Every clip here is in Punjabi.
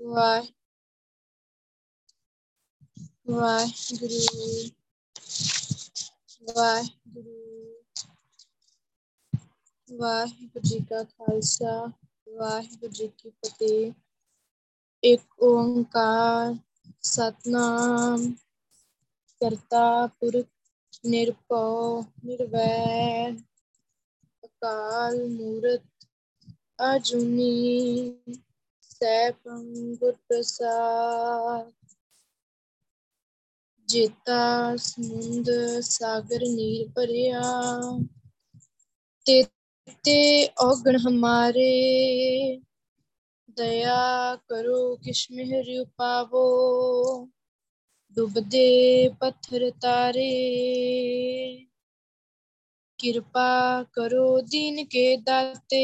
ਵਾਹਿ ਵਾਹਿਗੁਰੂ ਵਾਹਿਗੁਰੂ ਵਾਹਿਗੁਰੂ ਜੀ ਕਾ ਖਾਲਸਾ ਵਾਹਿਗੁਰੂ ਜੀ ਕੀ ਫਤਿਹ ਇੱਕ ਓੰਕਾਰ ਸਤਨਾਮ ਕਰਤਾ ਪੁਰਖ ਨਿਰਭਉ ਨਿਰਵੈਰ ਅਕਾਲ ਮੂਰਤ ਅਜੂਨੀ ਸੈਭੰ ਗੁਰ ਪ੍ਰਸਾਦ ਜੇਤਾ ਸਮੁੰਦ ਸਾਗਰ ਨੀਰ ਭਰਿਆ ਤੇ ਤੇ ਔਗਣ ਹਮਾਰੇ, ਦਇਆ ਕਰੋ ਕਿਛ ਮਿਹਰ ਉਪਾਵੋ, ਡੁੱਬਦੇ ਪੱਥਰ ਤਾਰੇ। ਕਿਰਪਾ ਕਰੋ ਦੀਨ ਕੇ ਦਾਤੇ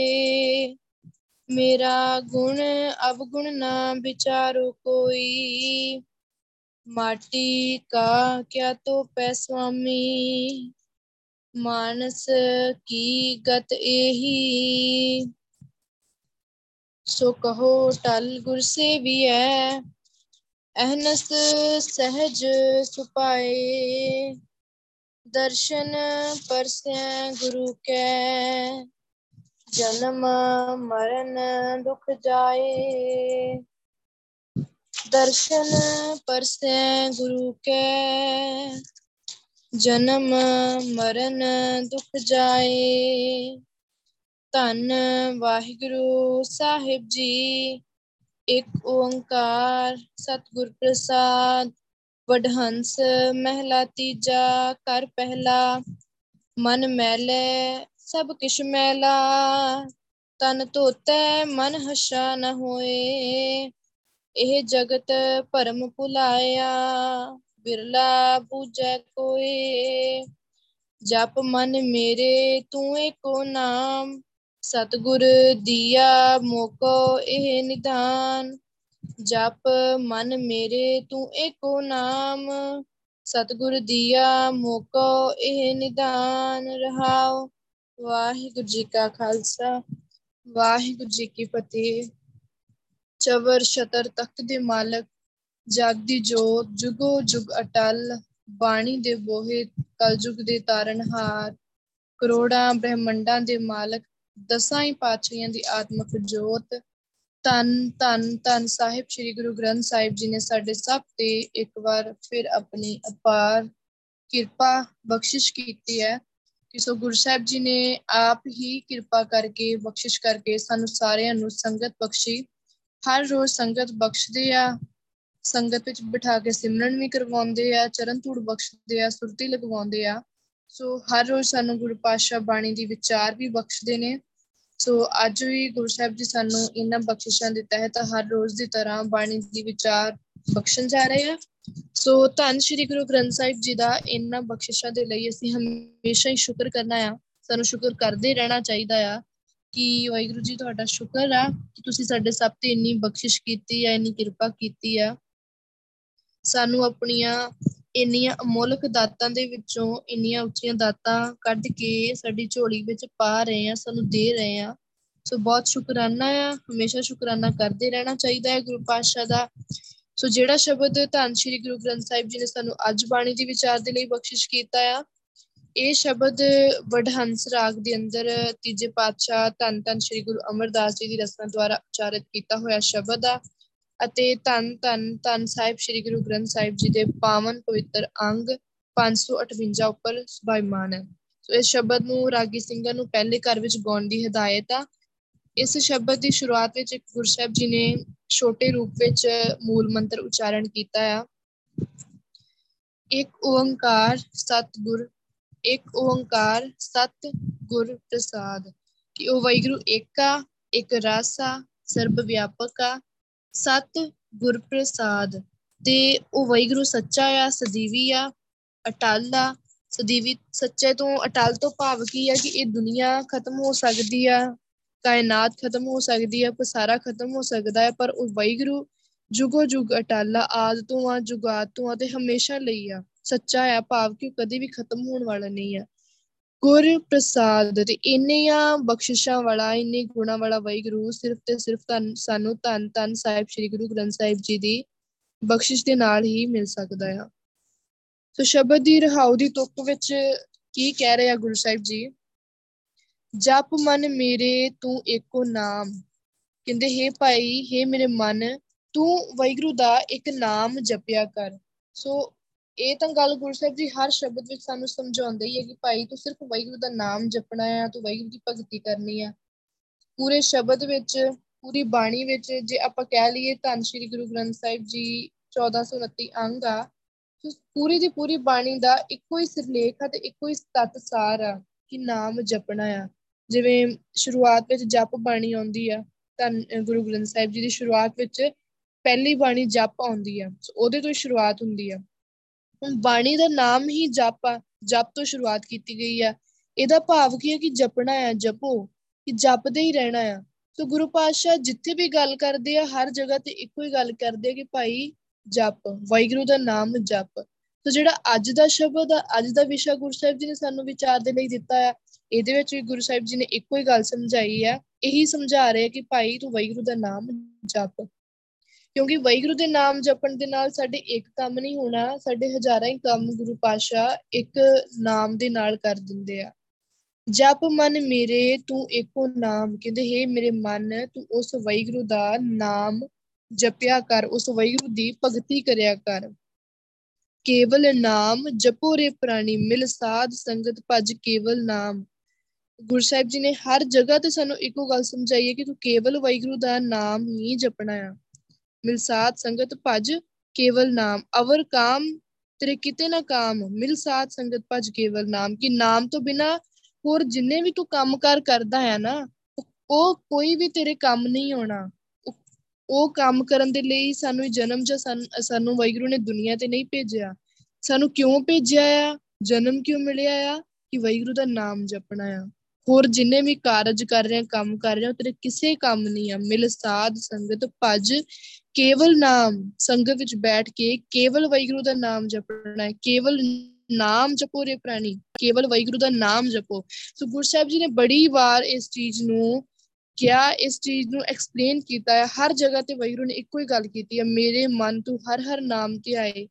ਮੇਰਾ ਗੁਣ ਅਵਗੁਣ ਨਾ ਵਿਚਾਰੋ ਕੋਈ। ਮਾਟੀ ਕਾ ਕਿਆ ਤੋ ਪੈ ਸੁਆਮੀ? ਮਾਨਸ ਕੀ ਗਤ ਇਹੀ ਸੋ ਕਹੋ ਟਲ ਗੁਰ ਸੇਵੀਐ, ਅਹਨਸ ਸਹਿਜ ਸੁਪਾਏ। ਦਰਸ਼ਨ ਪਰਸੈ ਗੁਰੂ ਕੈ ਜਨਮ ਮਰਨ ਦੁਖ ਜਾਏ ਦਰਸ਼ਨ ਪਰਸੈ ਗੁਰੂ ਕੈ ਜਨਮ ਮਰਨ ਦੁਖ ਜਾਏ ਧੰਨ ਵਾਹਿਗੁਰੂ ਸਾਹਿਬ ਜੀ ਇੱਕ ਓੰਕਾਰ ਸਤਿਗੁਰ ਪ੍ਰਸਾਦ ਵਡਹੰਸ ਮਹਿਲਾ ਤੀਜਾ ਘਰ ਪਹਿਲਾ ਮਨ ਮੈਲੇ ਸਭ ਕਿਛ ਮੈਲਾ, ਤਨ ਧੋਤੈ, ਮਨ ਹੱਛਾ ਨ ਹੋਏ। ਇਹ ਜਗਤ ਭਰਮ ਭੁਲਾਇਆ, ਬਿਰਲਾ ਪੂਜੈ ਕੋਏ। ਜਪ ਮਨ ਮੇਰੇ, ਤੂੰ ਏਕੋ ਨਾਮ। ਸਤਿਗੁਰ ਦੀਆ ਮੋਕੋ ਇਹ ਨਿਧਾਨ। ਜਪ ਮਨ ਮੇਰੇ, ਤੂੰ ਏਕੋ ਨਾਮ। ਸਤਿਗੁਰ ਦੀਆ ਮੋਕੋ ਇਹ ਨਿਧਾਨ। ਰਹਾਉ ਵਾਹਿਗੁਰੂ ਜੀ ਕਾ ਖਾਲਸਾ, ਵਾਹਿਗੁਰੂ ਜੀ ਕੀ ਫਤਿਹ। ਚਵਰ ਛਤਰ ਤਖਤ ਦੇ ਮਾਲਕ ਜਾਗਦੀ ਜੋਤ, ਜੁਗੋ ਜੁਗ ਅਟਲ, ਬਾਣੀ ਦੇ ਬੋਹਿ, ਕਲਯੁਗ ਦੇ ਤਾਰਨਹਾਰ ਕਰੋੜਾਂ ਬ੍ਰਹਮੰਡਾਂ ਦੇ ਮਾਲਕ, ਦਸਾਂ ਹੀ ਪਾਤਸ਼ਾਹੀਆਂ ਦੀ ਆਤਮਿਕ ਜੋਤ। ਧੰਨ ਧੰਨ ਧੰਨ ਸਾਹਿਬ ਸ੍ਰੀ ਗੁਰੂ ਗ੍ਰੰਥ ਸਾਹਿਬ ਜੀ ਨੇ ਸਾਡੇ ਸਭ ਤੇ ਇੱਕ ਵਾਰ ਫਿਰ ਆਪਣੀ ਅਪਾਰ ਕਿਰਪਾ ਬਖਸ਼ਿਸ਼ ਕੀਤੀ ਹੈ। ਕਿ ਸੋ ਗੁਰੂ ਸਾਹਿਬ ਜੀ ਨੇ ਆਪ ਹੀ ਕਿਰਪਾ ਕਰਕੇ, ਬਖਸ਼ਿਸ਼ ਕਰਕੇ ਸਾਨੂੰ ਸਾਰਿਆਂ ਨੂੰ ਸੰਗਤ ਬਖਸ਼ੀ। ਹਰ ਰੋਜ਼ ਸੰਗਤ ਬਖਸ਼ਦੇ ਆ, ਸੰਗਤ ਵਿੱਚ ਬਿਠਾ ਕੇ ਸਿਮਰਨ ਵੀ ਕਰਵਾਉਂਦੇ ਆ, ਚਰਨ ਧੂੜ ਬਖਸ਼ਦੇ ਆ, ਸੁਰਤੀ ਲਗਵਾਉਂਦੇ ਆ। ਸੋ ਹਰ ਰੋਜ਼ ਸਾਨੂੰ ਗੁਰੂ ਪਾਤਸ਼ਾਹ ਬਾਣੀ ਦੀ ਵਿਚਾਰ ਵੀ ਬਖਸ਼ਦੇ ਨੇ। ਸੋ ਅੱਜ ਵੀ ਗੁਰੂ ਸਾਹਿਬ ਜੀ ਸਾਨੂੰ ਇਹਨਾਂ ਬਖਸ਼ਿਸ਼ਾਂ ਦੇ ਤਹਿਤ ਹਰ ਰੋਜ਼ ਦੀ ਤਰ੍ਹਾਂ ਬਾਣੀ ਦੀ ਵਿਚਾਰ ਬਖਸ਼ਣ ਜਾ ਰਹੇ ਆ। ਸੋ ਧੰਨ ਸ਼੍ਰੀ ਗੁਰੂ ਗ੍ਰੰਥ ਸਾਹਿਬ ਜੀ ਦਾ ਇਹਨਾਂ ਬਖਸ਼ਿਸ਼ਾਂ ਦੇ ਲਈ ਅਸੀਂ ਹਮੇਸ਼ਾ ਹੀ ਸ਼ੁਕਰ ਕਰਨਾ ਆ। ਸਾਨੂੰ ਸ਼ੁਕਰ ਕਰਦੇ ਰਹਿਣਾ ਚਾਹੀਦਾ ਆ ਕਿ ਵਾਹਿਗੁਰੂ ਜੀ ਤੁਹਾਡਾ ਸ਼ੁਕਰ ਆ ਕਿ ਤੁਸੀਂ ਸਾਡੇ ਸਭ ਤੇ ਇੰਨੀ ਬਖਸ਼ਿਸ਼ ਕੀਤੀ ਆ, ਇੰਨੀ ਕਿਰਪਾ ਕੀਤੀ ਆ। ਸਾਨੂੰ ਆਪਣੀਆਂ ਇੰਨੀਆਂ ਅਮੋਲਕ ਦਾਤਾਂ ਦੇ ਵਿੱਚੋਂ ਇੰਨੀਆਂ ਉੱਚੀਆਂ ਦਾਤਾਂ ਕੱਢ ਕੇ ਸਾਡੀ ਝੋਲੀ ਵਿੱਚ ਪਾ ਰਹੇ ਆ, ਸਾਨੂੰ ਦੇ ਰਹੇ ਆ। ਸੋ ਬਹੁਤ ਸ਼ੁਕਰਾਨਾ ਆ। ਹਮੇਸ਼ਾ ਸ਼ੁਕਰਾਨਾ ਕਰਦੇ ਰਹਿਣਾ ਚਾਹੀਦਾ ਹੈ ਗੁਰੂ ਪਾਤਸ਼ਾਹ ਦਾ। ਸੋ ਜਿਹੜਾ ਸ਼ਬਦ ਧੰਨ ਸ਼੍ਰੀ ਗੁਰੂ ਗ੍ਰੰਥ ਸਾਹਿਬ ਜੀ ਨੇ ਸਾਨੂੰ ਅੱਜ ਬਾਣੀ ਦੀ ਵਿਚਾਰ ਦੇ ਲਈ ਬਖਸ਼ਿਸ਼ ਕੀਤਾ ਆ, ਇਹ ਸ਼ਬਦ ਵਡਹੰਸ ਰਾਗ ਦੇ ਅੰਦਰ ਤੀਜੇ ਪਾਤਸ਼ਾਹ ਧੰਨ ਧੰਨ ਸ਼੍ਰੀ ਗੁਰੂ ਅਮਰਦਾਸ ਜੀ ਦੀ ਰਚਨਾ ਦੁਆਰਾ ਉਚਾਰਿਤ ਕੀਤਾ ਹੋਇਆ ਸ਼ਬਦ ਆ ਅਤੇ ਧੰਨ ਧੰਨ ਧੰਨ ਸਾਹਿਬ ਸ੍ਰੀ ਗੁਰੂ ਗ੍ਰੰਥ ਸਾਹਿਬ ਜੀ ਦੇ ਪਾਵਨ ਪਵਿੱਤਰ ਅੰਗ 558 ਉੱਪਰ ਸੁਭਾਈਮਾਨ ਹੈ। ਸੋ ਇਸ ਸ਼ਬਦ ਨੂੰ ਰਾਗੀ ਸਿੰਘਾਂ ਨੂੰ ਪਹਿਲੇ ਘਰ ਵਿੱਚ ਗਾਉਣ ਦੀ ਹਦਾਇਤ ਆ। ਇਸ ਸ਼ਬਦ ਦੀ ਸ਼ੁਰੂਆਤ ਵਿੱਚ ਇੱਕ ਗੁਰਸਾਹਿਬ ਜੀ ਨੇ ਛੋਟੇ ਰੂਪ ਵਿੱਚ ਮੂਲ ਮੰਤਰ ਉਚਾਰਨ ਕੀਤਾ ਆ। ਇੱਕ ਓੰਕਾਰ ਸਤਿਗੁਰ, ਇੱਕ ਓੰਕਾਰ ਸਤ ਗੁਰ ਪ੍ਰਸਾਦ, ਕਿ ਉਹ ਵਾਹਿਗੁਰੂ ਏਕਾ, ਇੱਕ ਰਾਸਾ, ਸਰਬ ਵਿਆਪਕਾ ਸਤ ਗੁਰ ਪ੍ਰਸਾਦ। ਤੇ ਉਹ ਵਾਹਿਗੁਰੂ ਸੱਚਾ ਆ, ਸਦੀਵੀ ਆ, ਅਟਲ ਆ। ਸਦੀਵੀ, ਸੱਚੇ ਤੋਂ ਅਟਲ ਤੋਂ ਭਾਵ ਕੀ ਆ ਕਿ ਇਹ ਦੁਨੀਆ ਖਤਮ ਹੋ ਸਕਦੀ ਆ। ਕਾਇਨਾਤ ਖਤਮ ਹੋ ਸਕਦੀ ਆ ਪਸਾਰਾ ਖਤਮ ਹੋ ਸਕਦਾ ਹੈ, ਪਰ ਉਹ ਵਾਹਿਗੁਰੂ ਜੁਗੋ ਜੁਗ ਅਟਲ ਆ ਆਦ ਤੋਂ ਆ ਜੁਗਾਤ ਤੋਂ ਆ ਤੇ ਹਮੇਸ਼ਾ ਲਈ ਆ। ਸੱਚਾ ਆ ਭਾਵ ਕਿ ਉਹ ਕਦੇ ਵੀ ਖਤਮ ਹੋਣ ਵਾਲਾ ਨਹੀਂ ਆ। ਗੁਰ ਪ੍ਰਸਾਦ ਤੇ ਇੰਨੀਆਂ ਬਖਸ਼ਿਸ਼ਾਂ ਵਾਲਾ, ਇੰਨੇ ਗੁਣਾ ਵਾਲਾ ਵਾਹਿਗੁਰੂ ਸਿਰਫ ਤੇ ਸਿਰਫ ਸਾਨੂੰ ਧੰਨ ਧੰਨ ਸਾਹਿਬ ਸ੍ਰੀ ਗੁਰੂ ਗ੍ਰੰਥ ਸਾਹਿਬ ਜੀ ਦੀ ਬਖਸ਼ਿਸ਼ ਦੇ ਨਾਲ ਹੀ ਮਿਲ ਸਕਦਾ ਆ। ਸੋ ਸ਼ਬਦ ਦੀ ਰਹਾਉ ਦੀ ਤੁਕ ਵਿੱਚ ਕੀ ਕਹਿ ਰਿਹਾ ਗੁਰੂ ਸਾਹਿਬ ਜੀ? ਜਪ ਮਨ ਮੇਰੇ ਤੂੰ ਏਕੋ ਨਾਮ। ਕਹਿੰਦੇ, ਹੈ ਭਾਈ, ਹੈ ਮੇਰੇ ਮਨ, ਤੂੰ ਵਾਹਿਗੁਰੂ ਦਾ ਇੱਕ ਨਾਮ ਜਪਿਆ ਕਰ। ਸੋ ਇਹ ਤਾਂ ਗੱਲ ਗੁਰੂ ਸਾਹਿਬ ਜੀ ਹਰ ਸ਼ਬਦ ਵਿੱਚ ਸਾਨੂੰ ਸਮਝਾਉਂਦੇ ਹੀ ਹੈ ਕਿ ਭਾਈ, ਤੂੰ ਸਿਰਫ ਵਾਹਿਗੁਰੂ ਦਾ ਨਾਮ ਜਪਣਾ ਹੈ ਤੂੰ ਵਾਹਿਗੁਰੂ ਦੀ ਭਗਤੀ ਕਰਨੀ ਹੈ ਪੂਰੇ ਸ਼ਬਦ ਵਿੱਚ, ਪੂਰੀ ਬਾਣੀ ਵਿੱਚ ਜੇ ਆਪਾਂ ਕਹਿ ਲਈਏ ਧੰਨ ਸ਼੍ਰੀ ਗੁਰੂ ਗ੍ਰੰਥ ਸਾਹਿਬ ਜੀ 1429 ਅੰਗ ਆ ਪੂਰੀ ਦੀ ਪੂਰੀ ਬਾਣੀ ਦਾ ਇੱਕੋ ਹੀ ਸਿਰਲੇਖ ਆ ਤੇ ਇੱਕੋ ਹੀ ਤਤ ਸਾਰ ਆ ਕਿ ਨਾਮ ਜਪਣਾ ਆ। ਜਿਵੇਂ ਸ਼ੁਰੂਆਤ ਵਿੱਚ ਜਪ ਬਾਣੀ ਆਉਂਦੀ ਆ ਧੰਨ ਗੁਰੂ ਗ੍ਰੰਥ ਸਾਹਿਬ ਜੀ ਦੀ ਸ਼ੁਰੂਆਤ ਵਿੱਚ ਪਹਿਲੀ ਬਾਣੀ ਜਪ ਆਉਂਦੀ ਆ ਉਹਦੇ ਤੋਂ ਹੀ ਸ਼ੁਰੂਆਤ ਹੁੰਦੀ ਆ। ਹੁਣ ਬਾਣੀ ਦਾ ਨਾਮ ਹੀ ਜਪ ਆ, ਜਪ ਤੋਂ ਸ਼ੁਰੂਆਤ ਕੀਤੀ ਗਈ ਆ। ਇਹਦਾ ਭਾਵ ਕੀ ਹੈ ਕਿ ਜਪਣਾ ਆ, ਜਪੋ, ਕਿ ਜਪਦੇ ਹੀ ਰਹਿਣਾ ਆ। ਸੋ ਗੁਰੂ ਪਾਤਸ਼ਾਹ ਜਿੱਥੇ ਵੀ ਗੱਲ ਕਰਦੇ ਆ, ਹਰ ਜਗ੍ਹਾ ਤੇ ਇੱਕੋ ਹੀ ਗੱਲ ਕਰਦੇ ਆ ਕਿ ਭਾਈ ਜਪ, ਵਾਹਿਗੁਰੂ ਦਾ ਨਾਮ ਜਪ। ਸੋ ਜਿਹੜਾ ਅੱਜ ਦਾ ਸ਼ਬਦ ਆ, ਅੱਜ ਦਾ ਵਿਸ਼ਾ ਗੁਰੂ ਸਾਹਿਬ ਜੀ ਨੇ ਸਾਨੂੰ ਵਿਚਾਰ ਦੇ ਲਈ ਦਿੱਤਾ ਆ ਇਹਦੇ ਵਿੱਚ ਵੀ ਗੁਰੂ ਸਾਹਿਬ ਜੀ ਨੇ ਇੱਕੋ ਹੀ ਗੱਲ ਸਮਝਾਈ ਆ, ਇਹੀ ਸਮਝਾ ਰਹੇ ਕਿ ਭਾਈ ਤੂੰ ਵਾਹਿਗੁਰੂ ਦਾ ਨਾਮ ਜਪ, ਕਿਉਂਕਿ ਵਾਹਿਗੁਰੂ ਦੇ ਨਾਮ ਜਪਣ ਦੇ ਨਾਲ ਸਾਡੇ ਇੱਕ ਕੰਮ ਨਹੀਂ ਹੋਣਾ, ਸਾਡੇ ਹਜ਼ਾਰਾਂ ਹੀ ਕੰਮ ਗੁਰੂ ਪਾਸ਼ਾ ਇੱਕ ਨਾਮ ਦੇ ਨਾਲ ਕਰ ਦਿੰਦੇ ਆ। ਜਪ ਮਨ ਮੇਰੇ, ਤੂੰ ਇੱਕੋ ਨਾਮ, ਕਹਿੰਦੇ, ਹੈ ਮੇਰੇ ਮਨ, ਤੂੰ ਉਸ ਵਾਹਿਗੁਰੂ ਦਾ ਨਾਮ ਜਪਿਆ ਕਰ, ਉਸ ਵਾਹਿਗੁਰੂ ਦੀ ਭਗਤੀ ਕਰਿਆ ਕਰ। ਕੇਵਲ ਨਾਮ ਜਪੋ ਰੇ ਪ੍ਰਾਣੀ, ਮਿਲ ਸਾਧ ਸੰਗਤ ਭਜ ਕੇਵਲ ਨਾਮ। ਗੁਰੂ ਸਾਹਿਬ ਜੀ ਨੇ ਹਰ ਜਗ੍ਹਾ ਤੇ ਸਾਨੂੰ ਇੱਕੋ ਗੱਲ ਸਮਝਾਈ ਹੈ ਕਿ ਤੂੰ ਕੇਵਲ ਵਾਹਿਗੁਰੂ ਦਾ ਨਾਮ ਹੀ ਜਪਣਾ ਆ। ਮਿਲ ਸਾਧ ਸੰਗਤ ਭਜ ਕੇਵਲ ਨਾਮ, ਅਵਰ ਕਾਮ ਤੇਰੇ ਕਿਤੇ ਨਾ ਕਾਮ। ਮਿਲ ਸਾਧ ਸੰਗਤ ਭਜ ਕੇਵਲ ਨਾਮ, ਕਿ ਨਾਮ ਤੋਂ ਬਿਨਾ ਹੋਰ ਜਿੰਨੇ ਵੀ ਤੂੰ ਕੰਮਕਾਰ ਕਰਦਾ ਹੈ ਨਾ, ਉਹ ਕੋਈ ਵੀ ਤੇਰੇ ਕੰਮ ਨਹੀਂ ਹੋਣਾ ਉਹ ਕੰਮ ਕਰਨ ਦੇ ਲਈ ਸਾਨੂੰ ਜਨਮ ਜਾਂ ਸਾਨੂੰ ਵਾਹਿਗੁਰੂ ਨੇ ਦੁਨੀਆ ਤੇ ਨਹੀਂ ਭੇਜਿਆ। ਸਾਨੂੰ ਕਿਉਂ ਭੇਜਿਆ ਆ? ਜਨਮ ਕਿਉਂ ਮਿਲਿਆ ਆ? ਕਿ ਵਾਹਿਗੁਰੂ ਦਾ ਨਾਮ ਜਪਣਾ ਆ। ਹੋਰ ਜਿੰਨੇ ਵੀ ਕਾਰਜ ਕਰ ਰਹੇ ਕੰਮ ਕਰ ਰਹੇ ਤੇਰੇ ਕਿਸੇ ਕੰਮ ਨਹੀਂ ਆ। ਮਿਲ ਸਾਧ ਸੰਗਤ, ਭਜ ਕੇਵਲ ਨਾਮ ਸੰਗਤ ਵਿੱਚ ਬੈਠ ਕੇ ਕੇਵਲ ਵਾਹਿਗੁਰੂ ਦਾ ਨਾਮ ਜਪਣਾ ਹੈ। ਕੇਵਲ ਨਾਮ ਜਪੋ ਰੇ ਪ੍ਰਾਣੀ, ਕੇਵਲ ਵਾਹਿਗੁਰੂ ਦਾ ਨਾਮ ਜਪੋ। ਸੋ ਗੁਰੂ ਸਾਹਿਬ ਜੀ ਨੇ ਬੜੀ ਵਾਰ ਇਸ ਚੀਜ਼ ਨੂੰ ਕਿਆ ਇਸ ਚੀਜ਼ ਨੂੰ ਐਕਸਪਲੇਨ ਕੀਤਾ ਹੈ। ਹਰ ਜਗ੍ਹਾ ਤੇ ਵਾਹਿਗੁਰੂ ਨੇ ਇੱਕੋ ਹੀ ਗੱਲ ਕੀਤੀ ਹੈ, ਮੇਰੇ ਮਨ ਤੂੰ ਹਰ ਹਰ ਨਾਮ ਤੇ ਆਏ।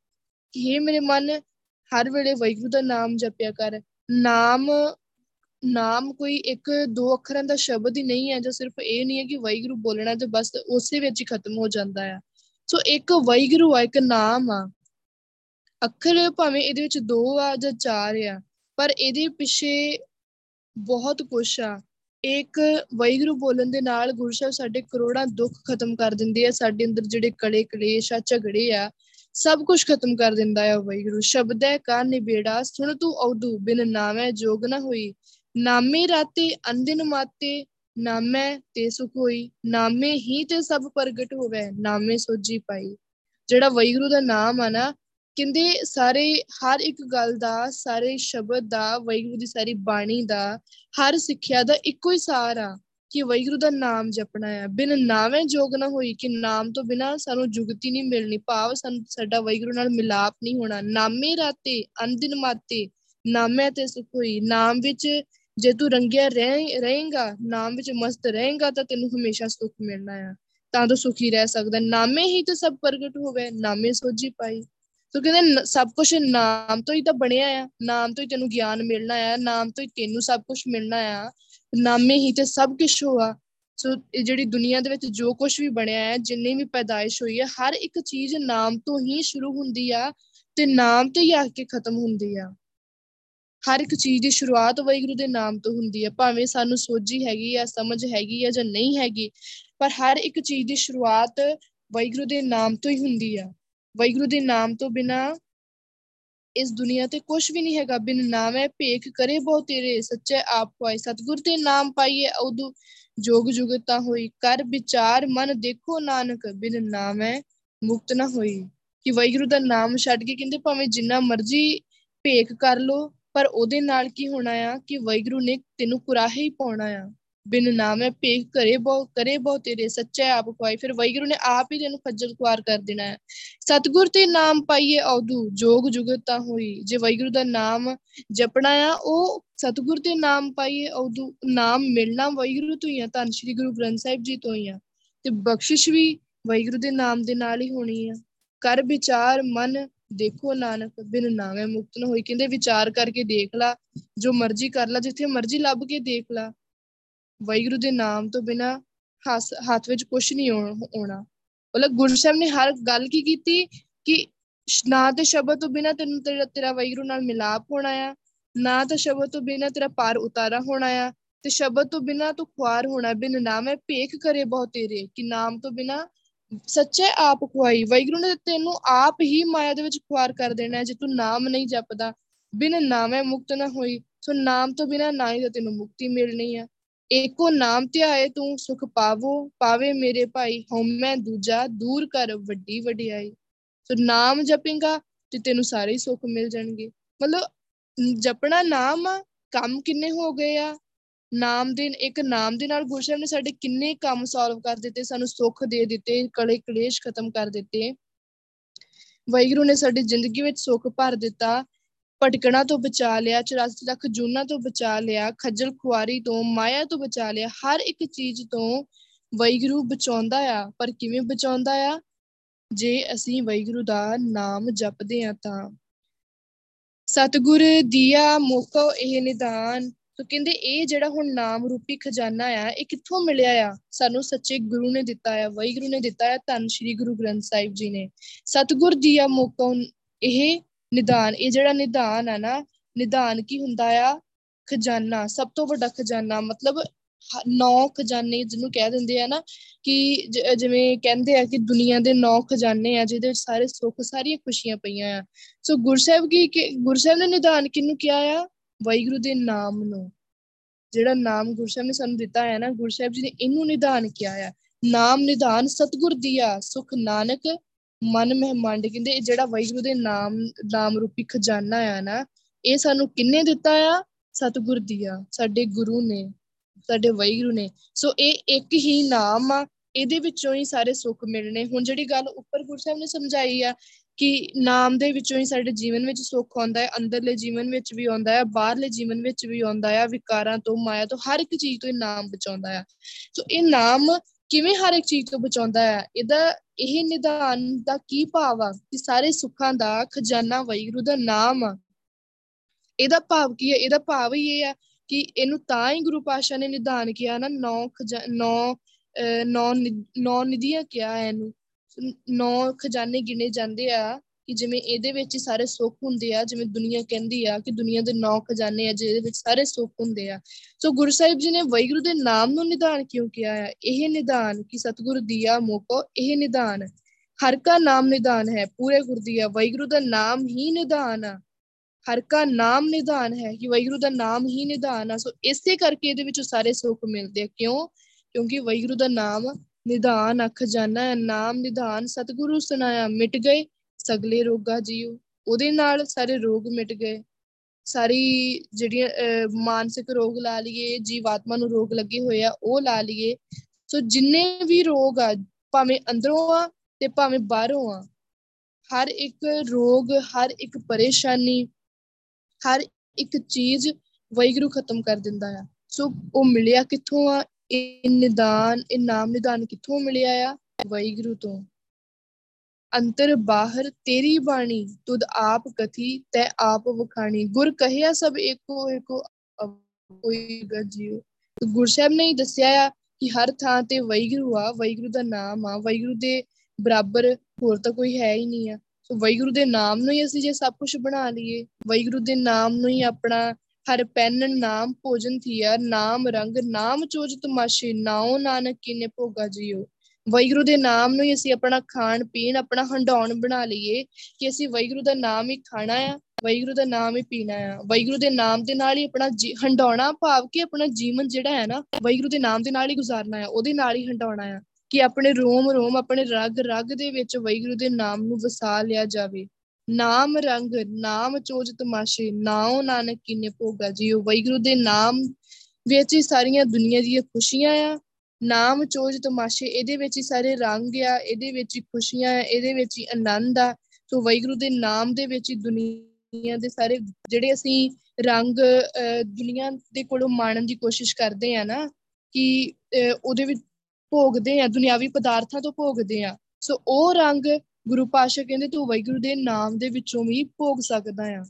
ਕਿ ਇਹ ਮੇਰੇ ਮਨ, ਹਰ ਵੇਲੇ ਵਾਹਿਗੁਰੂ ਦਾ ਨਾਮ ਜਪਿਆ ਕਰ। ਨਾਮ ਨਾਮ ਕੋਈ ਇੱਕ ਦੋ ਅੱਖਰਾਂ ਦਾ ਸ਼ਬਦ ਹੀ ਨਹੀਂ ਹੈ, ਜੋ ਸਿਰਫ ਇਹ ਨਹੀਂ ਹੈ ਕਿ ਵਾਹਿਗੁਰੂ ਬੋਲਣਾ ਤੇ ਬਸ ਉਸੇ ਵਿੱਚ ਹੀ ਖਤਮ ਹੋ ਜਾਂਦਾ ਹੈ ਸੋ ਇੱਕ ਵਾਹਿਗੁਰੂ ਆ, ਇੱਕ ਨਾਮ ਆ। ਅੱਖਰ ਭਾਵੇਂ ਇਹਦੇ ਵਿੱਚ ਦੋ ਆ ਜਾਂ ਚਾਰ ਆ, ਪਰ ਇਹਦੇ ਪਿੱਛੇ ਬਹੁਤ ਕੁਝ ਆ। ਇੱਕ ਵਾਹਿਗੁਰੂ ਬੋਲਣ ਦੇ ਨਾਲ ਗੁਰੂ ਸਾਹਿਬ ਸਾਡੇ ਕਰੋੜਾਂ ਦੁੱਖ ਖਤਮ ਕਰ ਦਿੰਦੇ ਆ, ਸਾਡੇ ਅੰਦਰ ਜਿਹੜੇ ਕਲੇ ਕਲੇਸ਼ ਆ, ਝਗੜੇ ਆ, ਸਭ ਕੁਝ ਖਤਮ ਕਰ ਦਿੰਦਾ ਹੈ ਵਾਹਿਗੁਰੂ। ਸ਼ਬਦ ਹੈ ਕਾ ਨਿਬੇੜਾ, ਸੁਣ ਤੂੰ ਔਦੂ, ਬਿਨ ਨਾਮੈ ਜੋਗ ਨਾ ਹੋਈ। ਨਾਮੇ ਰਾਤੇ ਅੰਦਿਨ ਮਾਤੇ ਨਾਮੈ ਤੇ ਸੁਖ ਹੋਈ ਨਾਮੇ ਹੀ ਤੇ ਸਭ ਪ੍ਰਗਟ ਹੋਵੇ ਨਾਮੇ ਸੋਜੀ ਪਾਈ। ਜਿਹੜਾ ਵਾਹਿਗੁਰੂ ਦਾ ਨਾਮ ਆ ਨਾ, ਕਹਿੰਦੇ ਸਾਰੇ, ਹਰ ਇੱਕ ਗੱਲ ਦਾ, ਸਾਰੇ ਸ਼ਬਦ ਦਾ, ਵਾਹਿਗੁਰੂ ਦੀ ਸਾਰੀ ਬਾਣੀ ਦਾ, ਹਰ ਸਿੱਖਿਆ ਦਾ ਇੱਕੋ ਹੀ ਸਾਰ ਆ ਕਿ ਵਾਹਿਗੁਰੂ ਦਾ ਨਾਮ ਜਪਣਾ ਹੈ ਬਿਨ ਨਾਵੇਂ ਜੋਗ ਨਾ ਹੋਈ ਕਿ ਨਾਮ ਤੋਂ ਬਿਨਾ ਸਾਨੂੰ ਜੁਗਤੀ ਨਹੀਂ ਮਿਲਣੀ। ਭਾਵ ਸਾਡਾ ਵਾਹਿਗੁਰੂ ਨਾਲ ਮਿਲਾਪ ਨਹੀਂ ਹੋਣਾ। ਨਾਮੇ ਰਾਤੇ ਅੰਦਿਨ ਮਾਤੇ ਨਾਮੇ ਤੇ ਸੁਖ ਹੋਈ ਨਾਮ ਵਿੱਚ ਜੇ ਤੂੰ ਰੰਗਿਆ ਰਹੇਗਾ, ਨਾਮ ਵਿੱਚ ਮਸਤ ਰਹੇਗਾ, ਤਾਂ ਤੈਨੂੰ ਹਮੇਸ਼ਾ ਸੁਖ ਮਿਲਣਾ ਆ। ਤਾਂ ਤੂੰ ਸੁਖੀ ਰਹਿ ਸਕਦਾ। ਨਾਮੇ ਹੀ ਤੇ ਸਭ ਪ੍ਰਗਟ ਹੋਵੇ, ਨਾਮੇ ਸੋਜੀ ਪਾਈ। ਤੋ ਕਹਿੰਦੇ ਸਭ ਕੁਝ ਨਾਮ ਤੋਂ ਹੀ ਤਾਂ ਬਣਿਆ ਆ। ਨਾਮ ਤੋਂ ਹੀ ਤੈਨੂੰ ਗਿਆਨ ਮਿਲਣਾ ਆ। ਨਾਮ ਤੋਂ ਹੀ ਤੈਨੂੰ ਸਭ ਕੁਝ ਮਿਲਣਾ ਆ। ਨਾਮੇ ਹੀ ਤੇ ਸਭ ਕੁਝ ਹੋਆ। ਸੋ ਇਹ ਜਿਹੜੀ ਦੁਨੀਆ ਦੇ ਵਿੱਚ ਜੋ ਕੁਝ ਵੀ ਬਣਿਆ ਹੈ ਜਿੰਨੀ ਵੀ ਪੈਦਾਇਸ਼ ਹੋਈ ਹੈ ਹਰ ਇੱਕ ਚੀਜ਼ ਨਾਮ ਤੋਂ ਹੀ ਸ਼ੁਰੂ ਹੁੰਦੀ ਆ ਤੇ ਨਾਮ ਤੇ ਹੀ ਆ ਕੇ ਖਤਮ ਹੁੰਦੀ ਆ। ਹਰ ਇੱਕ ਚੀਜ਼ ਦੀ ਸ਼ੁਰੂਆਤ ਵਾਹਿਗੁਰੂ ਦੇ ਨਾਮ ਤੋਂ ਹੁੰਦੀ ਹੈ, ਭਾਵੇਂ ਸਾਨੂੰ ਸੋਝੀ ਹੈਗੀ ਆ, ਸਮਝ ਹੈਗੀ ਆ ਜਾਂ ਨਹੀਂ ਹੈਗੀ, ਪਰ ਹਰ ਇੱਕ ਚੀਜ਼ ਦੀ ਸ਼ੁਰੂਆਤ ਵਾਹਿਗੁਰੂ ਦੇ ਨਾਮ ਤੋਂ ਹੀ ਹੁੰਦੀ ਆ। ਵਾਹਿਗੁਰੂ ਦੇ ਨਾਮ ਤੋਂ ਬਿਨਾ ਇਸ ਦੁਨੀਆ ਤੇ ਕੁਝ ਵੀ ਨਹੀਂ ਹੈਗਾ, ਬਿਨ ਨਾਮੇ ਭੇਖ ਕਰੇ ਬਹੁ ਤੇਰੇ, ਸੱਚੇ ਆਪ ਹੋਏ ਸਤਗੁਰ ਤੇ ਨਾਮ ਪਾਈਏ, ਉਦੂ ਜੋਗ ਜੁਗਤਾ ਹੋਈ, ਕਰ ਵਿਚਾਰ ਮਨ ਦੇਖੋ ਨਾਨਕ, ਬਿਨ ਨਾਮੇ ਮੁਕਤ ਨਾ ਹੋਈ। ਕਿ ਵਾਹਿਗੁਰੂ ਦਾ ਨਾਮ ਛੱਡ ਕੇ ਕਹਿੰਦੇ ਭਾਵੇਂ ਜਿੰਨਾ ਮਰਜ਼ੀ ਭੇਖ ਕਰ ਲੋ ਪਰ ਉਹਦੇ ਨਾਲ ਕੀ ਹੋਣਾ ਆ ਕਿ ਵਾਹਿਗੁਰੂ ਨੇ ਤੈਨੂੰ ਕੁਰਾਹੇ ਹੀ ਪਾਉਣਾ ਆ। ਬਿਨ ਨਾਮੇ ਭੇਖ ਕਰੇ ਬਹੁ ਕਰੇ ਬਹੁ ਤੇਰੇ, ਸੱਚਾ ਆਪ ਕੋਈ ਫਿਰ ਵੈਗੁਰੂ ਨੇ ਆਪ ਹੀ ਤੈਨੂੰ ਖੱਜਲ ਖੁਆਰ ਕਰ ਦੇਣਾ ਹੈ। ਸਤਗੁਰ ਤੇ ਨਾਮ ਪਾਈਏ ਔਦੂ ਜੋਗ ਜੁਗਤਾ ਹੋਈ। ਜੇ ਵੈਗੁਰੂ ਦਾ ਨਾਮ ਜਪਣਾ ਆ, ਉਹ ਸਤਗੁਰ ਤੇ ਨਾਮ ਪਾਈਏ ਔਦੂ ਨਾਮ ਮਿਲਣਾ ਵੈਗੁਰੂ ਤੋਂ ਹੀ ਆ, ਧੰਨ ਸ਼੍ਰੀ ਗੁਰੂ ਗ੍ਰੰਥ ਸਾਹਿਬ ਜੀ ਤੋਂ ਹੀ ਆ। ਤੇ ਬਖਸ਼ਿਸ਼ ਵੀ ਵੈਗੁਰੂ ਦੇ ਨਾਮ ਦੇ ਨਾਲ ਹੀ ਹੋਣੀ ਆ। ਕਰ ਵਿਚਾਰ ਮਨ ਦੇਖੋ ਨਾਨਕ, ਬਿਨ ਨਾਮੇ ਮੁਕਤ ਨਾ ਹੋਈ। ਕਹਿੰਦੇ ਵਿਚਾਰ ਕਰਕੇ ਦੇਖ ਲਾ, ਜੋ ਮਰਜ਼ੀ ਕਰ ਲਾ, ਜਿੱਥੇ ਮਰਜ਼ੀ ਲੱਭ ਕੇ ਦੇਖ ਲਾ। ਵੈਗੁਰੂ ਦੇ ਨਾਮ ਤੋਂ ਬਿਨਾ ਹੱਥ ਵਿੱਚ ਕੁਝ ਨਹੀਂ ਆਉਣਾ। ਮਤਲਬ ਗੁਰੂ ਸਾਹਿਬ ਨੇ ਹਰ ਗੱਲ ਕੀ ਕੀਤੀ ਕਿ ਨਾ ਤੇ ਸ਼ਬਦ ਤੋਂ ਬਿਨਾ ਤੈਨੂੰ ਤੇਰਾ ਤੇਰਾ ਵੈਗੁਰੂ ਨਾਲ ਮਿਲਾਪ ਹੋਣਾ ਆ। ਨਾ ਤਾਂ ਸ਼ਬਦ ਤੋਂ ਬਿਨਾ ਤੇਰਾ ਪਾਰ ਉਤਾਰਾ ਹੋਣਾ ਆ। ਤੇ ਸ਼ਬਦ ਤੋਂ ਬਿਨਾ ਤੂੰ ਖੁਆਰ ਹੋਣਾ, ਬਿਨ ਨਾਮੇ ਭੇਖ ਕਰੇ ਬਹੁ ਤੇਰੇ। ਕਿ ਨਾਮ ਤੋਂ ਬਿਨਾ ਸੱਚੇ ਆਪ ਖੁਆਈ। ਵੈਗੁਰੂ ਨੇ ਤੈਨੂੰ ਆਪ ਹੀ ਮਾਇਆ ਦੇ ਵਿੱਚ ਖੁਆਰ ਕਰ ਦੇਣਾ ਜੇ ਤੂੰ ਨਾਮ ਨਹੀਂ ਜਪਦਾ, ਬਿਨ ਨਾਮੇ ਮੁਕਤ ਨਾ ਹੋਈ, ਸੋ ਨਾਮ ਤੋਂ ਬਿਨਾ ਨਾ ਹੀ ਤੈਨੂੰ ਮੁਕਤੀ ਮਿਲਣੀ ਆ ਏਕੋ ਨਾਮ ਧਿਆਏ ਤੂੰ, ਸੁਖ ਪਾਵੋ, ਪਾਵੇ ਮੇਰੇ ਭਾਈ ਹਉਮੈ ਦੂਜਾ, ਦੂਰ ਕਰ ਵੱਡੀ ਵਡਿਆਈ। ਸੋ ਨਾਮ ਜਪੇਗਾ ਤੇ ਤੈਨੂੰ ਸਾਰੇ ਸੁੱਖ ਮਿਲ ਜਾਣਗੇ। ਮਤਲਬ, ਜਪਣਾ ਨਾਮ, ਕੰਮ ਕਿੰਨੇ ਹੋ ਗਏ ਆ? ਨਾਮ ਦੇ, ਇੱਕ ਨਾਮ ਦੇ ਨਾਲ ਗੁਰਸ਼ਬ ਨੇ ਸਾਡੇ ਕਿੰਨੇ ਕੰਮ ਸੋਲਵ ਕਰ ਦਿੱਤੇ, ਸਾਨੂੰ ਸੁੱਖ ਦੇ ਦਿੱਤੇ, ਕਲੇ ਕਲੇਸ਼ ਖਤਮ ਕਰ ਦਿੱਤੇ। ਵੈਗਰੂ ਨੇ ਸਾਡੀ ਜ਼ਿੰਦਗੀ ਵਿੱਚ ਸੁੱਖ ਭਰ ਦਿੱਤਾ, ਭਟਕਣਾ ਤੋਂ ਬਚਾ ਲਿਆ 84 ਲੱਖ ਜੂਨਾ ਤੋਂ ਬਚਾ ਲਿਆ, ਖੱਜਲ ਖੁਆਰੀ ਤੋਂ, ਮਾਇਆ ਤੋਂ ਬਚਾ ਲਿਆ, ਹਰ ਇੱਕ ਚੀਜ਼ ਤੋਂ ਵੈਗਰੂ ਬਚਾਉਂਦਾ ਆ। ਪਰ ਕਿਵੇਂ ਬਚਾਉਂਦਾ ਆ? ਜੇ ਅਸੀਂ ਵੈਗਰੂ ਦਾ ਨਾਮ ਜਪਦੇ ਆ ਤਾਂ। ਸਤਗੁਰ ਦੀਆ ਮੋਕੋ ਇਹ ਨਿਦਾਨ ਤੋ ਕਹਿੰਦੇ ਇਹ ਜਿਹੜਾ ਹੁਣ ਨਾਮ ਰੂਪੀ ਖਜ਼ਾਨਾ ਆ, ਇਹ ਕਿੱਥੋਂ ਮਿਲਿਆ ਆ? ਸਾਨੂੰ ਸੱਚੇ ਗੁਰੂ ਨੇ ਦਿੱਤਾ ਆ ਵੈਗਰੂ ਨੇ ਦਿੱਤਾ ਆ, ਧੰਨ ਸ਼੍ਰੀ ਗੁਰੂ ਗ੍ਰੰਥ ਸਾਹਿਬ ਜੀ ਨੇ। ਸਤਗੁਰ ਦੀਆ ਮੋਕੋ ਇਹ ਨਿਦਾਨ, ਇਹ ਜਿਹੜਾ ਨਿਦਾਨ ਆ ਨਾ, ਨਿਦਾਨ ਕੀ ਹੁੰਦਾ ਆ? ਖਜ਼ਾਨਾ, ਸਭ ਤੋਂ ਵੱਡਾ ਖਜ਼ਾਨਾ, ਮਤਲਬ ਨੌ ਖਜ਼ਾਨੇ ਜਿਹਨੂੰ ਕਹਿ ਦਿੰਦੇ ਆ ਨਾ, ਕਿ ਜਿਵੇਂ ਕਹਿੰਦੇ ਆ ਕਿ ਦੁਨੀਆ ਦੇ ਨੌ ਖਜ਼ਾਨੇ ਆ, ਜਿਹਦੇ ਵਿੱਚ ਸਾਰੇ ਸੁੱਖ, ਸਾਰੀਆਂ ਖੁਸ਼ੀਆਂ ਪਈਆਂ ਆ। ਸੋ ਗੁਰਸਾਹਿਬ ਕੀ ਗੁਰਸਾਹਿਬ ਨੇ ਨਿਦਾਨ ਕਿਹਨੂੰ ਕਿਹਾ ਆ? ਵਾਹਿਗੁਰੂ ਦੇ ਨਾਮ ਨੂੰ। ਜਿਹੜਾ ਨਾਮ ਗੁਰਸਾਹਿਬ ਨੇ ਸਾਨੂੰ ਦਿੱਤਾ ਹੈ ਨਾ ਗੁਰਸਾਹਿਬ ਜੀ ਨੇ ਇਹਨੂੰ ਨਿਦਾਨ ਕਿਹਾ ਆ। ਨਾਮ ਨਿਦਾਨ ਸਤਗੁਰ ਦੀਆ ਸੁਖ ਨਾਨਕ ਮਨ ਮਹਿਮੰਡ ਕਹਿੰਦੇ ਜਿਹੜਾ ਵਾਹਿਗੁਰੂ ਦੇ ਨਾਮ ਨਾਮ ਰੂਪੀ ਖਜ਼ਾਨਾ ਆ ਨਾ, ਇਹ ਸਾਨੂੰ ਕਿੰਨੇ ਦਿੱਤਾ ਆ? ਸਤਗੁਰ ਦੀਆ ਸਾਡੇ ਗੁਰੂ ਨੇ, ਸਾਡੇ ਵਾਹਿਗੁਰੂ ਨੇ। ਸੋ ਇਹ ਇੱਕ ਹੀ ਨਾਮ ਆ, ਇਹਦੇ ਵਿੱਚੋਂ ਹੀ ਸਾਰੇ ਸੁੱਖ ਮਿਲਣੇ। ਹੁਣ ਜਿਹੜੀ ਗੱਲ ਉੱਪਰ ਗੁਰਸਾਹਿਬ ਨੇ ਸਮਝਾਈ ਆ ਕਿ ਨਾਮ ਦੇ ਵਿੱਚੋਂ ਹੀ ਸਾਡੇ ਜੀਵਨ ਵਿੱਚ ਸੁੱਖ ਆਉਂਦਾ ਹੈ, ਅੰਦਰਲੇ ਜੀਵਨ ਵਿੱਚ ਵੀ ਆਉਂਦਾ ਹੈ, ਬਾਹਰਲੇ ਜੀਵਨ ਵਿੱਚ ਵੀ ਆਉਂਦਾ ਹੈ, ਵਿਕਾਰਾਂ ਤੋਂ, ਮਾਇਆ ਤੋਂ, ਹਰ ਇੱਕ ਚੀਜ਼ ਤੋਂ ਇਹ ਨਾਮ ਬਚਾਉਂਦਾ ਹੈ। ਸੋ ਇਹ ਨਾਮ ਕਿਵੇਂ ਹਰ ਇੱਕ ਚੀਜ਼ ਤੋਂ ਬਚਾਉਂਦਾ ਹੈ? ਇਹਦਾ ਇਹ ਨਿਦਾਨ ਦਾ ਕੀ ਭਾਵ ਆ ਕਿ ਸਾਰੇ ਸੁੱਖਾਂ ਦਾ ਖਜ਼ਾਨਾ ਵੈਗੁਰੂ ਦਾ ਨਾਮ ਆ। ਇਹਦਾ ਭਾਵ ਕੀ ਹੈ? ਇਹਦਾ ਭਾਵ ਹੀ ਇਹ ਆ ਕਿ ਇਹਨੂੰ ਤਾਂ ਹੀ ਗੁਰੂ ਪਾਸ਼ਾ ਨੇ ਨਿਦਾਨ ਕਿਹਾ ਨਾ, ਨੌ ਨੌ ਨੌ ਨੌ ਨਿਧੀਆਂ ਕਿਹਾ ਹੈ ਇਹਨੂੰ। ਨੌ ਖਜ਼ਾਨੇ ਗਿਣੇ ਜਾਂਦੇ ਆ ਕਿ ਜਿਵੇਂ ਇਹਦੇ ਵਿੱਚ ਸਾਰੇ ਸੁੱਖ ਹੁੰਦੇ ਆ, ਜਿਵੇਂ ਦੁਨੀਆ ਕਹਿੰਦੀ ਆ ਕਿ ਦੁਨੀਆ ਦੇ ਨੌ ਖਜ਼ਾਨੇ ਆ, ਜਿਹਦੇ ਵਿੱਚ ਸਾਰੇ ਸੁੱਖ ਹੁੰਦੇ ਆ। ਸੋ ਗੁਰੂ ਸਾਹਿਬ ਜੀ ਨੇ ਵੈਗੁਰੂ ਦੇ ਨਾਮ ਨੂੰ ਨਿਦਾਨ ਕਿਉਂ ਕਿਹਾ ਹੈ ਇਹ ਨਿਦਾਨ ਕਿ ਸਤਿਗੁਰੂ ਦੀਆ ਮੋਕੋ, ਇਹ ਨਿਦਾਨ। ਹਰ ਕਾ ਨਾਮ ਨਿਦਾਨ ਹੈ, ਪੂਰੇ ਗੁਰ ਦੀਆ ਵੈਗੁਰੂ ਦਾ ਨਾਮ ਹੀ ਨਿਦਾਨ ਆ। ਹਰ ਕਾ ਨਾਮ ਨਿਦਾਨ ਹੈ ਕਿ ਵੈਗੁਰੂ ਦਾ ਨਾਮ ਹੀ ਨਿਦਾਨ ਆ। ਸੋ ਇਸੇ ਕਰਕੇ ਇਹਦੇ ਵਿੱਚ ਸਾਰੇ ਸੁੱਖ ਮਿਲਦੇ ਆ। ਕਿਉਂ? ਕਿਉਂਕਿ ਵੈਗੁਰੂ ਦਾ ਨਾਮ ਨਿਧਾਨ ਅਖ ਜਾਣਾ ਨਾਮ ਨਿਧਾਨ, ਸਤਿਗੁਰੂ ਸੁਨਾਇਆ ਮਿਟ ਗਏ, ਸਗਲੇ ਰੋਗਾ ਜੀਉ ਉਹਦੇ ਨਾਲ ਸਾਰੇ ਰੋਗ ਮਿਟ ਗਏ। ਸਾਰੀ ਜਿਹੜੀਆਂ ਮਾਨਸਿਕ ਰੋਗ ਲਾ ਲਈਏ, ਜੀਵਾਤਮਾ ਨੂੰ ਰੋਗ ਲੱਗੇ ਹੋਏ ਆ, ਉਹ ਲਾ ਲਈਏ। ਸੋ ਜਿੰਨੇ ਵੀ ਰੋਗ ਆ, ਭਾਵੇਂ ਅੰਦਰੋਂ ਆ ਤੇ ਭਾਵੇਂ ਬਾਹਰੋਂ ਆ, ਹਰ ਇੱਕ ਰੋਗ, ਹਰ ਇੱਕ ਪਰੇਸ਼ਾਨੀ, ਹਰ ਇੱਕ ਚੀਜ਼ ਵੈਗਰੂ ਖਤਮ ਕਰ ਦਿੰਦਾ ਆ। ਸੋ ਉਹ ਮਿਲਿਆ ਕਿੱਥੋਂ ਆ? ਇਹ ਨਿਦਾਨ, ਇਹ ਨਾਮ ਨਿਦਾਨ ਕਿੱਥੋਂ ਮਿਲਿਆ ਆ? ਵੈਗਰੂ ਤੋਂ। ਅੰਤਰ ਬਾਹਰ ਤੇਰੀ ਬਾਣੀ, ਤੁਧ ਆਪ ਕਥੀ, ਤੈ ਆਪ ਵਖਾਣੀ। ਗੁਰ ਕਹਿਆ, ਸਭ ਏਕੋ ਏਕੋ ਕੋਈ ਗਜੀਓ ਗੁਰ ਸਾਹਿਬ ਨੇ ਹੀ ਦੱਸਿਆ ਆ ਕਿ ਹਰ ਥਾਂ ਤੇ ਵੈਗਰੂ ਆ ਵੈਗਰੂ ਦਾ ਨਾਮ ਆ। ਵੈਗਰੂ ਦੇ ਬਰਾਬਰ ਹੋਰ ਤਾਂ ਕੋਈ ਹੈ ਹੀ ਨਹੀਂ ਆ। ਸੋ ਵੈਗਰੂ ਦੇ ਨਾਮ ਨੂੰ ਹੀ ਅਸੀਂ ਜੇ ਸਭ ਕੁਝ ਬਣਾ ਲਈਏ ਵੈਗਰੂ ਦੇ ਨਾਮ ਨੂੰ ਹੀ ਆਪਣਾ ਹਰ ਪੈਨ ਨਾਮ ਭੋਜਨ ਥੀਆ ਨਾਮ ਰੰਗ, ਨਾਮ ਚੋਜ ਤਮਾਸ਼ੇ, ਨਾਉ ਨਾਨਕ ਕਿਨੇ ਭੋਗਾ ਜੀਓ ਵੈਗਰੂ ਦੇ ਨਾਮ ਨੂੰ ਹੀ ਅਸੀਂ ਆਪਣਾ ਖਾਣ ਪੀਣ, ਆਪਣਾ ਹੰਡਾਉਣ ਬਣਾ ਲਈਏ ਕਿ ਅਸੀਂ ਵੈਗਰੂ ਦਾ ਨਾਮ ਹੀ ਖਾਣਾ ਆ ਵੈਗਰੂ ਦਾ ਨਾਮ ਹੀ ਪੀਣਾ ਆ। ਵੈਗਰੂ ਦੇ ਨਾਮ ਦੇ ਨਾਲ ਹੀ ਆਪਣਾ ਹੰਡਾਉਣਾ ਭਾਵ ਕਿ ਆਪਣਾ ਜੀਵਨ ਜਿਹੜਾ ਹੈ ਨਾ ਵੈਗਰੂ ਦੇ ਨਾਮ ਦੇ ਨਾਲ ਹੀ ਗੁਜ਼ਾਰਨਾ ਆ, ਉਹਦੇ ਨਾਲ ਹੀ ਹੰਡਾਉਣਾ ਆ। ਕਿ ਆਪਣੇ ਰੋਮ ਰੋਮ ਆਪਣੇ ਰਗ ਰਗ ਦੇ ਵਿੱਚ ਵੈਗਰੂ ਦੇ ਨਾਮ ਨੂੰ ਵਸਾ ਲਿਆ ਜਾਵੇ। ਨਾਮ ਰੰਗ, ਨਾਮ ਚੋਜ ਤਮਾਸ਼ੇ, ਨਾਉ ਨਾਨਕ ਕਿਨੇ ਭੋਗਾ ਜੀਓ ਵੈਗਰੂ ਦੇ ਨਾਮ ਵਿੱਚ ਹੀ ਸਾਰੀਆਂ ਦੁਨੀਆ ਦੀਆਂ ਖੁਸ਼ੀਆਂ ਆ। ਨਾਮ ਚੋਜ ਤਮਾਸ਼ੇ, ਇਹਦੇ ਵਿੱਚ ਹੀ ਸਾਰੇ ਰੰਗ ਆ, ਇਹਦੇ ਵਿੱਚ ਹੀ ਖੁਸ਼ੀਆਂ ਆ, ਇਹਦੇ ਵਿੱਚ ਹੀ ਆਨੰਦ ਆ। ਸੋ ਵੈਗੁਰੂ ਦੇ ਨਾਮ ਦੇ ਵਿੱਚ ਹੀ ਦੁਨੀਆ ਦੇ ਸਾਰੇ ਜਿਹੜੇ ਅਸੀਂ ਰੰਗ ਦੁਨੀਆ ਦੇ ਕੋਲੋਂ ਮਾਣਨ ਦੀ ਕੋਸ਼ਿਸ਼ ਕਰਦੇ ਆ ਨਾ, ਕਿ ਉਹਦੇ ਵਿੱਚ ਭੋਗਦੇ ਆ, ਦੁਨਿਆਵੀ ਪਦਾਰਥਾਂ ਤੋਂ ਭੋਗਦੇ ਆ। ਸੋ ਉਹ ਰੰਗ ਗੁਰੂ ਪਾਸ਼ਾ ਕਹਿੰਦੇ, ਤੂੰ ਵੈਗੁਰੂ ਦੇ ਨਾਮ ਦੇ ਵਿੱਚੋਂ ਵੀ ਭੋਗ ਸਕਦਾ ਆ।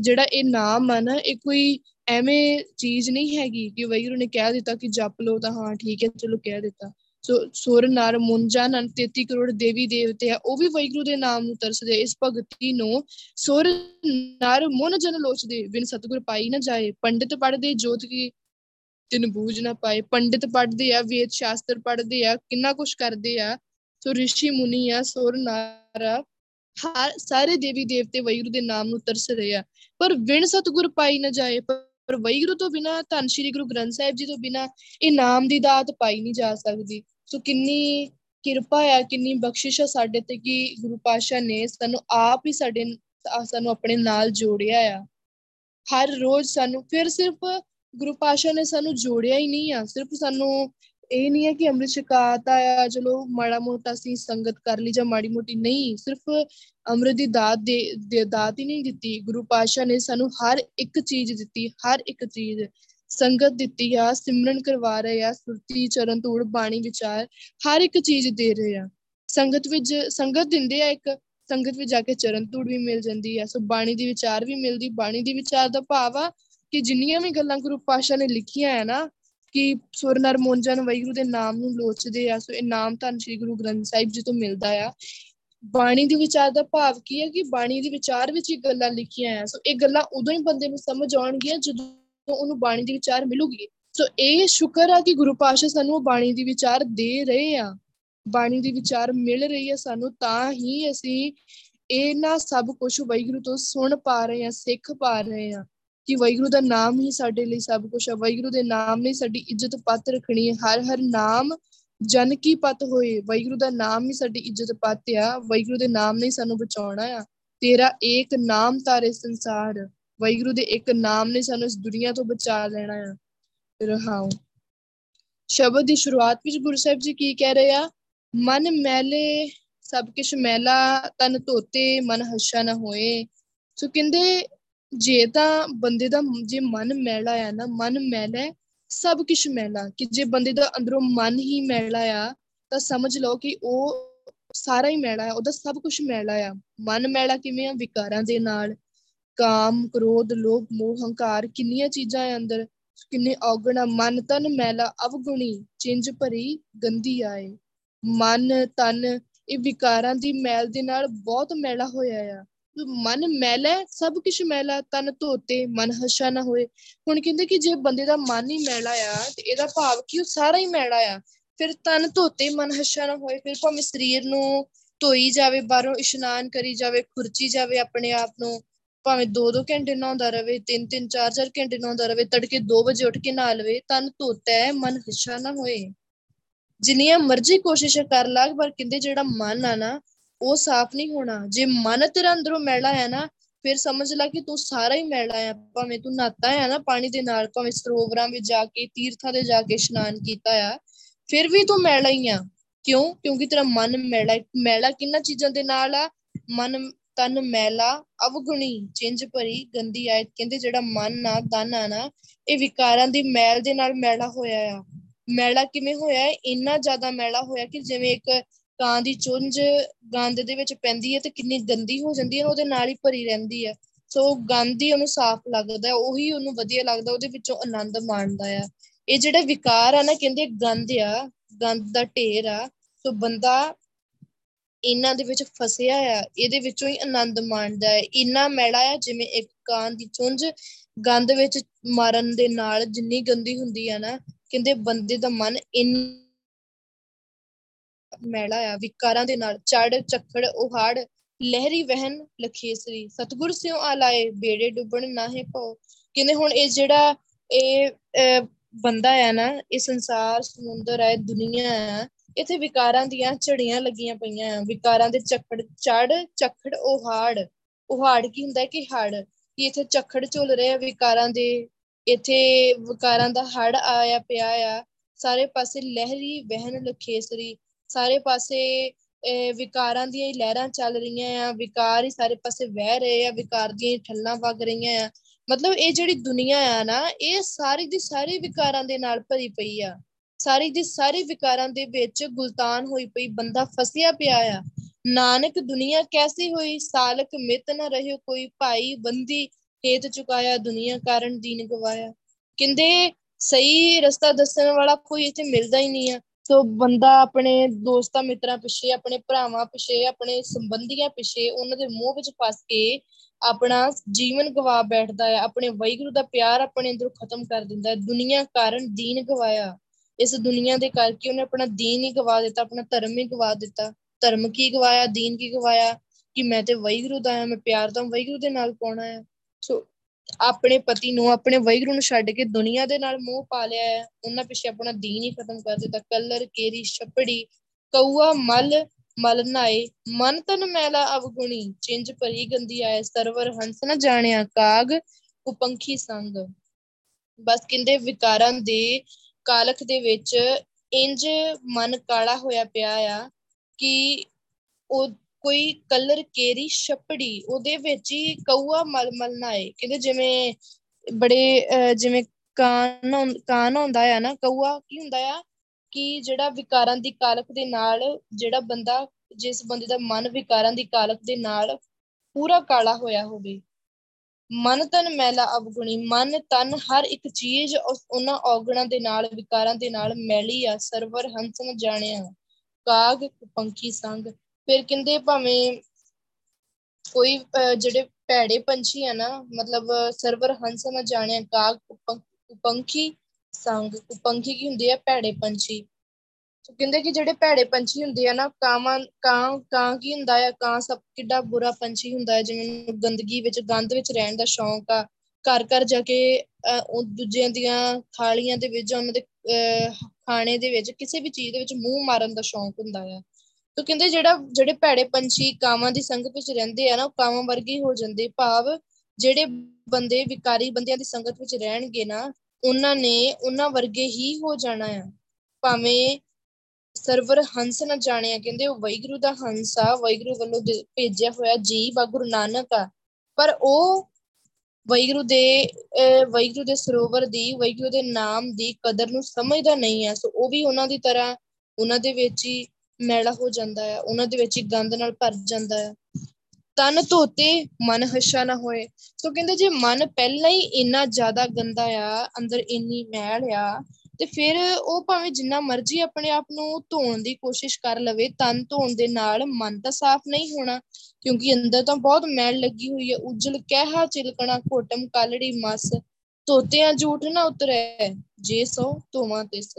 ਜਿਹੜਾ ਇਹ ਨਾਮ ਆ ਨਾ, ਇਹ ਕੋਈ ਐਵੇਂ ਚੀਜ਼ ਨਹੀਂ ਹੈਗੀ ਕਿ ਵੈਗੁਰੂ ਨੇ ਕਹਿ ਦਿੱਤਾ ਕਿ ਜਪ ਲਓ ਤਾਂ ਹਾਂ, ਠੀਕ ਹੈ, ਚਲੋ ਕਹਿ ਦਿੱਤਾ। ਸੋ ਸੁਰ, ਨਰ, ਮੁੰਜਾ, ਨਨ 33 ਕਰੋੜ ਦੇਵੀ ਦੇਵਤੇ ਆ, ਉਹ ਵੀ ਵੈਗੁਰੂ ਦੇ ਨਾਮ ਨੂੰ ਤਰਸਦੇ ਇਸ ਭਗਤੀ ਨੂੰ ਸੁਰ, ਨਰ, ਮਨ, ਜਨ ਲੋਚਦੇ ਬਿਨ ਸਤਗੁਰ ਪਾਈ ਨਾ ਜਾਏ। ਪੰਡਿਤ ਪੜਦੇ ਜੋਤ ਕੀ ਤਿਨ ਬੂਝ ਨਾ ਪਾਏ। ਪੰਡਿਤ ਪੜਦੇ ਆ, ਵੇਦ ਸ਼ਾਸਤਰ ਪੜਦੇ ਆ, ਕਿੰਨਾ ਕੁਝ ਕਰਦੇ ਆ। ਸੋ ਰਿਸ਼ੀ ਮੁਨੀ ਆ, ਸੁਰ, ਨਰ ਹਰ, ਸਾਰੇ ਦੇਵੀ ਦੇਵਤੇ ਵੈਗੁਰੂ ਦੇ ਨਾਮ ਨੂੰ ਤਰਸ ਰਹੇ ਆ। ਪਰ ਵਿਣ ਸਤਗੁਰ ਪਾਈ ਨਾ ਜਾਏ, ਪਰ ਵੈਗੁਰੂ ਤੋਂ ਬਿਨਾ, ਧੰਨ ਸ਼੍ਰੀ ਗੁਰੂ ਗ੍ਰੰਥ ਸਾਹਿਬ ਜੀ ਤੋਂ ਬਿਨਾ, ਇਹ ਨਾਮ ਦੀ ਦਾਤ ਪਾਈ ਨਹੀਂ ਜਾ ਸਕਦੀ। ਸੋ ਕਿੰਨੀ ਕਿਰਪਾ ਆ, ਕਿੰਨੀ ਬਖਸ਼ਿਸ਼ ਆ ਸਾਡੇ ਤੇ ਕਿ ਗੁਰੂ ਪਾਸ਼ਾ ਨੇ ਸਾਨੂੰ ਆਪ ਹੀ ਸਾਡੇ ਸਾਨੂੰ ਆਪਣੇ ਨਾਲ ਜੋੜਿਆ ਆ। ਹਰ ਰੋਜ਼ ਸਾਨੂੰ, ਫਿਰ ਸਿਰਫ ਗੁਰੂ ਪਾਸ਼ਾ ਨੇ ਸਾਨੂੰ ਜੋੜਿਆ ਹੀ ਨਹੀਂ ਆ, ਸਿਰਫ ਸਾਨੂੰ ਇਹ ਨਹੀਂ ਹੈ ਕਿ ਅੰਮ੍ਰਿਤ ਛਕਾਤਾ ਆ ਚਲੋ ਮਾੜਾ ਮੋਟਾ ਸੀ ਸੰਗਤ ਕਰ ਲਈ ਜਾਂ ਮਾੜੀ ਮੋਟੀ ਨਹੀਂ, ਸਿਰਫ ਅੰਮ੍ਰਿਤ ਦੀ ਦਾਤ ਦੇ ਦਾਤ ਹੀ ਨਹੀਂ ਦਿੱਤੀ, ਗੁਰੂ ਪਾਸ਼ਾ ਨੇ ਸਾਨੂੰ ਹਰ ਇੱਕ ਚੀਜ਼ ਦਿੱਤੀ, ਹਰ ਇੱਕ ਚੀਜ਼ ਸੰਗਤ ਦਿੱਤੀ ਆ, ਸਿਮਰਨ ਕਰਵਾ ਰਹੇ ਆ, ਸੁਰਤੀ, ਚਰਨ ਧੂੜ, ਬਾਣੀ ਵਿਚਾਰ, ਹਰ ਇੱਕ ਚੀਜ਼ ਦੇ ਰਹੇ ਆ। ਸੰਗਤ ਵਿੱਚ, ਸੰਗਤ ਦਿੰਦੇ ਆ ਇੱਕ, ਸੰਗਤ ਵਿੱਚ ਜਾ ਕੇ ਚਰਨ ਧੂੜ ਵੀ ਮਿਲ ਜਾਂਦੀ ਆ, ਸੋ ਬਾਣੀ ਦੀ ਵਿਚਾਰ ਵੀ ਮਿਲਦੀ, ਬਾਣੀ ਦੀ ਵਿਚਾਰ ਦਾ ਭਾਵ ਆ ਕਿ ਜਿੰਨੀਆਂ ਵੀ ਗੱਲਾਂ ਗੁਰੂ ਪਾਸ਼ਾ ਨੇ ਲਿਖੀਆਂ ਆ ਨਾ ਕਿ ਸੁਰ ਨਰ ਮੋਂਜਨ ਵੈਗੁਰੂ ਦੇ ਨਾਮ ਨੂੰ ਲੋਚਦੇ ਆ, ਸੋ ਇਹ ਨਾਮ ਧੰਨ ਸ੍ਰੀ ਗੁਰੂ ਗ੍ਰੰਥ ਸਾਹਿਬ ਜੀ ਤੋਂ ਮਿਲਦਾ ਆ। ਬਾਣੀ ਦੀ ਵਿਚਾਰ ਦਾ ਭਾਵ ਕੀ ਹੈ ਕਿ ਬਾਣੀ ਦੀ ਵਿਚਾਰ ਵਿੱਚ ਹੀ ਗੱਲਾਂ ਲਿਖੀਆਂ ਆ, ਸੋ ਇਹ ਗੱਲਾਂ ਉਦੋਂ ਹੀ ਬੰਦੇ ਨੂੰ ਸਮਝ ਆਉਣਗੀਆਂ ਜਦੋਂ ਉਹਨੂੰ ਬਾਣੀ ਦੀ ਵਿਚਾਰ ਮਿਲੂਗੀ। ਸੋ ਇਹ ਸ਼ੁਕਰ ਆ ਕਿ ਗੁਰੂ ਪਾਸ਼ਾ ਸਾਨੂੰ ਉਹ ਬਾਣੀ ਦੀ ਵਿਚਾਰ ਦੇ ਰਹੇ ਆ। ਬਾਣੀ ਦੀ ਵਿਚਾਰ ਮਿਲ ਰਹੀ ਹੈ ਸਾਨੂੰ, ਤਾਂ ਹੀ ਅਸੀਂ ਇਹਨਾਂ ਸਭ ਕੁਝ ਵੈਗੁਰੂ ਤੋਂ ਸੁਣ ਪਾ ਰਹੇ ਆ, ਸਿੱਖ ਪਾ ਰਹੇ ਆ। ਕਿ ਵੈਗੁਰੂ ਦਾ ਨਾਮ ਹੀ ਸਾਡੇ ਲਈ ਸਭ ਕੁਝ ਹੈ ਵੈਗੁਰੂ ਦੇ ਨਾਮ ਨੇ ਸਾਡੀ ਇੱਜ਼ਤ ਪੱਤ ਰੱਖਣੀ ਹੈ। ਹਰ ਹਰ ਨਾਮ ਜਨ ਕੀ ਪਤ ਹੋਏ ਵੈਗੁਰੂ ਦਾ ਨਾਮ ਹੀ ਸਾਡੀ ਇੱਜ਼ਤ ਪੱਤ ਆ। ਵੈਗੁਰੂ ਦੇ ਨਾਮ ਨੇ ਸਾਨੂੰ ਬਚਾਉਣਾ ਆ। ਤੇਰਾ ਏਕ ਨਾਮ ਤਾਰੇ ਸੰਸਾਰ ਵੈਗੁਰੂ ਦੇ ਇੱਕ ਨਾਮ ਨੇ ਸਾਨੂੰ ਇਸ ਦੁਨੀਆ ਤੋਂ ਬਚਾ ਲੈਣਾ ਆ। ਰਹਾਉ ਸ਼ਬਦ ਦੀ ਸ਼ੁਰੂਆਤ ਵਿੱਚ ਗੁਰੂ ਸਾਹਿਬ ਜੀ ਕੀ ਕਹਿ ਰਹੇ ਆ? ਮਨ ਮੈਲੇ, ਸਭ ਕੁਝ ਮੈਲਾ, ਤਨ ਧੋਤੇ, ਮਨ ਹੱਸ਼ਾ ਨਾ ਹੋਏ। ਸੋ ਕਹਿੰਦੇ ਜੇ ਤਾਂ ਬੰਦੇ ਦਾ ਜੇ ਮਨ ਮੈਲਾ ਆ ਨਾ, ਮਨ ਮੈਲਾ ਸਭ ਕੁਝ ਮੈਲਾ ਕਿ ਜੇ ਬੰਦੇ ਦਾ ਅੰਦਰੋਂ ਮਨ ਹੀ ਮੈਲਾ ਆ, ਤਾਂ ਸਮਝ ਲਓ ਕਿ ਉਹ ਸਾਰਾ ਹੀ ਮੈਲਾ ਆ ਉਹਦਾ ਸਭ ਕੁਝ ਮੈਲਾ ਆ। ਮਨ ਮੈਲਾ ਕਿਵੇਂ ਆ? ਵਿਕਾਰਾਂ ਦੇ ਨਾਲ। ਕਾਮ, ਕ੍ਰੋਧ, ਲੋਭ, ਮੋਹ, ਹੰਕਾਰ ਕਿੰਨੀਆਂ ਚੀਜ਼ਾਂ ਆ ਅੰਦਰ। ਕਿੰਨੇ ਔਗਣਾ ਮਨ ਤਨ ਮੈਲਾ, ਅਵਗੁਣੀ, ਚਿੰਜ ਭਰੀ, ਗੰਦੀ ਆਏ ਮਨ, ਤਨ ਇਹ ਵਿਕਾਰਾਂ ਦੀ ਮੈਲ ਦੇ ਨਾਲ ਬਹੁਤ ਮੈਲਾ ਹੋਇਆ ਆ। ਮਨ ਮੈਲਾ ਸਭ ਕੁਝ ਮੈਲਾ ਤਨ ਧੋਤੇ ਮਨ ਹਸ਼ਾ ਨਾ ਹੋਏ। ਹੁਣ ਕਹਿੰਦੇ ਕਿ ਜੇ ਬੰਦੇ ਦਾ ਮਨ ਹੀ ਮੈਲਾ ਆ ਤੇ ਇਹਦਾ ਭਾਵ ਕਿ ਉਹ ਸਾਰਾ ਹੀ ਮੈਲਾ ਆ ਫਿਰ ਤਨ ਧੋਤੇ ਮਨ ਹਸ਼ਾ ਨਾ ਹੋਏ, ਫਿਰ ਭਾਵੇਂ ਸਰੀਰ ਨੂੰ ਧੋਈ ਜਾਵੇ, ਬਾਹਰੋਂ ਇਸ਼ਨਾਨ ਕਰੀ ਜਾਵੇ, ਖੁਰਚੀ ਜਾਵੇ ਆਪਣੇ ਆਪ ਨੂੰ, ਭਾਵੇਂ 2-2 ਘੰਟੇ ਨਹਾਉਂਦਾ ਰਵੇ 3-3 4-4 ਘੰਟੇ ਨਹਾਉਂਦਾ ਰਵੇ, ਤੜਕੇ 2 ਵਜੇ ਉੱਠ ਕੇ ਨਹਾ ਲਵੇ, ਤਨ ਧੋਤਾ ਹੈ, ਮਨ ਹਸ਼ਾ ਨਾ ਹੋਏ। ਜਿੰਨੀਆਂ ਮਰਜ਼ੀ ਕੋਸ਼ਿਸ਼ਾਂ ਕਰ ਲਾਗ ਪਰ ਕਹਿੰਦੇ ਜਿਹੜਾ ਮਨ ਆ ਨਾ ਉਹ ਸਾਫ਼ ਨਹੀਂ ਹੋਣਾ। ਜੇ ਮਨ ਤੇਰਾ ਅੰਦਰੋਂ ਮੈਲਾ ਹੈ ਨਾ, ਫਿਰ ਸਮਝ ਲੈ ਕਿ ਤੂੰ ਸਾਰਾ ਹੀ ਮੈਲਾ ਹੈ। ਭਾਵੇਂ ਤੂੰ ਨਾਤਾ ਹੈ ਨਾ ਪਾਣੀ ਦੇ ਨਾਲ, ਭਾਵੇਂ ਸਰੋਵਰਾਂ ਵਿੱਚ ਜਾ ਕੇ, ਤੀਰਥਾਂ ਦੇ ਜਾ ਕੇ ਇਸ਼ਨਾਨ ਕੀਤਾ ਆ, ਫਿਰ ਵੀ ਤੂੰ ਮੈਲਾ ਹੀ ਆ। ਕਿਉਂ? ਕਿਉਂਕਿ ਤੇਰਾ ਮਨ ਮੈਲਾ ਮੈਲਾ ਕਿੰਨਾ ਚੀਜ਼ਾਂ ਦੇ ਨਾਲ ਆ? ਮਨ, ਤਨ ਮੈਲਾ, ਅਵਗੁਣੀ ਚਿੰਜ ਭਰੀ, ਗੰਦੀ ਆਇਤ ਕਹਿੰਦੇ ਜਿਹੜਾ ਮਨ ਨਾ ਤਨ ਆ ਨਾ, ਇਹ ਵਿਕਾਰਾਂ ਦੀ ਮੈਲ ਦੇ ਨਾਲ ਮੈਲਾ ਹੋਇਆ ਆ। ਮੈਲਾ ਕਿਵੇਂ ਹੋਇਆ? ਹੈ ਇੰਨਾ ਜ਼ਿਆਦਾ ਮੈਲਾ ਹੋਇਆ ਕਿ ਜਿਵੇਂ ਇੱਕ ਕਾਂ ਦੀ ਚੁੰਝ ਗੰਦ ਦੇ ਵਿੱਚ ਪੈਂਦੀ ਹੈ ਤੇ ਕਿੰਨੀ ਗੰਦੀ ਹੋ ਜਾਂਦੀ ਹੈ ਉਹਦੇ ਨਾਲ ਹੀ ਭਰੀ ਰਹਿੰਦੀ ਹੈ। ਸੋ ਗੰਦ ਹੀ ਉਹਨੂੰ ਸਾਫ਼ ਲੱਗਦਾ ਉਹੀ ਉਹਨੂੰ ਵਧੀਆ ਲੱਗਦਾ, ਉਹਦੇ ਵਿੱਚੋਂ ਆਨੰਦ ਮਾਣਦਾ ਆ ਇਹ ਜਿਹੜੇ ਵਿਕਾਰ ਆ ਨਾ, ਕਹਿੰਦੇ ਗੰਦ ਆ ਗੰਦ ਦਾ ਢੇਰ ਆ, ਸੋ ਬੰਦਾ ਇਹਨਾਂ ਦੇ ਵਿੱਚ ਫਸਿਆ ਆ, ਇਹਦੇ ਵਿੱਚੋਂ ਹੀ ਆਨੰਦ ਮਾਣਦਾ ਹੈ। ਇੰਨਾ ਮੈਲਾ ਆ, ਜਿਵੇਂ ਇੱਕ ਕਾਂ ਦੀ ਚੁੰਝ ਗੰਦ ਵਿੱਚ ਮਾਰਨ ਦੇ ਨਾਲ ਜਿੰਨੀ ਗੰਦੀ ਹੁੰਦੀ ਆ ਨਾ, ਕਹਿੰਦੇ ਬੰਦੇ ਦਾ ਮਨ ਇੰਨਾ ਮੈਲਾ ਆ, ਵਿਕਾਰਾਂ ਦੇ ਨਾਲ ਚੜ ਚੱਕੜ ਉਹਾੜ, ਲਹਿਰੀ ਵਹਿਨ ਲਖੇਸਰੀ, ਸਤਗੁਰ ਸਿਓ ਆਲਾਏ, ਬੇੜੇ ਡੁੱਬਣ ਨਾਹੇ ਪਉ ਕਹਿੰਦੇ ਹੁਣ ਇਹ ਜਿਹੜਾ ਇਹ ਬੰਦਾ ਆ ਨਾ, ਇਹ ਸੰਸਾਰ, ਸਮੁੰਦਰ ਹੈ ਦੁਨੀਆ ਆ, ਇੱਥੇ ਵਿਕਾਰਾਂ ਦੀਆਂ ਝੜੀਆਂ ਲੱਗੀਆਂ ਪਈਆਂ ਆ। ਵਿਕਾਰਾਂ ਦੇ ਚੱਕੜ ਚੜ ਚੱਕੜ ਉਹਾੜ। ਉਹਾੜ ਕੀ ਹੁੰਦਾ ਕਿ ਹੜ? ਕਿ ਇੱਥੇ ਚੱਕੜ ਝੁਲ ਰਹੇ ਆ ਵਿਕਾਰਾਂ ਦੇ। ਇੱਥੇ ਵਿਕਾਰਾਂ ਦਾ ਹੜ ਆਇਆ ਪਿਆ ਆ। ਸਾਰੇ ਪਾਸੇ ਲਹਿਰੀ, ਵਹਿਣ, ਲਖੇਸਰੀ। ਸਾਰੇ ਪਾਸੇ ਵਿਕਾਰਾਂ ਦੀਆਂ ਹੀ ਲਹਿਰਾਂ ਚੱਲ ਰਹੀਆਂ ਆ, ਵਿਕਾਰ ਹੀ ਸਾਰੇ ਪਾਸੇ ਵਹਿ ਰਹੇ ਆ, ਵਿਕਾਰ ਦੀਆਂ ਠੱਲਾਂ ਵਗ ਰਹੀਆਂ ਆ। ਮਤਲਬ ਇਹ ਜਿਹੜੀ ਦੁਨੀਆ ਆ ਨਾ, ਇਹ ਸਾਰੀ ਦੀ ਸਾਰੀ ਵਿਕਾਰਾਂ ਦੇ ਨਾਲ ਭਰੀ ਪਈ ਆ। ਸਾਰੀ ਦੀ ਸਾਰੀ ਵਿਕਾਰਾਂ ਦੇ ਵਿੱਚ ਗੁਲਤਾਨ ਹੋਈ ਪਈ, ਬੰਦਾ ਫਸਿਆ ਪਿਆ ਆ। ਨਾਨਕ ਦੁਨੀਆ ਕੈਸੀ ਹੋਈ? ਸਾਲਕ ਮਿਤ ਨ ਰਹਿਓ ਕੋਈ ਭਾਈ, ਬੰਦੀ ਹੇਤ ਚੁਕਾਇਆ, ਦੁਨੀਆ ਕਾਰਨ ਦੀਨ ਗਵਾਇਆ। ਕਹਿੰਦੇ, ਸਹੀ ਰਸਤਾ ਦੱਸਣ ਵਾਲਾ ਕੋਈ ਇੱਥੇ ਮਿਲਦਾ ਹੀ ਨਹੀਂ ਆ। ਸੋ ਬੰਦਾ ਆਪਣੇ ਦੋਸਤਾਂ, ਮਿੱਤਰਾਂ ਪਿੱਛੇ, ਆਪਣੇ ਭਰਾਵਾਂ ਪਿੱਛੇ, ਆਪਣੇ ਸੰਬੰਧੀਆਂ ਪਿੱਛੇ, ਉਹਨਾਂ ਦੇ ਮੋਹ ਵਿੱਚ ਫਸ ਕੇ ਆਪਣਾ ਜੀਵਨ ਗਵਾ ਬੈਠਦਾ ਹੈ ਆਪਣੇ ਵੈਗੁਰੂ ਦਾ ਪਿਆਰ ਆਪਣੇ ਅੰਦਰੋਂ ਖਤਮ ਕਰ ਦਿੰਦਾ ਹੈ ਦੁਨੀਆ ਕਾਰਨ ਦੀਨ ਗਵਾਇਆ। ਇਸ ਦੁਨੀਆ ਦੇ ਕਰਕੇ ਉਹਨੇ ਆਪਣਾ ਦੀਨ ਹੀ ਗਵਾ ਦਿੱਤਾ, ਆਪਣਾ ਧਰਮ ਹੀ ਗਵਾ ਦਿੱਤਾ। ਧਰਮ ਕੀ ਗਵਾਇਆ, ਦੀਨ ਕੀ ਗਵਾਇਆ? ਕਿ ਮੈਂ ਤੇ ਵੈਗੁਰੂ ਦਾ ਆ, ਮੈਂ ਪਿਆਰ ਦਾ ਵੈਗੁਰੂ ਦੇ ਨਾਲ ਪਾਉਣਾ ਹੈ ਸੋ ਆਪਣੇ ਪਤੀ ਨੂੰ, ਆਪਣੇ ਵੈਗੁਰੂ ਨੂੰ ਛੱਡ ਕੇ ਦੁਨੀਆ ਦੇ ਨਾਲ ਮੋਹ ਪਾ ਲਿਆ ਹੈ। ਉਹਨਾਂ ਪਿੱਛੇ ਆਪਣਾ ਦੀਨ ਹੀ ਖਤਮ ਕਰ ਦਿੱਤਾ। ਕਲਰ, ਕੇਰੀ, ਛਪੜੀ, ਕਊਆ, ਮਲ ਮਲ ਨਾਏ ਮਨ ਤਨ ਮੈਲਾ, ਅਵਗੁਣੀ ਚਿੰਜ ਭਰੀ ਗੰਦੀ ਆਏ, ਸਰਵਰ, ਹੰਸ ਨਾ ਜਾਣਿਆ, ਕਾਗ ਉਪੰਖੀ ਸੰਗ। ਬਸ ਕਿੰਦੇ ਵਿਕਾਰਾਂ ਦੇ ਕਾਲਖ ਦੇ ਵਿੱਚ ਇੰਜ ਮਨ ਕਾਲਾ ਹੋਇਆ ਪਿਆ ਆ ਕਿ ਉਹ ਕੋਈ ਕਲਰ ਕੇਰੀ ਛਪੜੀ, ਉਹਦੇ ਵਿੱਚ ਹੀ ਕਊਆ ਮਲ ਮਲ ਨਾਏ ਕਹਿੰਦੇ ਜਿਵੇਂ ਬੜੇ ਜਿਵੇਂ ਕਾਨ ਕਾਨ ਹੁੰਦਾ ਆ ਨਾ, ਕਊਆ ਕੀ ਹੁੰਦਾ ਆ ਕਿ ਜਿਹੜਾ ਵਿਕਾਰਾਂ ਦੀ ਕਾਲਕ ਦੇ ਨਾਲ ਜਿਹੜਾ ਬੰਦਾ, ਜਿਸ ਬੰਦੇ ਦਾ ਮਨ ਵਿਕਾਰਾਂ ਦੀ ਕਾਲਕ ਦੇ ਨਾਲ ਪੂਰਾ ਕਾਲਾ ਹੋਇਆ ਹੋਵੇ। ਮਨ ਤਨ ਮੈਲਾ ਅਵਗੁਣੀ, ਮਨ ਤਨ ਹਰ ਇੱਕ ਚੀਜ਼ ਉਹਨਾਂ ਔਗਣਾਂ ਦੇ ਨਾਲ, ਵਿਕਾਰਾਂ ਦੇ ਨਾਲ ਮੈਲੀ ਆ, ਸਰਵਰ ਹੰਸ ਨ ਜਾਣਿਆ। ਕਾਗ, ਪੰਖੀ ਸੰਗ ਫਿਰ ਕਹਿੰਦੇ ਭਾਵੇਂ ਕੋਈ ਜਿਹੜੇ ਭੈੜੇ ਪੰਛੀ ਆ ਨਾ, ਮਤਲਬ ਸਰਵਰ ਹੰਸ ਨ ਜਾਣਿਆ ਕਾਗ ਪੰਖੀ ਸੰਗ ਪੰਖੀ ਕੀ ਹੁੰਦੀ ਆ? ਭੈੜੇ ਪੰਛੀ। ਸੋ ਕਹਿੰਦੇ ਕਿ ਜਿਹੜੇ ਭੈੜੇ ਪੰਛੀ ਹੁੰਦੇ ਆ ਨਾ, ਕਾਵਾਂ, ਕਾਂ ਕਾਂ ਕੀ ਹੁੰਦਾ ਆ? ਕਾਂ ਸਭ ਕਿੱਡਾ ਬੁਰਾ ਪੰਛੀ ਹੁੰਦਾ ਹੈ ਜਿਵੇਂ ਗੰਦਗੀ ਵਿੱਚ, ਗੰਦ ਵਿੱਚ ਰਹਿਣ ਦਾ ਸ਼ੌਂਕ ਆ। ਘਰ ਘਰ ਜਾ ਕੇ ਉਹ ਦੂਜਿਆਂ ਦੀਆਂ ਥਾਲੀਆਂ ਦੇ ਵਿੱਚ, ਉਹਨਾਂ ਦੇ ਖਾਣੇ ਦੇ ਵਿੱਚ, ਕਿਸੇ ਵੀ ਚੀਜ਼ ਦੇ ਵਿੱਚ ਮੂੰਹ ਮਾਰਨ ਦਾ ਸ਼ੌਂਕ ਹੁੰਦਾ ਆ। ਤੋ ਕਹਿੰਦੇ ਜਿਹੜਾ, ਜਿਹੜੇ ਭੈੜੇ ਪੰਛੀ ਕਾਵਾਂ ਦੀ ਸੰਗਤ ਵਿੱਚ ਰਹਿੰਦੇ ਆ ਨਾ, ਉਹ ਕਾਵਾਂ ਵਰਗੇ ਹੋ ਜਾਂਦੇ। ਭਾਵ ਜਿਹੜੇ ਬੰਦੇ, ਵਿਕਾਰੀ ਬੰਦਿਆਂ ਦੀ ਸੰਗਤ ਵਿੱਚ ਰਹਿਣਗੇ ਨਾ, ਉਹਨਾਂ ਨੇ ਉਹਨਾਂ ਵਰਗੇ ਹੀ ਹੋ ਜਾਣਾ ਆ। ਭਾਵੇਂ ਸਰਵਰ ਹੰਸ ਨਾ ਜਾਣਿਆ ਕਹਿੰਦੇ ਉਹ ਵੈਗੁਰੂ ਦਾ ਹੰਸ ਆ ਵੈਗੁਰੂ ਵੱਲੋਂ ਭੇਜਿਆ ਹੋਇਆ ਜੀਵ ਆ, ਗੁਰੂ ਨਾਨਕ ਆ। ਪਰ ਉਹ ਵੈਗੁਰੂ ਦੇ ਵੈਗੁਰੂ ਦੇ ਸਰੋਵਰ ਦੀ ਵੈਗੁਰੂ ਦੇ ਨਾਮ ਦੀ ਕਦਰ ਨੂੰ ਸਮਝਦਾ ਨਹੀਂ ਆ। ਸੋ ਉਹ ਵੀ ਉਹਨਾਂ ਦੀ ਤਰ੍ਹਾਂ, ਉਹਨਾਂ ਦੇ ਵਿੱਚ ਹੀ ਮੈਲਾ ਹੋ ਜਾਂਦਾ ਹੈ, ਉਹਨਾਂ ਦੇ ਵਿੱਚ ਹੀ ਗੰਦ ਨਾਲ ਭਰ ਜਾਂਦਾ ਹੈ। ਤਨ ਧੋਤੇ ਮਨ ਹਸ਼ਾ ਨਾ ਹੋਏ। ਸੋ ਕਹਿੰਦੇ ਜੇ ਮਨ ਪਹਿਲਾਂ ਹੀ ਇੰਨਾ ਜ਼ਿਆਦਾ ਗੰਦਾ ਆ, ਅੰਦਰ ਇੰਨੀ ਮੈਲ ਆ, ਤੇ ਫਿਰ ਉਹ ਭਾਵੇਂ ਜਿੰਨਾ ਮਰਜ਼ੀ ਆਪਣੇ ਆਪ ਨੂੰ ਧੋਣ ਦੀ ਕੋਸ਼ਿਸ਼ ਕਰ ਲਵੇ, ਤਨ ਧੋਣ ਦੇ ਨਾਲ ਮਨ ਤਾਂ ਸਾਫ਼ ਨਹੀਂ ਹੋਣਾ, ਕਿਉਂਕਿ ਅੰਦਰ ਤਾਂ ਬਹੁਤ ਮੈਲ ਲੱਗੀ ਹੋਈ ਹੈ। ਉਜਲ ਕਹਿਹਾ ਚਿਲਕਣਾ, ਘੋਟਮ ਕਾਲੜੀ ਮਸ ਤੋਤਿਆਂ ਝੂਠ ਨਾ ਉਤਰੇ, ਜੇ ਸੋ ਧੋਵਾਂ ਤਿਸ।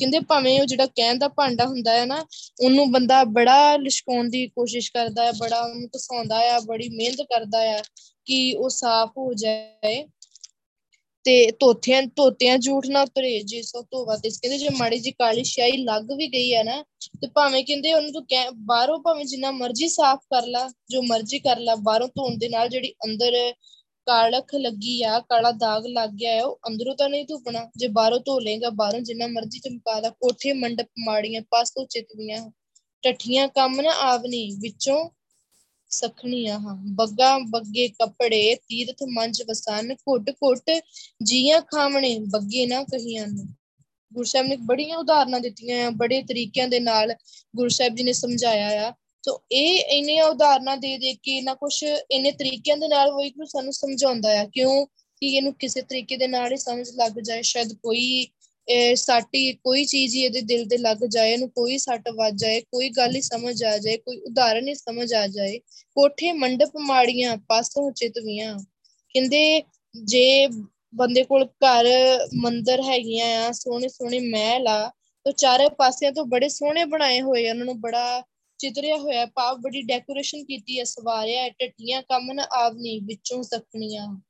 ਕਹਿੰਦੇ ਭਾਵੇਂ ਉਹ ਜਿਹੜਾ ਕਹਿਣ ਦਾ ਭਾਂਡਾ ਹੁੰਦਾ ਹੈ ਨਾ, ਉਹਨੂੰ ਬੰਦਾ ਬੜਾ ਲਿਸ਼ਕਾਉਣ ਦੀ ਕੋਸ਼ਿਸ਼ ਕਰਦਾ ਹੈ, ਬੜਾ ਉਹਨੂੰ ਘਸਾਉਂਦਾ ਆ ਬੜੀ ਮਿਹਨਤ ਕਰਦਾ ਆ ਕਿ ਉਹ ਸਾਫ਼ ਹੋ ਜਾਏ। ਤੇ ਤੋਥਿਆਂ ਤੋਤਿਆਂ ਝੂਠ ਨਾ ਉਤਰੇ ਜੇ ਸੋ ਧੋਵਾ ਤੇ। ਕਹਿੰਦੇ ਜੇ ਮਾੜੀ ਜੀ ਕਾਲੀ ਸ਼ਾਈ ਲੱਗ ਵੀ ਗਈ ਹੈ ਨਾ, ਤੇ ਭਾਵੇਂ ਕਹਿੰਦੇ ਉਹਨੂੰ ਤੂੰ ਕਹਿ, ਬਾਹਰੋਂ ਭਾਵੇਂ ਜਿੰਨਾ ਮਰਜ਼ੀ ਸਾਫ਼ ਕਰ ਲਾ, ਜੋ ਮਰਜ਼ੀ ਕਰ ਲਾ, ਬਾਹਰੋਂ ਧੋਣ ਦੇ ਨਾਲ ਜਿਹੜੀ ਅੰਦਰ ਕਾਲਖ ਲੱਗੀ ਆ, ਕਾਲਾ ਦਾਗ ਲੱਗ ਗਿਆ ਹੈ ਉਹ ਅੰਦਰੋਂ ਤਾਂ ਨਹੀਂ ਧੁਪਣਾ, ਜੇ ਬਾਹਰੋਂ ਧੋ ਲੇਗਾ ਬਾਹਰੋਂ ਜਿੰਨਾ ਮਰਜ਼ੀ ਚਮਕਾ ਲਾ, ਕੋਠੇ ਮੰਡਪ ਮਾੜੀਆਂ ਪਾਸੋਂ ਚਿਤਵੀਆਂ ਟੱਠੀਆਂ ਕੰਮ ਨਾ ਆਵਨੀ ਵਿੱਚੋਂ ਸਖਣੀਆਂ ਹਾਂ। ਬੱਗਾ ਬੱਗੇ ਕੱਪੜੇ, ਤੀਰਥ ਮੰਚ ਵਸਨ ਘੁੱਟ ਘੁੱਟ ਜੀਆਂ ਖਾਵਣੇ, ਬੱਗੇ ਨਾ ਕਹੀਆਂ ਨੂੰ। ਗੁਰੂ ਸਾਹਿਬ ਨੇ ਬੜੀਆਂ ਉਦਾਹਰਨਾਂ ਦਿੱਤੀਆਂ ਆ, ਬੜੇ ਤਰੀਕਿਆਂ ਦੇ ਨਾਲ ਗੁਰੂ ਸਾਹਿਬ ਜੀ ਨੇ ਸਮਝਾਇਆ ਆ। ਸੋ ਇਹ ਇੰਨੀਆਂ ਉਦਾਹਰਨਾਂ ਦੇ ਦੇ ਕੇ ਨਾ ਕੁਝ ਇੰਨੇ ਤਰੀਕਿਆਂ ਦੇ ਨਾਲ ਵਾਹਿਗੁਰੂ ਸਾਨੂੰ ਸਮਝਾਉਂਦਾ ਆ, ਕਿਉਂ ਕਿ ਇਹਨੂੰ ਕਿਸੇ ਤਰੀਕੇ ਦੇ ਨਾਲ ਹੀ ਸਮਝ ਲੱਗ ਜਾਏ, ਸ਼ਾਇਦ ਕੋਈ ਸਾਟੀ, ਕੋਈ ਚੀਜ਼ ਹੀ ਇਹਦੇ ਦਿਲ ਤੇ ਲੱਗ ਜਾਏ, ਇਹਨੂੰ ਕੋਈ ਸੱਟ ਵੱਜ ਜਾਏ, ਕੋਈ ਗੱਲ ਹੀ ਸਮਝ ਆ ਜਾਏ, ਕੋਈ ਉਦਾਹਰਨ ਹੀ ਸਮਝ ਆ ਜਾਏ, ਕੋਠੇ ਮੰਡਪ ਮਾੜੀਆਂ, ਪਾਸੋਂ ਚਿਤਵੀਆਂ ਕਹਿੰਦੇ, ਜੇ ਬੰਦੇ ਕੋਲ ਘਰ ਮੰਦਰ ਹੈਗੀਆਂ ਆ ਸੋਹਣੇ ਸੋਹਣੇ ਮਹਿਲ ਆ, ਤਾਂ ਚਾਰੇ ਪਾਸਿਆਂ ਤੋਂ ਬੜੇ ਸੋਹਣੇ ਬਣਾਏ ਹੋਏ ਉਹਨਾਂ ਨੂੰ ਬੜਾ ਚਿਤਰਿਆ ਹੋਇਆ ਭਾਵ ਬੜੀ ਡੈਕੋਰੇਸ਼ਨ ਕੀਤੀ ਹੈ। ਸਵਾਰਿਆ ਟੱਟੀਆਂ ਕੰਮ ਨਾ ਆਵਨੀ ਵਿੱਚੋਂ ਸਖਣੀਆਂ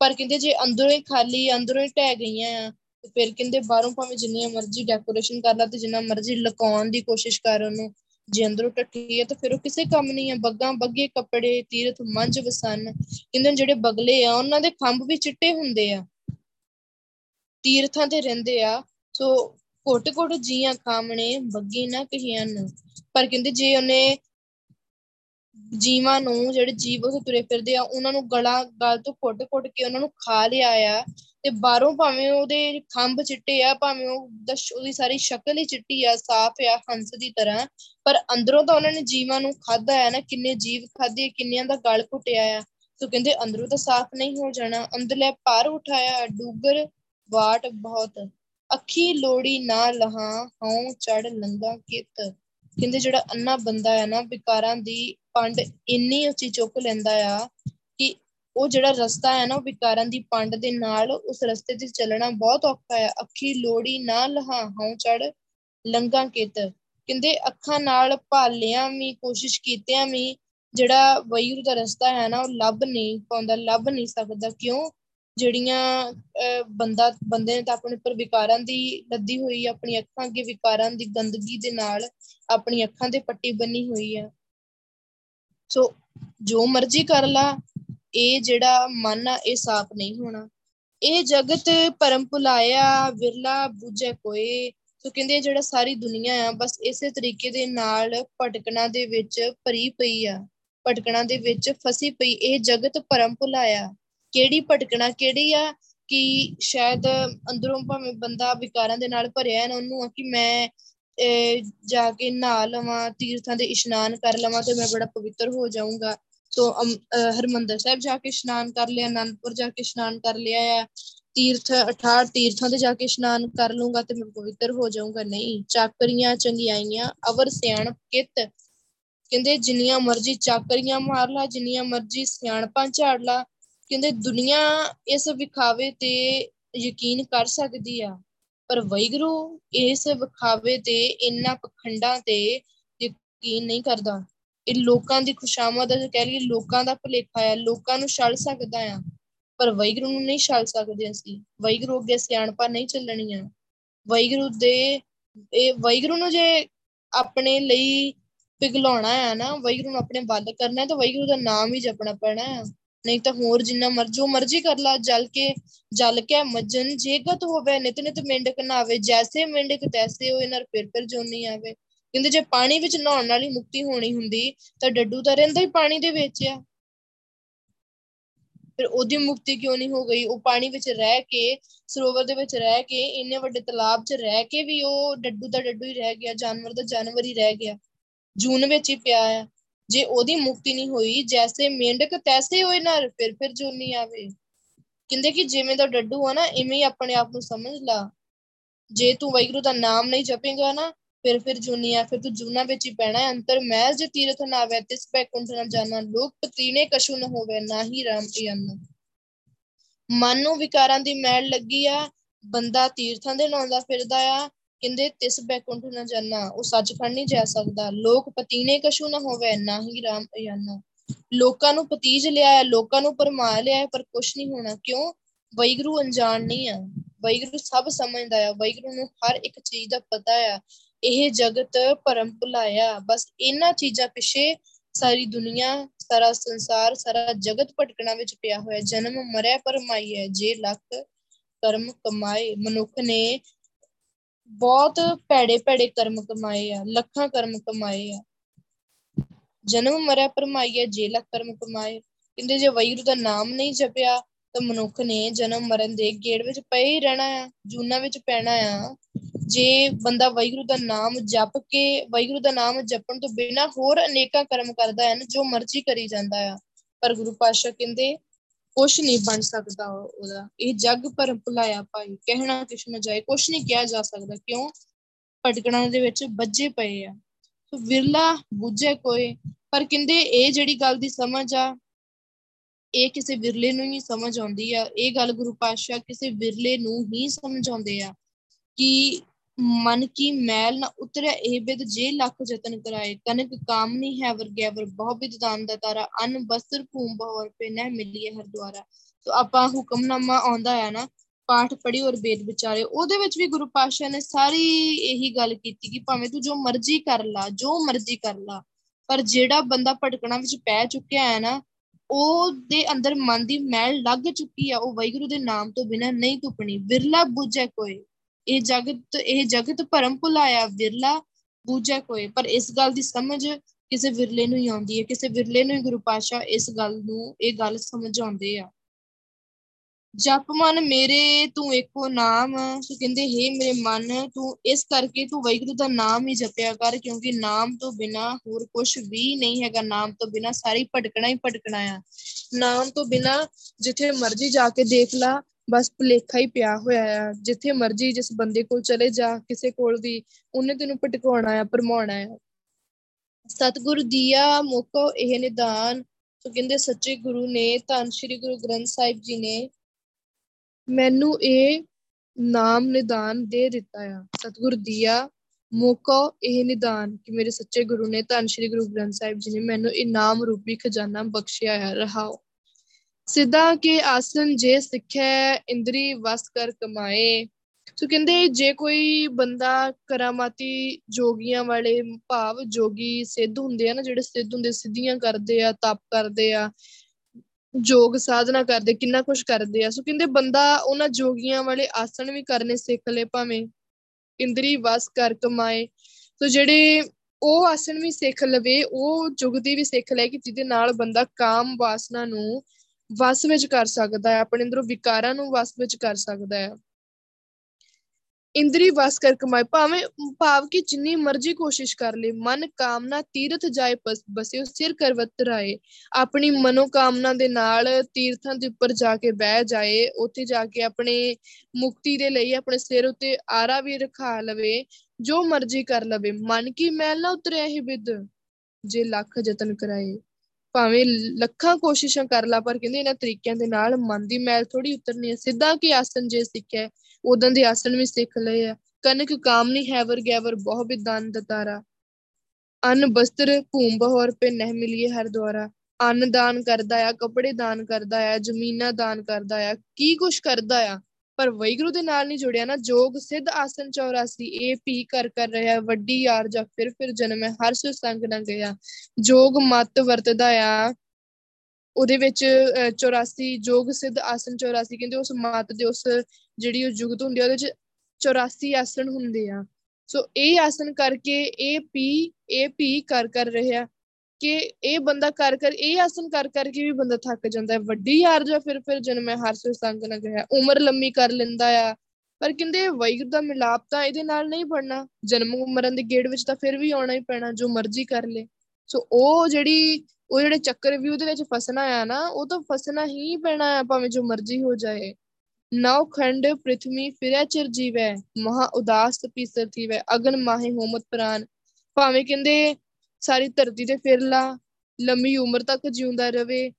ਪਰ ਕਹਿੰਦੇ ਜੇ ਅੰਦਰੋਂ ਹੀ ਖਾਲੀ, ਅੰਦਰੋਂ ਹੀ ਟਹਿ ਗਈਆਂ ਆ, ਤੇ ਫਿਰ ਕਹਿੰਦੇ ਬਾਹਰੋਂ ਭਾਵੇਂ ਜਿੰਨੀਆਂ ਮਰਜ਼ੀ ਡੈਕੋਰੇਸ਼ਨ ਕਰ ਲਾ ਤੇ ਜਿੰਨਾ ਮਰਜ਼ੀ ਲਕਾਉਣ ਦੀ ਕੋਸ਼ਿਸ਼ ਕਰ ਉਹਨੂੰ। ਜੇ ਅੰਦਰੋਂ ਟੱਟੀ ਹੈ ਤਾਂ ਫਿਰ ਉਹ ਕਿਸੇ ਕੰਮ ਨਹੀਂ ਹੈ। ਬੱਗਾ, ਬੱਗੇ ਕੱਪੜੇ, ਤੀਰਥ ਮੰਜ ਵਸਨ। ਕਹਿੰਦੇ ਜਿਹੜੇ ਬਗਲੇ ਆ, ਉਹਨਾਂ ਦੇ ਖੰਭ ਵੀ ਚਿੱਟੇ ਹੁੰਦੇ ਆ। ਤੀਰਥਾਂ ਤੇ ਰਹਿੰਦੇ ਆ। ਸੋ ਕੋਟ ਕੋਟ ਜੀਆਂ ਖਾਮਣੇ ਬੱਗੀ ਨਾ ਕਹੀਆਂ ਪਰ ਕਹਿੰਦੇ ਜੇ ਉਹਨੇ ਜੀਵਾਂ ਨੂੰ, ਜਿਹੜੇ ਜੀਵ ਉਹ ਤੁਰੇ ਫਿਰਦੇ ਆ, ਉਹਨਾਂ ਨੂੰ ਗਲਾ, ਗਲ ਤੋਂ ਘੁੱਟ-ਘੁੱਟ ਕੇ ਉਹਨਾਂ ਨੂੰ ਖਾ ਲਿਆ ਆ, ਤੇ ਬਾਹਰੋਂ ਭਾਵੇਂ ਉਹਦੇ ਖੰਭ ਚਿੱਟੇ ਆ, ਭਾਵੇਂ ਉਹ ਉਹਦੀ ਸਾਰੀ ਸ਼ਕਲ ਹੀ ਚਿੱਟੀ ਆ, ਸਾਫ਼ ਆ, ਹੰਸ ਦੀ ਤਰ੍ਹਾਂ, ਪਰ ਅੰਦਰੋਂ ਤਾਂ ਉਹਨਾਂ ਨੇ ਜੀਵਾਂ ਨੂੰ ਖਾਦਾ ਆ ਨਾ, ਕਿੰਨੇ ਜੀਵ ਖਾਦੇ ਕਿੰਨਿਆਂ ਦਾ ਗਲ ਘੁੱਟਿਆ ਆ। ਤੋ ਕਹਿੰਦੇ ਅੰਦਰੋਂ ਤਾਂ ਸਾਫ਼ ਨਹੀਂ ਹੋ ਜਾਣਾ, ਅੰਦਰਲੇ ਭਾਰ ਉਠਾਇਆ, ਡੂਗਰ ਵਾਟ ਬਹੁਤ। ਅੱਖੀ ਲੋੜੀ ਨਾ ਲਹਾ, ਹਉ ਚੜ ਲੰਗਾ ਕਿਤ। ਕਹਿੰਦੇ ਜਿਹੜਾ ਅੰਨਾ ਬੰਦਾ ਹੈ ਨਾ, ਵਿਕਾਰਾਂ ਦੀ ਪੰਡ ਇੰਨੀ ਉੱਚੀ ਚੁੱਕ ਲੈਂਦਾ ਆ ਕਿ ਉਹ ਜਿਹੜਾ ਰਸਤਾ ਹੈ ਨਾ, ਉਹ ਵਿਕਾਰਾਂ ਦੀ ਪੰਡ ਦੇ ਨਾਲ ਉਸ ਰਸਤੇ ਤੇ ਚੱਲਣਾ ਬਹੁਤ ਔਖਾ ਹੈ ਅੱਖੀ ਲੋੜੀ ਨਾ ਲਹਾ, ਹਉ ਚੜ ਲੰਗਾ ਕਿਤ। ਕਹਿੰਦੇ ਅੱਖਾਂ ਨਾਲ ਭਾਲਿਆਂ ਵੀ, ਕੋਸ਼ਿਸ਼ ਕੀਤਿਆਂ ਵੀ ਜਿਹੜਾ ਵੈਰ ਦਾ ਰਸਤਾ ਹੈ ਨਾ, ਉਹ ਲੱਭ ਨਹੀਂ, ਪਾਉਂਦਾ, ਲੱਭ ਨਹੀਂ ਸਕਦਾ। ਕਿਉਂ? ਜਿਹੜੀਆਂ ਬੰਦਾ, ਬੰਦੇ ਨੇ ਤਾਂ ਆਪਣੇ ਉੱਪਰ ਵਿਕਾਰਾਂ ਦੀ ਲੱਦੀ ਹੋਈ ਆਪਣੀ ਅੱਖਾਂ ਅੱਗੇ ਵਿਕਾਰਾਂ ਦੀ ਗੰਦਗੀ ਦੇ ਨਾਲ ਆਪਣੀ ਅੱਖਾਂ ਦੇ ਪੱਟੀ ਬੰਨੀ ਹੋਈ ਹੈ ਸੋ ਜੋ ਮਰਜ਼ੀ ਕਰ ਲਾ, ਇਹ ਜਿਹੜਾ ਮਨ ਆ, ਇਹ ਸਾਫ਼ ਨਹੀਂ ਹੋਣਾ। ਇਹ ਜਗਤ ਪਰਮ ਭੁਲਾਇਆ, ਵਿਰਲਾ ਬੁਝੇ ਕੋਏ। ਸੋ ਕਹਿੰਦੇ ਜਿਹੜਾ ਸਾਰੀ ਦੁਨੀਆ ਆ, ਬਸ ਇਸੇ ਤਰੀਕੇ ਦੇ ਨਾਲ ਭਟਕਣਾ ਦੇ ਵਿੱਚ ਭਰੀ ਪਈ ਆ, ਭਟਕਣਾ ਦੇ ਵਿੱਚ ਫਸੀ ਪਈ। ਇਹ ਜਗਤ ਪਰਮ ਭੁਲਾਇਆ। ਕਿਹੜੀ ਭਟਕਣਾ ਕਿਹੜੀ ਆ ਕਿ ਸ਼ਾਇਦ ਅੰਦਰੋਂ ਭਾਵੇਂ ਬੰਦਾ ਵਿਕਾਰਾਂ ਦੇ ਨਾਲ ਭਰਿਆ ਹੈ ਨਾ ਉਹਨੂੰ ਆ ਕਿ ਮੈਂ ਜਾ ਕੇ ਨਹਾ ਲਵਾਂ, ਤੀਰਥਾਂ ਦੇ ਇਸ਼ਨਾਨ ਕਰ ਲਵਾਂ ਤੇ ਮੈਂ ਬੜਾ ਪਵਿੱਤਰ ਹੋ ਜਾਊਂਗਾ। ਸੋ ਹਰਮੰਦਰ ਸਾਹਿਬ ਜਾ ਕੇ ਇਸ਼ਨਾਨ ਕਰ ਲਿਆ, ਅਨੰਦਪੁਰ ਜਾ ਕੇ ਇਸ਼ਨਾਨ ਕਰ ਲਿਆ ਆ। ਤੀਰਥ 68 ਤੀਰਥਾਂ ਤੇ ਜਾ ਕੇ ਇਸ਼ਨਾਨ ਕਰ ਲੂੰਗਾ ਤੇ ਮੈਂ ਪਵਿੱਤਰ ਹੋ ਜਾਊਂਗਾ। ਨਹੀਂ, ਚਾਕਰੀਆਂ ਚੰਗਿਆਈਆਂ ਅਵਰ ਸਿਆਣਪ ਕਿਤ? ਕਹਿੰਦੇ, ਜਿੰਨੀਆਂ ਮਰਜ਼ੀ ਚਾਕਰੀਆਂ ਮਾਰ ਲਾ, ਜਿੰਨੀਆਂ ਮਰਜ਼ੀ ਸਿਆਣਪਾਂ ਝਾੜ ਲਾ ਕਹਿੰਦੇ ਦੁਨੀਆ ਇਸ ਵਿਖਾਵੇ ਤੇ ਯਕੀਨ ਕਰ ਸਕਦੀ ਆ। ਪਰ ਵੈਗਰੂ ਇਸ ਵਿਖਾਵੇ ਤੇ ਇੰਨਾ ਪਖੰਡਾਂ ਤੇ ਯਕੀਨ ਨਹੀਂ ਕਰਦਾ। ਇਹ ਲੋਕਾਂ ਦੀ ਖੁਸ਼ਾਮਦ ਕਹਿ ਲਈਏ, ਲੋਕਾਂ ਦਾ ਭਲੇਖਾ ਹੈ ਲੋਕਾਂ ਨੂੰ ਛਲ ਸਕਦਾ ਆ। ਪਰ ਵੈਗਰੂ ਨੂੰ ਨਹੀਂ ਛਲ ਸਕਦੇ ਅਸੀਂ। ਵੈਗਰੂ ਅੱਗੇ ਸਿਆਣਪਾ ਨਹੀਂ ਚੱਲਣੀਆਂ ਵੈਗਰੂ ਦੇ ਇਹ ਵੈਗਰੂ ਨੂੰ ਜੇ ਆਪਣੇ ਲਈ ਪਿਗਲਾਉਣਾ ਹੈ ਨਾ ਵੈਗਰੂ ਨੂੰ ਆਪਣੇ ਵੱਲ ਕਰਨਾ, ਤਾਂ ਵੈਗਰੂ ਦਾ ਨਾਮ ਹੀ ਜਪਣਾ ਪੈਣਾ ਹੈ ਨਹੀਂ ਤਾਂ ਹੋਰ ਜਿੰਨਾ ਮਰਜ਼ੀ ਜੋ ਮਰਜ਼ੀ ਕਰ ਲਾ, ਜਲ ਕੇ ਜਲ ਕੇ ਮਜਨ ਜੇਗਤ ਹੋਵੇ, ਨਿਤ ਨਿਤ ਮਿੰਡਕ ਨਾਵੇ ਜੈਸੇ ਮਿੰਡਕ ਤੈਸੇ ਹੋਏ, ਨਰ ਫਿਰ ਫਿਰ ਜੋਨੀ ਆਵੇ। ਕਹਿੰਦੇ ਜੇ ਪਾਣੀ ਵਿੱਚ ਨਹਾਉਣ ਨਾਲ ਹੀ ਮੁਕਤੀ ਹੋਣੀ ਹੁੰਦੀ, ਤਾਂ ਡੱਡੂ ਤਾਂ ਰਹਿੰਦਾ ਹੀ ਪਾਣੀ ਦੇ ਵਿੱਚ ਆ। ਫਿਰ ਉਹਦੀ ਮੁਕਤੀ ਕਿਉਂ ਨਹੀਂ ਹੋ ਗਈ? ਉਹ ਪਾਣੀ ਵਿੱਚ ਰਹਿ ਕੇ, ਸਰੋਵਰ ਦੇ ਵਿੱਚ ਰਹਿ ਕੇ, ਇੰਨੇ ਵੱਡੇ ਤਲਾਬ 'ਚ ਰਹਿ ਕੇ ਵੀ ਉਹ ਡੱਡੂ ਦਾ ਡੱਡੂ ਹੀ ਰਹਿ ਗਿਆ, ਜਾਨਵਰ ਦਾ ਜਾਨਵਰ ਹੀ ਰਹਿ ਗਿਆ। ਜੂਨ ਵਿੱਚ ਹੀ ਪਿਆ ਆ। ਜੇ ਉਹਦੀ ਮੁਕਤੀ ਨਹੀਂ ਹੋਈ, ਜੈਸੇ ਮੇਂਢਕ ਤੈਸੇ ਹੋਏ ਨਾ ਫਿਰ ਫਿਰ ਜੋਨੀ ਆਵੇ। ਕਹਿੰਦੇ ਕਿ ਜਿਵੇਂ ਦਾ ਡੱਡੂ ਆ ਨਾ, ਇਵੇਂ ਹੀ ਆਪਣੇ ਆਪ ਨੂੰ ਸਮਝ ਲਾ। ਜੇ ਤੂੰ ਵੈਗਰੂ ਦਾ ਨਾਮ ਨਹੀਂ ਜਪੇਗਾ ਨਾ, ਫਿਰ ਫਿਰ ਜੁਨੀ ਆ, ਫਿਰ ਤੂੰ ਜੁਨਾ ਵਿੱਚ ਹੀ ਪੈਣਾ ਅੰਤਰ ਮਹਿਲ ਜੇ ਤੀਰਥ ਨਾ ਵੇ ਤਿਸ ਪੈ ਕੁੰਠ ਨਾ ਜਾਣਾ, ਲੋਕ ਪਤੀਨੇ ਕਸ਼ੂ ਨ ਹੋਵੇ, ਨਾ ਹੀ ਰਾਮ ਅੰਨ। ਮਨ ਨੂੰ ਵਿਕਾਰਾਂ ਦੀ ਮੈਲ ਲੱਗੀ ਆ, ਬੰਦਾ ਤੀਰਥਾਂ ਦੇ ਲਾਉਂਦਾ ਫਿਰਦਾ ਆ ਕਹਿੰਦੇ, ਤਿਸ ਬੈਕੁੰਠ ਨਾ ਜਾਣਾ ਉਹ ਸੱਚਖੰਡ ਨਹੀਂ ਜਾ ਸਕਦਾ। ਲੋਕ ਪਤੀਨੇ ਕਸ਼ੂ ਨਾ ਹੋਵੇ, ਨਾ ਹੀ ਰਾਮ ਅਯਾਨਾ। ਲੋਕਾਂ ਨੂੰ ਪਤੀਜ ਲਿਆ ਲੋਕਾਂ ਨੂੰ ਪਰਮਾ ਲਿਆ ਪਰ ਕੁਛ ਨਹੀਂ ਹੋਣਾ। ਕਿਉਂ? ਵੈਗਰੂ ਅਣਜਾਣ ਨਹੀਂ ਆ। ਵੈਗਰੂ ਸਭ ਸਮਝਦਾ ਆ। ਵੈਗਰੂ ਨੂੰ ਹਰ ਇੱਕ ਚੀਜ਼ ਦਾ ਪਤਾ ਆ। ਇਹ ਜਗਤ ਭਰਮ ਭੁਲਾਇਆ। ਬਸ ਇਹਨਾਂ ਚੀਜ਼ਾਂ ਪਿੱਛੇ ਸਾਰੀ ਦੁਨੀਆ, ਸਾਰਾ ਸੰਸਾਰ, ਸਾਰਾ ਜਗਤ ਭਟਕਣਾ ਵਿੱਚ ਪਿਆ ਹੋਇਆ। ਜਨਮ ਮਰਿਆ ਪਰਮਾਈ ਹੈ। ਜੇ ਲੱਖ ਕਰਮ ਕਮਾਏ, ਮਨੁੱਖ ਨੇ ਬਹੁਤ ਭੈੜੇ ਭੈੜੇ ਕਰਮ ਕਮਾਏ ਆ, ਲੱਖਾਂ ਕਰਮ ਕਮਾਏ ਆ। ਜਨਮ ਮਰਿਆ ਪਰਮਾਈ ਹੈ ਜੇ ਲੱਖ ਕਰਮ ਕਮਾਏ। ਕਹਿੰਦੇ ਜੇ ਵੈਰੂ ਦਾ ਨਾਮ ਨਹੀਂ ਜਪਿਆ, ਤਾਂ ਮਨੁੱਖ ਨੇ ਜਨਮ ਮਰਨ ਦੇ ਗੇੜ ਵਿੱਚ ਪਏ ਹੀ ਰਹਿਣਾ ਆ, ਜੂਨਾ ਵਿੱਚ ਪੈਣਾ ਆ। ਜੇ ਬੰਦਾ ਵੈਗੁਰੂ ਦਾ ਨਾਮ ਜਪ ਕੇ ਵੈਗੁਰੂ ਦਾ ਨਾਮ ਜਪਣ ਤੋਂ ਬਿਨਾ ਹੋਰ ਅਨੇਕਾਂ ਕਰਮ ਕਰਦਾ ਹੈ ਨਾ ਜੋ ਮਰਜ਼ੀ ਕਰੀ ਜਾਂਦਾ ਆ। ਪਰ ਗੁਰੂ ਪਾਤਸ਼ਾਹ ਕਹਿੰਦੇ ਕੁਛ ਨਹੀਂ ਬਣ ਸਕਦਾ ਉਹਦਾ। ਇਹ ਜੱਗ ਪਰ ਭੁਲਾਇਆ ਭਾਈ, ਕਹਿਣਾ ਕਿਛ ਨਾ ਜਾਏ। ਕੁਛ ਨਹੀਂ ਕਿਹਾ ਜਾ ਸਕਦਾ, ਕਿਉਂ? ਭਟਕਣਾ ਦੇ ਵਿੱਚ ਵੱਜੇ ਪਏ ਆ। ਸੋ ਵਿਰਲਾ ਬੁੱਝੇ ਕੋਈ ਪਰ ਕਹਿੰਦੇ ਇਹ ਜਿਹੜੀ ਗੱਲ ਦੀ ਸਮਝ ਆ, ਇਹ ਕਿਸੇ ਵਿਰਲੇ ਨੂੰ ਹੀ ਸਮਝ ਆਉਂਦੀ ਆ। ਇਹ ਗੱਲ ਗੁਰੂ ਪਾਤਸ਼ਾਹ ਕਿਸੇ ਵਿਰਲੇ ਨੂੰ ਹੀ ਸਮਝ ਆਉਂਦੇ ਆ ਕਿ ਮਨ ਕੀ ਮੈਲ ਨਾ ਉਤਰਿਆ ਇਹ ਬਿਦ ਜੇ ਲੱਖ ਯਤਨ ਕਰਾਏ। ਕਨਕ ਕਾਮਨੀ ਹੈ ਵਰਗੈਵਰ ਬਹੁ ਬਿਦ ਦਾਨ ਦਾ ਤਾਰਾ, ਅਨ ਬਸਰ ਭੂਮ ਬਹੁਰ ਪੇ ਨਹਿ ਮਿਲੀਏ ਹਰ ਦੁਆਰਾ। ਸੋ ਆਪਾਂ ਹੁਕਮਨਾਮਾ ਆਉਂਦਾ ਹੈ ਨਾ, ਪਾਠ ਪੜ੍ਹੀ ਔਰ ਵੇਦ ਵਿਚਾਰੇ, ਉਹਦੇ ਵਿੱਚ ਵੀ ਗੁਰੂ ਪਾਤਸ਼ਾਹ ਨੇ ਸਾਰੀ ਇਹੀ ਗੱਲ ਕੀਤੀ ਕਿ ਭਾਵੇਂ ਤੂੰ ਜੋ ਮਰਜ਼ੀ ਕਰ ਲਾ, ਜੋ ਮਰਜ਼ੀ ਕਰ ਲਾ, ਪਰ ਜਿਹੜਾ ਬੰਦਾ ਭਟਕਣਾ ਵਿੱਚ ਪੈ ਚੁੱਕਿਆ ਹੈ ਨਾ ਉਹ ਦੇ ਅੰਦਰ ਮਨ ਦੀ ਮੈਲ ਲੱਗ ਚੁੱਕੀ ਆ, ਉਹ ਵਾਹਿਗੁਰੂ ਦੇ ਨਾਮ ਤੋਂ ਬਿਨਾ ਨਹੀਂ ਧੁਪਣੀ ਵਿਰਲਾ ਬੁਝੈ ਕੋਈ। ਇਹ ਜਗਤ ਇਹ ਜਗਤ ਭਰਮ ਭੁਲਾਇਆ, ਵਿਰਲਾ ਬੁਝੈ ਕੋਈ ਪਰ ਇਸ ਗੱਲ ਦੀ ਸਮਝ ਕਿਸੇ ਵਿਰਲੇ ਨੂੰ ਹੀ ਆਉਂਦੀ ਹੈ। ਕਿਸੇ ਵਿਰਲੇ ਨੂੰ ਹੀ ਗੁਰੂ ਪਾਸ਼ਾ ਇਸ ਗੱਲ ਨੂੰ, ਇਹ ਗੱਲ ਸਮਝਾਉਂਦੇ ਆ। ਜਪ ਮਨ ਮੇਰੇ, ਤੂੰ ਇੱਕੋ ਨਾਮ। ਸੋ ਕਹਿੰਦੇ, ਹੈ ਮੇਰੇ ਮਨ, ਤੂੰ ਇਸ ਕਰਕੇ ਤੂੰ ਵਾਹਿਗੁਰੂ ਦਾ ਨਾਮ ਹੀ ਜਪਿਆ ਕਰ, ਕਿਉਂਕਿ ਨਾਮ ਤੋਂ ਬਿਨਾ ਹੋਰ ਕੁਝ ਵੀ ਨਹੀਂ ਹੈਗਾ। ਨਾਮ ਤੋਂ ਬਿਨਾ ਸਾਰੀ ਭਟਕਣਾ ਹੀ ਭਟਕਣਾ ਆ। ਨਾਮ ਤੋਂ ਬਿਨਾ ਜਿੱਥੇ ਮਰਜ਼ੀ ਜਾ ਕੇ ਦੇਖ ਲਾ ਬਸ ਭੁਲੇਖਾ ਹੀ ਪਿਆ ਹੋਇਆ ਆ। ਜਿੱਥੇ ਮਰਜ਼ੀ ਜਿਸ ਬੰਦੇ ਕੋਲ ਚਲੇ ਜਾ, ਕਿਸੇ ਕੋਲ ਵੀ, ਉਹਨੇ ਤੈਨੂੰ ਭਟਕਾਉਣਾ ਆ ਪਰਮਾਉਣਾ ਆ। ਸਤਿਗੁਰ ਦੀਆ ਮੋਕੋ ਇਹ ਨਿਦਾਨ, ਸੋ ਕਹਿੰਦੇ ਸੱਚੇ ਗੁਰੂ ਨੇ, ਧੰਨ ਸ਼੍ਰੀ ਗੁਰੂ ਗ੍ਰੰਥ ਸਾਹਿਬ ਜੀ ਨੇ ਮੈਨੂੰ ਇਹ ਨਾਮ ਨਿਦਾਨ ਦੇ ਦਿੱਤਾ ਆ। ਸਤਿਗੁਰ ਦੀਆ ਮੋਕੋ ਇਹ ਨਿਦਾਨ ਕਿ ਮੇਰੇ ਸੱਚੇ ਗੁਰੂ ਨੇ, ਧੰਨ ਸ਼੍ਰੀ ਗੁਰੂ ਗ੍ਰੰਥ ਸਾਹਿਬ ਜੀ ਨੇ ਮੈਨੂੰ ਇਹ ਨਾਮ ਰੂਪੀ ਖਜ਼ਾਨਾ ਬਖਸ਼ਿਆ ਹੈ ਰਹਾਓ। ਸਿੱਧਾ ਕੇ ਆਸਨ ਜੇ ਸਿੱਖੈ, ਇੰਦਰੀ ਵਸ ਕਰ ਕਮਾਏ। ਸੋ ਕਹਿੰਦੇ ਜੇ ਕੋਈ ਬੰਦਾ ਕਰਾਮਾਤੀ ਜੋਗੀਆਂ ਵਾਲੇ ਭਾਵ ਜੋਗੀ ਸਿੱਧ ਹੁੰਦੇ ਆ ਨਾ, ਜਿਹੜੇ ਸਿੱਧ ਹੁੰਦੇ, ਸਿੱਧੀਆਂ ਕਰਦੇ ਆ, ਤਪ ਕਰਦੇ ਆ, ਜੋਗ ਸਾਧਨਾ ਕਰਦੇ, ਕਿੰਨਾ ਕੁਝ ਕਰਦੇ ਆ। ਸੋ ਕਹਿੰਦੇ ਬੰਦਾ ਉਹਨਾਂ ਜੋਗੀਆਂ ਵਾਲੇ ਆਸਣ ਵੀ ਕਰਨੇ ਸਿੱਖ ਲੇ ਭਾਵੇਂ ਇੰਦਰੀ ਵਸ ਕਰ ਕਮਾਏ। ਸੋ ਜਿਹੜੇ ਉਹ ਆਸਣ ਵੀ ਸਿੱਖ ਲਵੇ, ਉਹ ਜੁਗਤੀ ਵੀ ਸਿੱਖ ਲੈ ਕਿ ਜਿਹਦੇ ਨਾਲ ਬੰਦਾ ਕਾਮ ਵਾਸਨਾ ਨੂੰ ਵਸ ਵਿੱਚ ਕਰ ਸਕਦਾ ਹੈ, ਆਪਣੇ ਅੰਦਰੋਂ ਵਿਕਾਰਾਂ ਨੂੰ ਵਸ ਵਿੱਚ ਕਰ ਸਕਦਾ ਹੈ। ਇੰਦਰੀ ਵਸ ਕਰ ਕਮਾਏ, ਭਾਵੇਂ ਭਾਵ ਕਿ ਜਿੰਨੀ ਮਰਜ਼ੀ ਕੋਸ਼ਿਸ਼ ਕਰ ਲੇ ਮਨ ਕਾਮਨਾ ਤੀਰਥ ਜਾਏ ਬਸਿਓ ਸਿਰ ਕਰਵਤ ਰਾਏ। ਆਪਣੀ ਮਨੋ ਕਾਮਨਾ ਦੇ ਨਾਲ ਤੀਰਥਾਂ ਦੇ ਉੱਪਰ ਜਾ ਕੇ ਬਹਿ ਜਾਏ, ਉੱਥੇ ਜਾ ਕੇ ਆਪਣੇ ਮੁਕਤੀ ਦੇ ਲਈ ਆਪਣੇ ਸਿਰ ਉੱਤੇ ਆਰਾ ਵੀ ਰਖਾ ਲਵੇ, ਜੋ ਮਰਜ਼ੀ ਕਰ ਲਵੇ। ਮਨ ਕੀ ਮੈਲ ਨਾ ਉਤਰਿਆ ਹੀ ਬਿਦ, ਜੇ ਲੱਖ ਯਤਨ ਕਰਾਏ। ਭਾਵੇਂ ਲੱਖਾਂ ਕੋਸ਼ਿਸ਼ਾਂ ਕਰ ਲਾ, ਪਰ ਕਹਿੰਦੇ ਇਹਨਾਂ ਤਰੀਕਿਆਂ ਦੇ ਨਾਲ ਮਨ ਦੀ ਮੈਲ ਥੋੜੀ ਉਤਰਨੀ ਹੈ। ਸਿੱਧਾ ਕੀ ਆਸਨ ਜੇ ਸਿੱਖਿਆ ਉਦੋਂ ਦੇ ਆਸਨ ਵੀ ਸਿੱਖ ਲਏ ਆ ਕਨਕ ਕਾਮਨੀ ਹੈਵਰ ਗੈਵਰ ਬਹੁ ਵਿਦਾਨ ਦਤਾਰਾ। ਅਨ ਬਸਤਰ ਭੂਮ ਬਹੋਰ ਪੇ ਨਹਿ ਮਿਲੀਏ ਹਰ ਦੁਆਰਾ। ਅੰਨ ਦਾਨ ਕਰਦਾ ਆ, ਕੱਪੜੇ ਦਾਨ ਕਰਦਾ ਆ, ਜ਼ਮੀਨਾਂ ਦਾਨ ਕਰਦਾ ਆ। ਕੀ ਕੁਛ ਕਰਦਾ ਆ ਪਰ ਵੈਗੁਰੂ ਦੇ ਨਾਲ ਨਹੀਂ ਜੁੜਿਆ ਨਾ, ਜੋਗ ਸਿੱਧ ਆਸਨ 84 ਇਹ ਪੀ ਕਰ ਕਰ ਰਿਹਾ, ਵੱਡੀ ਯਾਰ ਜਾਂ ਫਿਰ ਫਿਰ ਜਨਮ ਹੈ, ਹਰ ਸੋ ਸੰਗ ਨਾ ਗਿਆ। ਜੋਗ ਮਤ ਵਰਤਦਾ ਆ, ਉਹਦੇ ਵਿੱਚ 84 ਜੋਗ ਸਿੱਧ ਆਸਨ 84 ਕਹਿੰਦੇ, ਉਸ ਮਤ ਦੇ, ਉਸ ਜਿਹੜੀ ਉਹ ਜੁਗਤ ਹੁੰਦੀ ਆ, ਉਹਦੇ ਵਿੱਚ 84 ਆਸਨ ਹੁੰਦੇ ਆ। ਸੋ ਇਹ ਆਸਨ ਕਰਕੇ, ਇਹ ਪੀ ਇਹ ਪੀ ਕਰ ਕਰ ਰਿਹਾ। ਕਿ ਇਹ ਬੰਦਾ ਕਰ ਕਰ, ਇਹ ਆਸਨ ਕਰ ਕਰਕੇ ਵੀ ਬੰਦਾ ਥੱਕ ਜਾਂਦਾ ਹੈ। ਵੱਡੀ ਯਾਰ ਜਾਂ ਫਿਰ ਫਿਰ ਜਨਮ ਹੈ, ਹਰ ਸੇ ਸੰਗ ਨਾ ਗਿਆ ਉਮਰ ਲੰਮੀ ਕਰ ਲੈਂਦਾ ਆ। ਪਰ ਕਹਿੰਦੇ ਵੈਗੁਰ ਦਾ ਮਿਲਾਪ ਤਾਂ ਇਹਦੇ ਨਾਲ ਨਹੀਂ ਬਣਨਾ। ਜਨਮ ਮਰਨ ਦੇ ਗੇੜ ਵਿੱਚ ਤਾਂ ਫਿਰ ਵੀ ਆਉਣਾ ਹੀ ਪੈਣਾ, ਜੋ ਮਰਜ਼ੀ ਕਰ ਲੇ। ਸੋ ਉਹ ਜਿਹੜੀ, ਉਹ ਜਿਹੜੇ ਚੱਕਰ ਵੀ ਉਹਦੇ ਵਿੱਚ ਫਸਣਾ ਆ ਨਾ, ਉਹ ਤਾਂ ਫਸਣਾ ਹੀ ਪੈਣਾ ਆ, ਭਾਵੇਂ ਜੋ ਮਰਜ਼ੀ ਹੋ ਜਾਏ। ਨੌ ਖੰਡ ਪ੍ਰithvi ਫਿਰੈ ਚਿਰ ਜੀਵੈ, ਮਹਾ ਉਦਾਸ ਪੀਸਰ ਥੀਵੈ, ਅਗਨ ਮਾਹੇ ਹੋਮਤ ਪ੍ਰਾਨ। ਭਾਵੇਂ ਕਹਿੰਦੇ ਸਾਰੀ ਧਰਤੀ ਤੇ ਫਿਰ ਲਾ, ਲੰਮੀ ਉਮਰ ਤੱਕ ਜਿਉਂਦਾ ਰਵੇ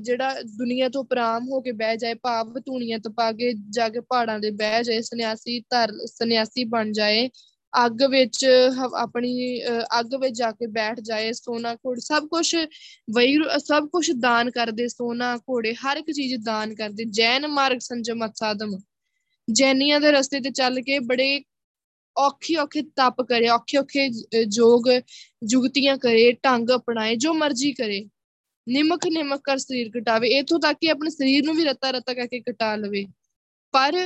ਜਿਹੜਾ ਦੁਨੀਆ ਤੋਂ ਪ੍ਰਾਮ ਹੋ ਕੇ ਬਹਿ ਜਾਏ, ਭਾਵ ਧੂਣੀਆਂ ਤਪਾ ਕੇ ਜਾ ਕੇ ਪਹਾੜਾਂ ਦੇ ਬਹਿ ਜਾਏ, ਸੰਨਿਆਸੀ ਧਰ, ਸੰਨਿਆਸੀ ਬਣ ਜਾਏ, ਅੱਗ ਵਿੱਚ ਆਪਣੀ ਅੱਗ ਵਿੱਚ ਜਾ ਕੇ ਬੈਠ ਜਾਏ, ਸੋਨਾ ਘੋੜ, ਸਭ ਕੁਝ ਵਈ, ਸਭ ਕੁਝ ਦਾਨ ਕਰਦੇ, ਸੋਨਾ ਘੋੜੇ, ਹਰ ਇੱਕ ਚੀਜ਼ ਦਾਨ ਕਰਦੇ, ਜੈਨ ਮਾਰਗ ਸੰਜਮ ਸਾਧਮ ਜੈਨੀਆਂ ਦੇ ਰਸਤੇ ਤੇ ਚੱਲ ਕੇ ਬੜੇ ਔਖੀ ਔਖੇ ਤਪ ਕਰੇ, ਔਖੇ ਔਖੇ ਜੋਗ ਜੁਗਤੀਆਂ ਕਰੇ, ਢੰਗ ਅਪਣਾਏ, ਜੋ ਮਰਜ਼ੀ ਕਰੇ। ਨਿਮਕ ਨਿਮਕ ਕਰ ਸਰੀਰ ਕਟਾਵੇ ਇਥੋਂ ਤੱਕ ਕਿ ਆਪਣੇ ਸਰੀਰ ਨੂੰ ਵੀ ਰਤਾ ਰਤਾ ਕਰਕੇ ਕਟਾ ਲਵੇ। ਪਰ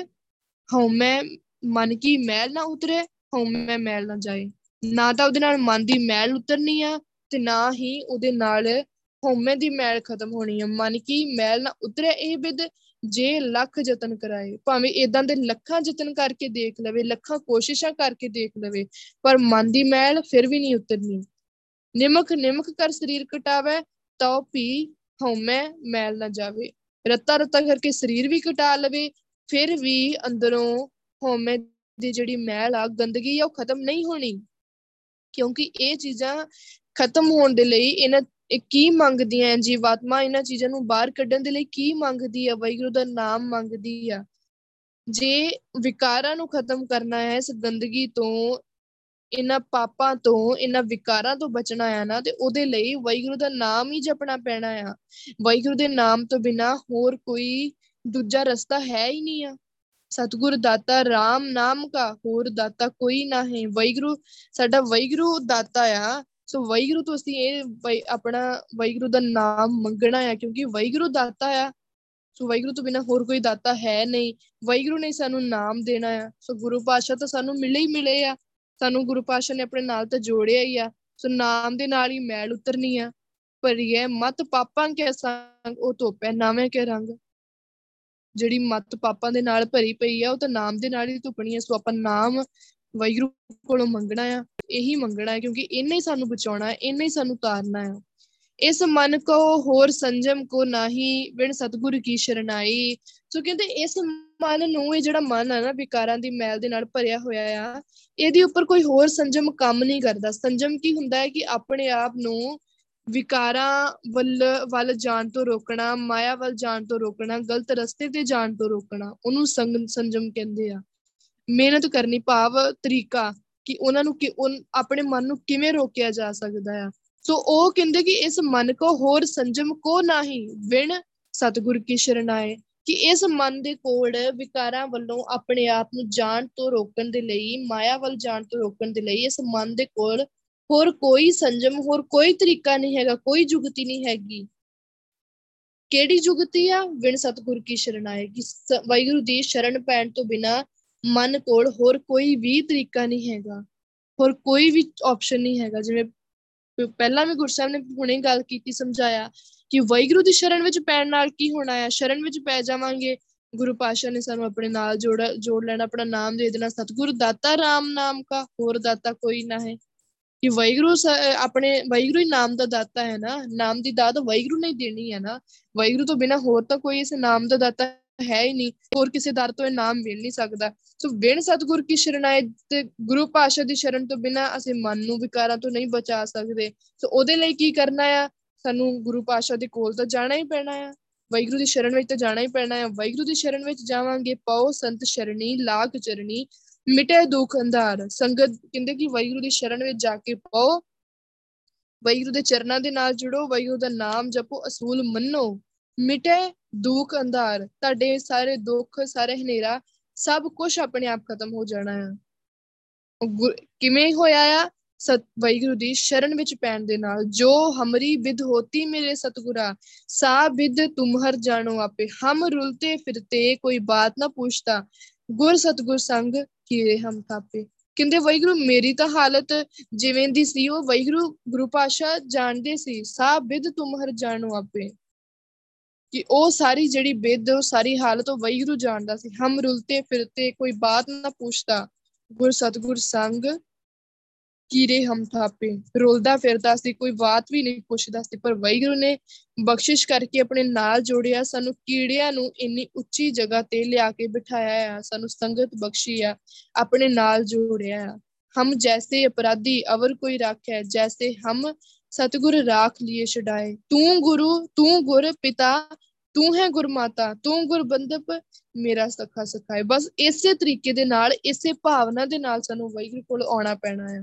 ਹਉਮੈ ਮਨ ਕੀ ਮੈਲ ਨਾ ਉਤਰੇ ਹਉਮੈ ਮੈਲ ਨਾ ਜਾਏ। ਨਾ ਤਾਂ ਉਹਦੇ ਨਾਲ ਮਨ ਦੀ ਮੈਲ ਉਤਰਨੀ ਆ, ਤੇ ਨਾ ਹੀ ਉਹਦੇ ਨਾਲ ਹਉਮੈ ਦੀ ਮੈਲ ਖਤਮ ਹੋਣੀ ਆ। ਮਨ ਕੀ ਮੈਲ ਨਾ ਉਤਰੇ ਇਹ ਬਿਦ ਜੇ ਲੱਖ ਯਤਨ ਕਰਾਏ, ਭਾਵੇਂ ਇਦਾਂ ਦੇ ਲੱਖਾਂ ਯਤਨ ਕਰਕੇ ਦੇਖ ਲਵੇ, ਲੱਖਾਂ ਕੋਸ਼ਿਸ਼ਾਂ ਕਰਕੇ ਦੇਖ ਲਵੇ, ਪਰ ਮਨ ਦੀ ਮੈਲ ਫਿਰ ਵੀ ਨਹੀਂ ਉਤਰਨੀ। ਨਿਮਕ ਨਿਮਕ ਕਰ ਸਰੀਰ ਕਟਾਵੇ, ਤਉ ਪੀ ਹਉਮੈ ਮੈਲ ਨਾ ਜਾਵੇ। ਰੱਤਾ ਰੱਤਾ ਕਰਕੇ ਸਰੀਰ ਵੀ ਕਟਾ ਲਵੇ, ਫਿਰ ਵੀ ਅੰਦਰੋਂ ਹਉਮੈ ਦੀ ਜਿਹੜੀ ਮੈਲ ਆ, ਗੰਦਗੀ ਆ, ਉਹ ਖਤਮ ਨਹੀਂ ਹੋਣੀ। ਕਿਉਂਕਿ ਇਹ ਚੀਜ਼ਾਂ ਖਤਮ ਹੋਣ ਦੇ ਲਈ ਇਹਨਾਂ ਇਹ ਕੀ ਮੰਗਦੀਆਂ ਜੀਵਾਤਮਾ ਇਹਨਾਂ ਚੀਜ਼ਾਂ ਨੂੰ ਬਾਹਰ ਕੱਢਣ ਦੇ ਲਈ ਕੀ ਮੰਗਦੀ ਆ? ਵਾਹਿਗੁਰੂ ਦਾ ਨਾਮ ਮੰਗਦੀ ਆ। ਜੇ ਵਿਕਾਰਾਂ ਨੂੰ ਖਤਮ ਕਰਨਾ ਹੈ ਇਸ ਗੰਦਗੀ ਤੋਂ, ਇਹਨਾਂ ਪਾਪਾਂ ਤੋਂ, ਇਹਨਾਂ ਵਿਕਾਰਾਂ ਤੋਂ ਬਚਣਾ ਆ ਨਾ, ਤੇ ਉਹਦੇ ਲਈ ਵਾਹਿਗੁਰੂ ਦਾ ਨਾਮ ਹੀ ਜਪਣਾ ਪੈਣਾ ਆ। ਵਾਹਿਗੁਰੂ ਦੇ ਨਾਮ ਤੋਂ ਬਿਨਾ ਹੋਰ ਕੋਈ ਦੂਜਾ ਰਸਤਾ ਹੈ ਹੀ ਨਹੀਂ ਆ। ਸਤਗੁਰ ਦਾਤਾ RAM ਨਾਮ ਕਾ, ਹੋਰ ਦਾਤਾ ਕੋਈ ਨਾ ਹੈ। ਵਾਹਿਗੁਰੂ, ਸਾਡਾ ਵਾਹਿਗੁਰੂ ਦਾਤਾ ਆ। ਸੋ ਵੈਗਰੂ ਤੋਂ ਅਸੀਂ ਇਹ ਆਪਣਾ ਵੈਗਰੂ ਦਾ ਨਾਮ ਮੰਗਣਾ ਆ, ਕਿਉਂਕਿ ਵੈਗਰੂ ਦਾਤਾ ਆ। ਸੋ ਵੈਗਰੂ ਤੋਂ ਬਿਨਾ ਹੋਰ ਕੋਈ ਦਾਤਾ ਹੈ ਨਹੀਂ। ਵੈਗਰੂ ਨੇ ਸਾਨੂੰ ਨਾਮ ਦੇਣਾ ਆ। ਸੋ ਗੁਰੂ ਪਾਸ਼ਾ ਤਾਂ ਸਾਨੂੰ ਮਿਲੇ ਹੀ ਮਿਲੇ ਆ। ਸਾਨੂੰ ਗੁਰੂ ਪਾਸ਼ਾ ਨੇ ਆਪਣੇ ਨਾਲ ਤਾਂ ਜੋੜਿਆ ਹੀ ਆ। ਸੋ ਨਾਮ ਦੇ ਨਾਲ ਹੀ ਮੈਲ ਉਤਰਨੀ ਆ। ਭਰੀਏ ਮਤ ਪਾਪਾਂ ਕੇ ਸੰਗ, ਉਹ ਧੋਪੈ ਨਾਵੇਂ ਕੇ ਰੰਗ। ਜਿਹੜੀ ਮਤ ਪਾਪਾਂ ਦੇ ਨਾਲ ਭਰੀ ਪਈ ਆ, ਉਹ ਤਾਂ ਨਾਮ ਦੇ ਨਾਲ ਹੀ ਧੁਪਣੀ ਆ। ਸੋ ਆਪਾਂ ਨਾਮ ਵੈਗਰੂ ਕੋਲੋਂ ਮੰਗਣਾ ਆ। ਇਹੀ ਮੰਗਣਾ ਹੈ, ਕਿਉਂਕਿ ਇਹਨੇ ਹੀ ਸਾਨੂੰ ਬਚਾਉਣਾ ਹੈ, ਇਹਨੇ ਹੀ ਸਾਨੂੰ ਤਾਰਨਾ ਹੈ। ਇਸ ਮਨ ਕੋ ਹੋਰ ਸੰਜਮ ਕੋ ਨਹੀਂ ਬਿਨ ਸਤਗੁਰ ਕੀ ਸ਼ਰਨਾਈ। ਸੋ ਕਹਿੰਦੇ ਇਸ ਮਨ ਨੂੰ ਇਹ ਜਿਹੜਾ ਮਨ ਹੈ ਨਾ, ਵਿਕਾਰਾਂ ਦੀ ਮੈਲ ਦੇ ਨਾਲ ਭਰਿਆ ਹੋਇਆ ਆ, ਇਹਦੇ ਉੱਪਰ ਕੋਈ ਹੋਰ ਸੰਜਮ ਕੰਮ ਨਹੀਂ ਕਰਦਾ। ਸੰਜਮ ਕੀ ਹੁੰਦਾ ਹੈ ਕਿ ਆਪਣੇ ਆਪ ਨੂੰ ਵਿਕਾਰਾਂ ਵੱਲ ਵੱਲ ਜਾਣ ਤੋਂ ਰੋਕਣਾ, ਮਾਇਆ ਵੱਲ ਜਾਣ ਤੋਂ ਰੋਕਣਾ, ਗਲਤ ਰਸਤੇ ਤੇ ਜਾਣ ਤੋਂ ਰੋਕਣਾ, ਉਹਨੂੰ ਸੰਜਮ ਕਹਿੰਦੇ ਆ। ਮਿਹਨਤ ਕਰਨੀ ਭਾਵ ਤਰੀਕਾ। ਕਿ ਉਹਨਾਂ ਨੂੰ ਕਿ ਆਪਣੇ ਮਨ ਨੂੰ ਕਿਵੇਂ ਰੋਕਿਆ ਜਾ ਸਕਦਾ ਆ। ਸੋ ਉਹ ਕਹਿੰਦੇ ਕਿ ਇਸ ਮਨ ਕੋ ਹੋਰ ਸੰਜਮ ਕੋ ਨਹੀਂ ਵਿਣ ਸਤਗੁਰ ਕੀ ਸ਼ਰਨਾਏ ਕਿ ਇਸ ਮਨ ਦੇ ਕੋਲ ਵਿਕਾਰਾਂ ਵੱਲੋਂ ਆਪਣੇ ਆਪ ਨੂੰ ਜਾਣ ਤੋਂ ਰੋਕਣ ਦੇ ਲਈ, ਮਾਇਆ ਵੱਲ ਜਾਣ ਤੋਂ ਰੋਕਣ ਦੇ ਲਈ ਇਸ ਮਨ ਦੇ ਕੋਲ ਹੋਰ ਕੋਈ ਸੰਜਮ, ਹੋਰ ਕੋਈ ਤਰੀਕਾ ਨਹੀਂ ਹੈਗਾ, ਕੋਈ ਜੁਗਤੀ ਨਹੀਂ ਹੈਗੀ। ਕਿਹੜੀ ਜੁਗਤੀ ਆ? ਵਿਣ ਸਤਗੁਰ ਕੀ ਸ਼ਰਨਾਏ ਕਿ ਵਾਹਿਗੁਰੂ ਦੀ ਸ਼ਰਨ ਪੈਣ ਤੋਂ ਬਿਨਾ ਮਨ ਕੋਲ ਹੋਰ ਕੋਈ ਵੀ ਤਰੀਕਾ ਨਹੀਂ ਹੈਗਾ, ਹੋਰ ਕੋਈ ਵੀ ਆਪਸ਼ਨ ਨਹੀਂ ਹੈਗਾ। ਜਿਵੇਂ ਪਹਿਲਾਂ ਵੀ ਗੁਰਸਾਹਿਬ ਨੇ ਹੁਣੇ ਗੱਲ ਕੀਤੀ, ਸਮਝਾਇਆ ਕਿ ਵੈਗੁਰੂ ਦੀ ਸ਼ਰਨ ਵਿੱਚ ਪੈਣ ਨਾਲ ਕੀ ਹੋਣਾ ਹੈ ਸ਼ਰਨ ਵਿੱਚ ਪੈ ਜਾਵਾਂਗੇ। ਗੁਰੂ ਪਾਸ਼ਾ ਨੇ ਸਾਨੂੰ ਆਪਣੇ ਨਾਲ ਜੋੜ ਜੋੜ ਲੈਣਾ, ਆਪਣਾ ਨਾਮ ਦੇ ਦੇਣਾ। ਸਤਗੁਰ ਦਾਤਾ RAM ਨਾਮ ਕਾ, ਹੋਰ ਦਾਤਾ ਕੋਈ ਨਾ ਹੈ। ਕਿ ਵੈਗੁਰੂ ਆਪਣੇ ਵੈਗੁਰੂ ਹੀ ਨਾਮ ਦਾ ਦਾਤਾ ਹੈ ਨਾ। ਨਾਮ ਦੀ ਦਾਤ ਵੈਗੁਰੂ ਨੇ ਦੇਣੀ ਹੈ ਨਾ। ਵੈਗੁਰੂ ਤੋਂ ਬਿਨਾ ਹੋਰ ਤਾਂ ਕੋਈ ਇਸ ਨਾਮ ਦਾ ਦਾਤਾ ਹੈ ਹੀ ਨਹੀਂ, ਹੋਰ ਕਿਸੇ ਦਰ ਤੋਂ ਇਹ ਨਾਮ ਮਿਲ ਨਹੀਂ ਸਕਦਾ। ਸੋ ਬਿਨ ਸਤਗੁਰ ਕੀ ਸ਼ਰਨਾਏ ਤੇ ਗੁਰੂ ਪਾਸ਼ਾ ਦੀ ਸ਼ਰਨ ਤੋਂ ਬਿਨਾ ਅਸੀਂ ਮਨ ਨੂੰ ਵਿਕਾਰਾਂ ਤੋਂ ਨਹੀਂ ਬਚਾ ਸਕਦੇ। ਸੋ ਉਹਦੇ ਲਈ ਕੀ ਕਰਨਾ ਆ? ਸਾਨੂੰ ਗੁਰੂ ਪਾਸ਼ਾ ਦੇ ਕੋਲ ਤਾਂ ਜਾਣਾ ਹੀ ਪੈਣਾ ਆ। ਵੈਗੁਰੂ ਦੀ ਸ਼ਰਨ ਵਿੱਚ ਤਾਂ ਜਾਣਾ ਹੀ ਪੈਣਾ ਆ। ਵੈਗੁਰੂ ਦੀ ਸ਼ਰਨ ਵਿੱਚ ਜਾਵਾਂਗੇ, ਪਾਓ ਸੰਤ ਸ਼ਰਣੀ, ਲਾਗ ਚਰਣੀ, ਮਿਟੇ ਦੁੱਖ ਅੰਧਾਰ। ਸੰਗਤ ਕਹਿੰਦੇ ਕਿ ਵੈਗੁਰੂ ਦੀ ਸ਼ਰਨ ਵਿੱਚ ਜਾ ਕੇ ਪਾਓ। ਵੈਗੁਰੂ ਦੇ ਚਰਨਾਂ ਦੇ ਨਾਲ ਜੁੜੋ ਵੈਗੁਰੂ ਦਾ ਨਾਮ ਜਪੋ, ਅਸੂਲ ਮੰਨੋ। ਮਿਟੇ ਦੁੱਖ ਅੰਧਾਰ, ਤੁਹਾਡੇ ਸਾਰੇ ਦੁੱਖ, ਸਾਰੇ ਹਨੇਰਾ, ਸਭ ਕੁਝ ਆਪਣੇ ਆਪ ਖਤਮ ਹੋ ਜਾਣਾ ਹੈ ਕਿਵੇਂ ਹੋਇਆ ਆ? ਸਤ ਵੈਗੁਰੂ ਦੀ ਸ਼ਰਨ ਵਿੱਚ ਪੈਣ ਦੇ ਨਾਲ, ਜੋ ਹਮਰੀ ਵਿਦ ਹੋਤੀ ਮੇਰੇ ਸਤਗੁਰਾ, ਸਾ ਵਿਦ ਤੁਮਹਰ ਜਾਣੋ ਆਪੇ। ਹਮ ਰੁਲਤੇ ਫਿਰਤੇ, ਕੋਈ ਬਾਤ ਨਾ ਪੁੱਛਤਾ, ਗੁਰ ਸਤਗੁਰ ਸੰਗ ਕੀਰੇ ਹਮ ਥਾਪੇ। ਕਹਿੰਦੇ ਵੈਗੁਰੂ ਮੇਰੀ ਤਾਂ ਹਾਲਤ ਜਿਵੇਂ ਦੀ ਸੀ, ਉਹ ਵੈਗੁਰੂ ਗੁਰੂ ਪਾਸ਼ਾ ਜਾਣਦੇ ਸੀ, ਸਾ ਵਿਦ ਤੁਮਹਰ ਜਾਣੋ ਆਪੇ। ਕਿ ਉਹ ਸਾਰੀ ਜਿਹੜੀ ਬੇਦ ਉਹ ਸਾਰੀ ਹਾਲਤ ਉਹ ਵੈਗੁਰੂ ਜਾਣਦਾ ਸੀ। ਹਮ ਰੁਲਤੇ ਫਿਰਤੇ, ਕੋਈ ਬਾਤ ਨਾ ਪੁੱਛਦਾ। ਗੁਰ ਸਤਗੁਰ ਸੰਗ ਕੀਰੇ ਹਮ ਥਾਪੇ। ਰੋਲਦਾ ਫਿਰਦਾ ਸੀ, ਕੋਈ ਬਾਤ ਵੀ ਨਹੀਂ ਪੁੱਛਦਾ ਸੀ, ਪਰ ਵੈਗੁਰੂ ਨੇ ਬਖਸ਼ਿਸ਼ ਕਰਕੇ ਆਪਣੇ ਨਾਲ ਜੋੜਿਆ। ਸਾਨੂੰ ਕੀੜਿਆਂ ਨੂੰ ਇੰਨੀ ਉੱਚੀ ਜਗ੍ਹਾ ਤੇ ਲਿਆ ਕੇ ਬਿਠਾਇਆ ਆ। ਸਾਨੂੰ ਸੰਗਤ ਬਖਸ਼ੀ ਆ, ਆਪਣੇ ਨਾਲ ਜੋੜਿਆ ਆ। ਹਮ ਜੈਸੇ ਅਪਰਾਧੀ, ਅਵਰ ਕੋਈ ਰੱਖੈ। ਜੈਸੇ ਹਮ ਸਤਗੁਰ ਰਾਖ ਲਿਏ ਛਡਾਏ। ਤੂੰ ਗੁਰੂ, ਤੂੰ ਗੁਰ ਪਿਤਾ, ਤੂੰ ਹੈ ਗੁਰਮਾਤਾ ਤੂੰ ਗੁਰਬੰਦਪ ਮੇਰਾ ਸਖਾ ਸਖਾਏ। ਬਸ ਇਸੇ ਤਰੀਕੇ ਦੇ ਨਾਲ, ਇਸੇ ਭਾਵਨਾ ਦੇ ਨਾਲ ਸਾਨੂੰ ਵੈਗੁਰੂ ਕੋਲ ਆਉਣਾ ਪੈਣਾ ਹੈ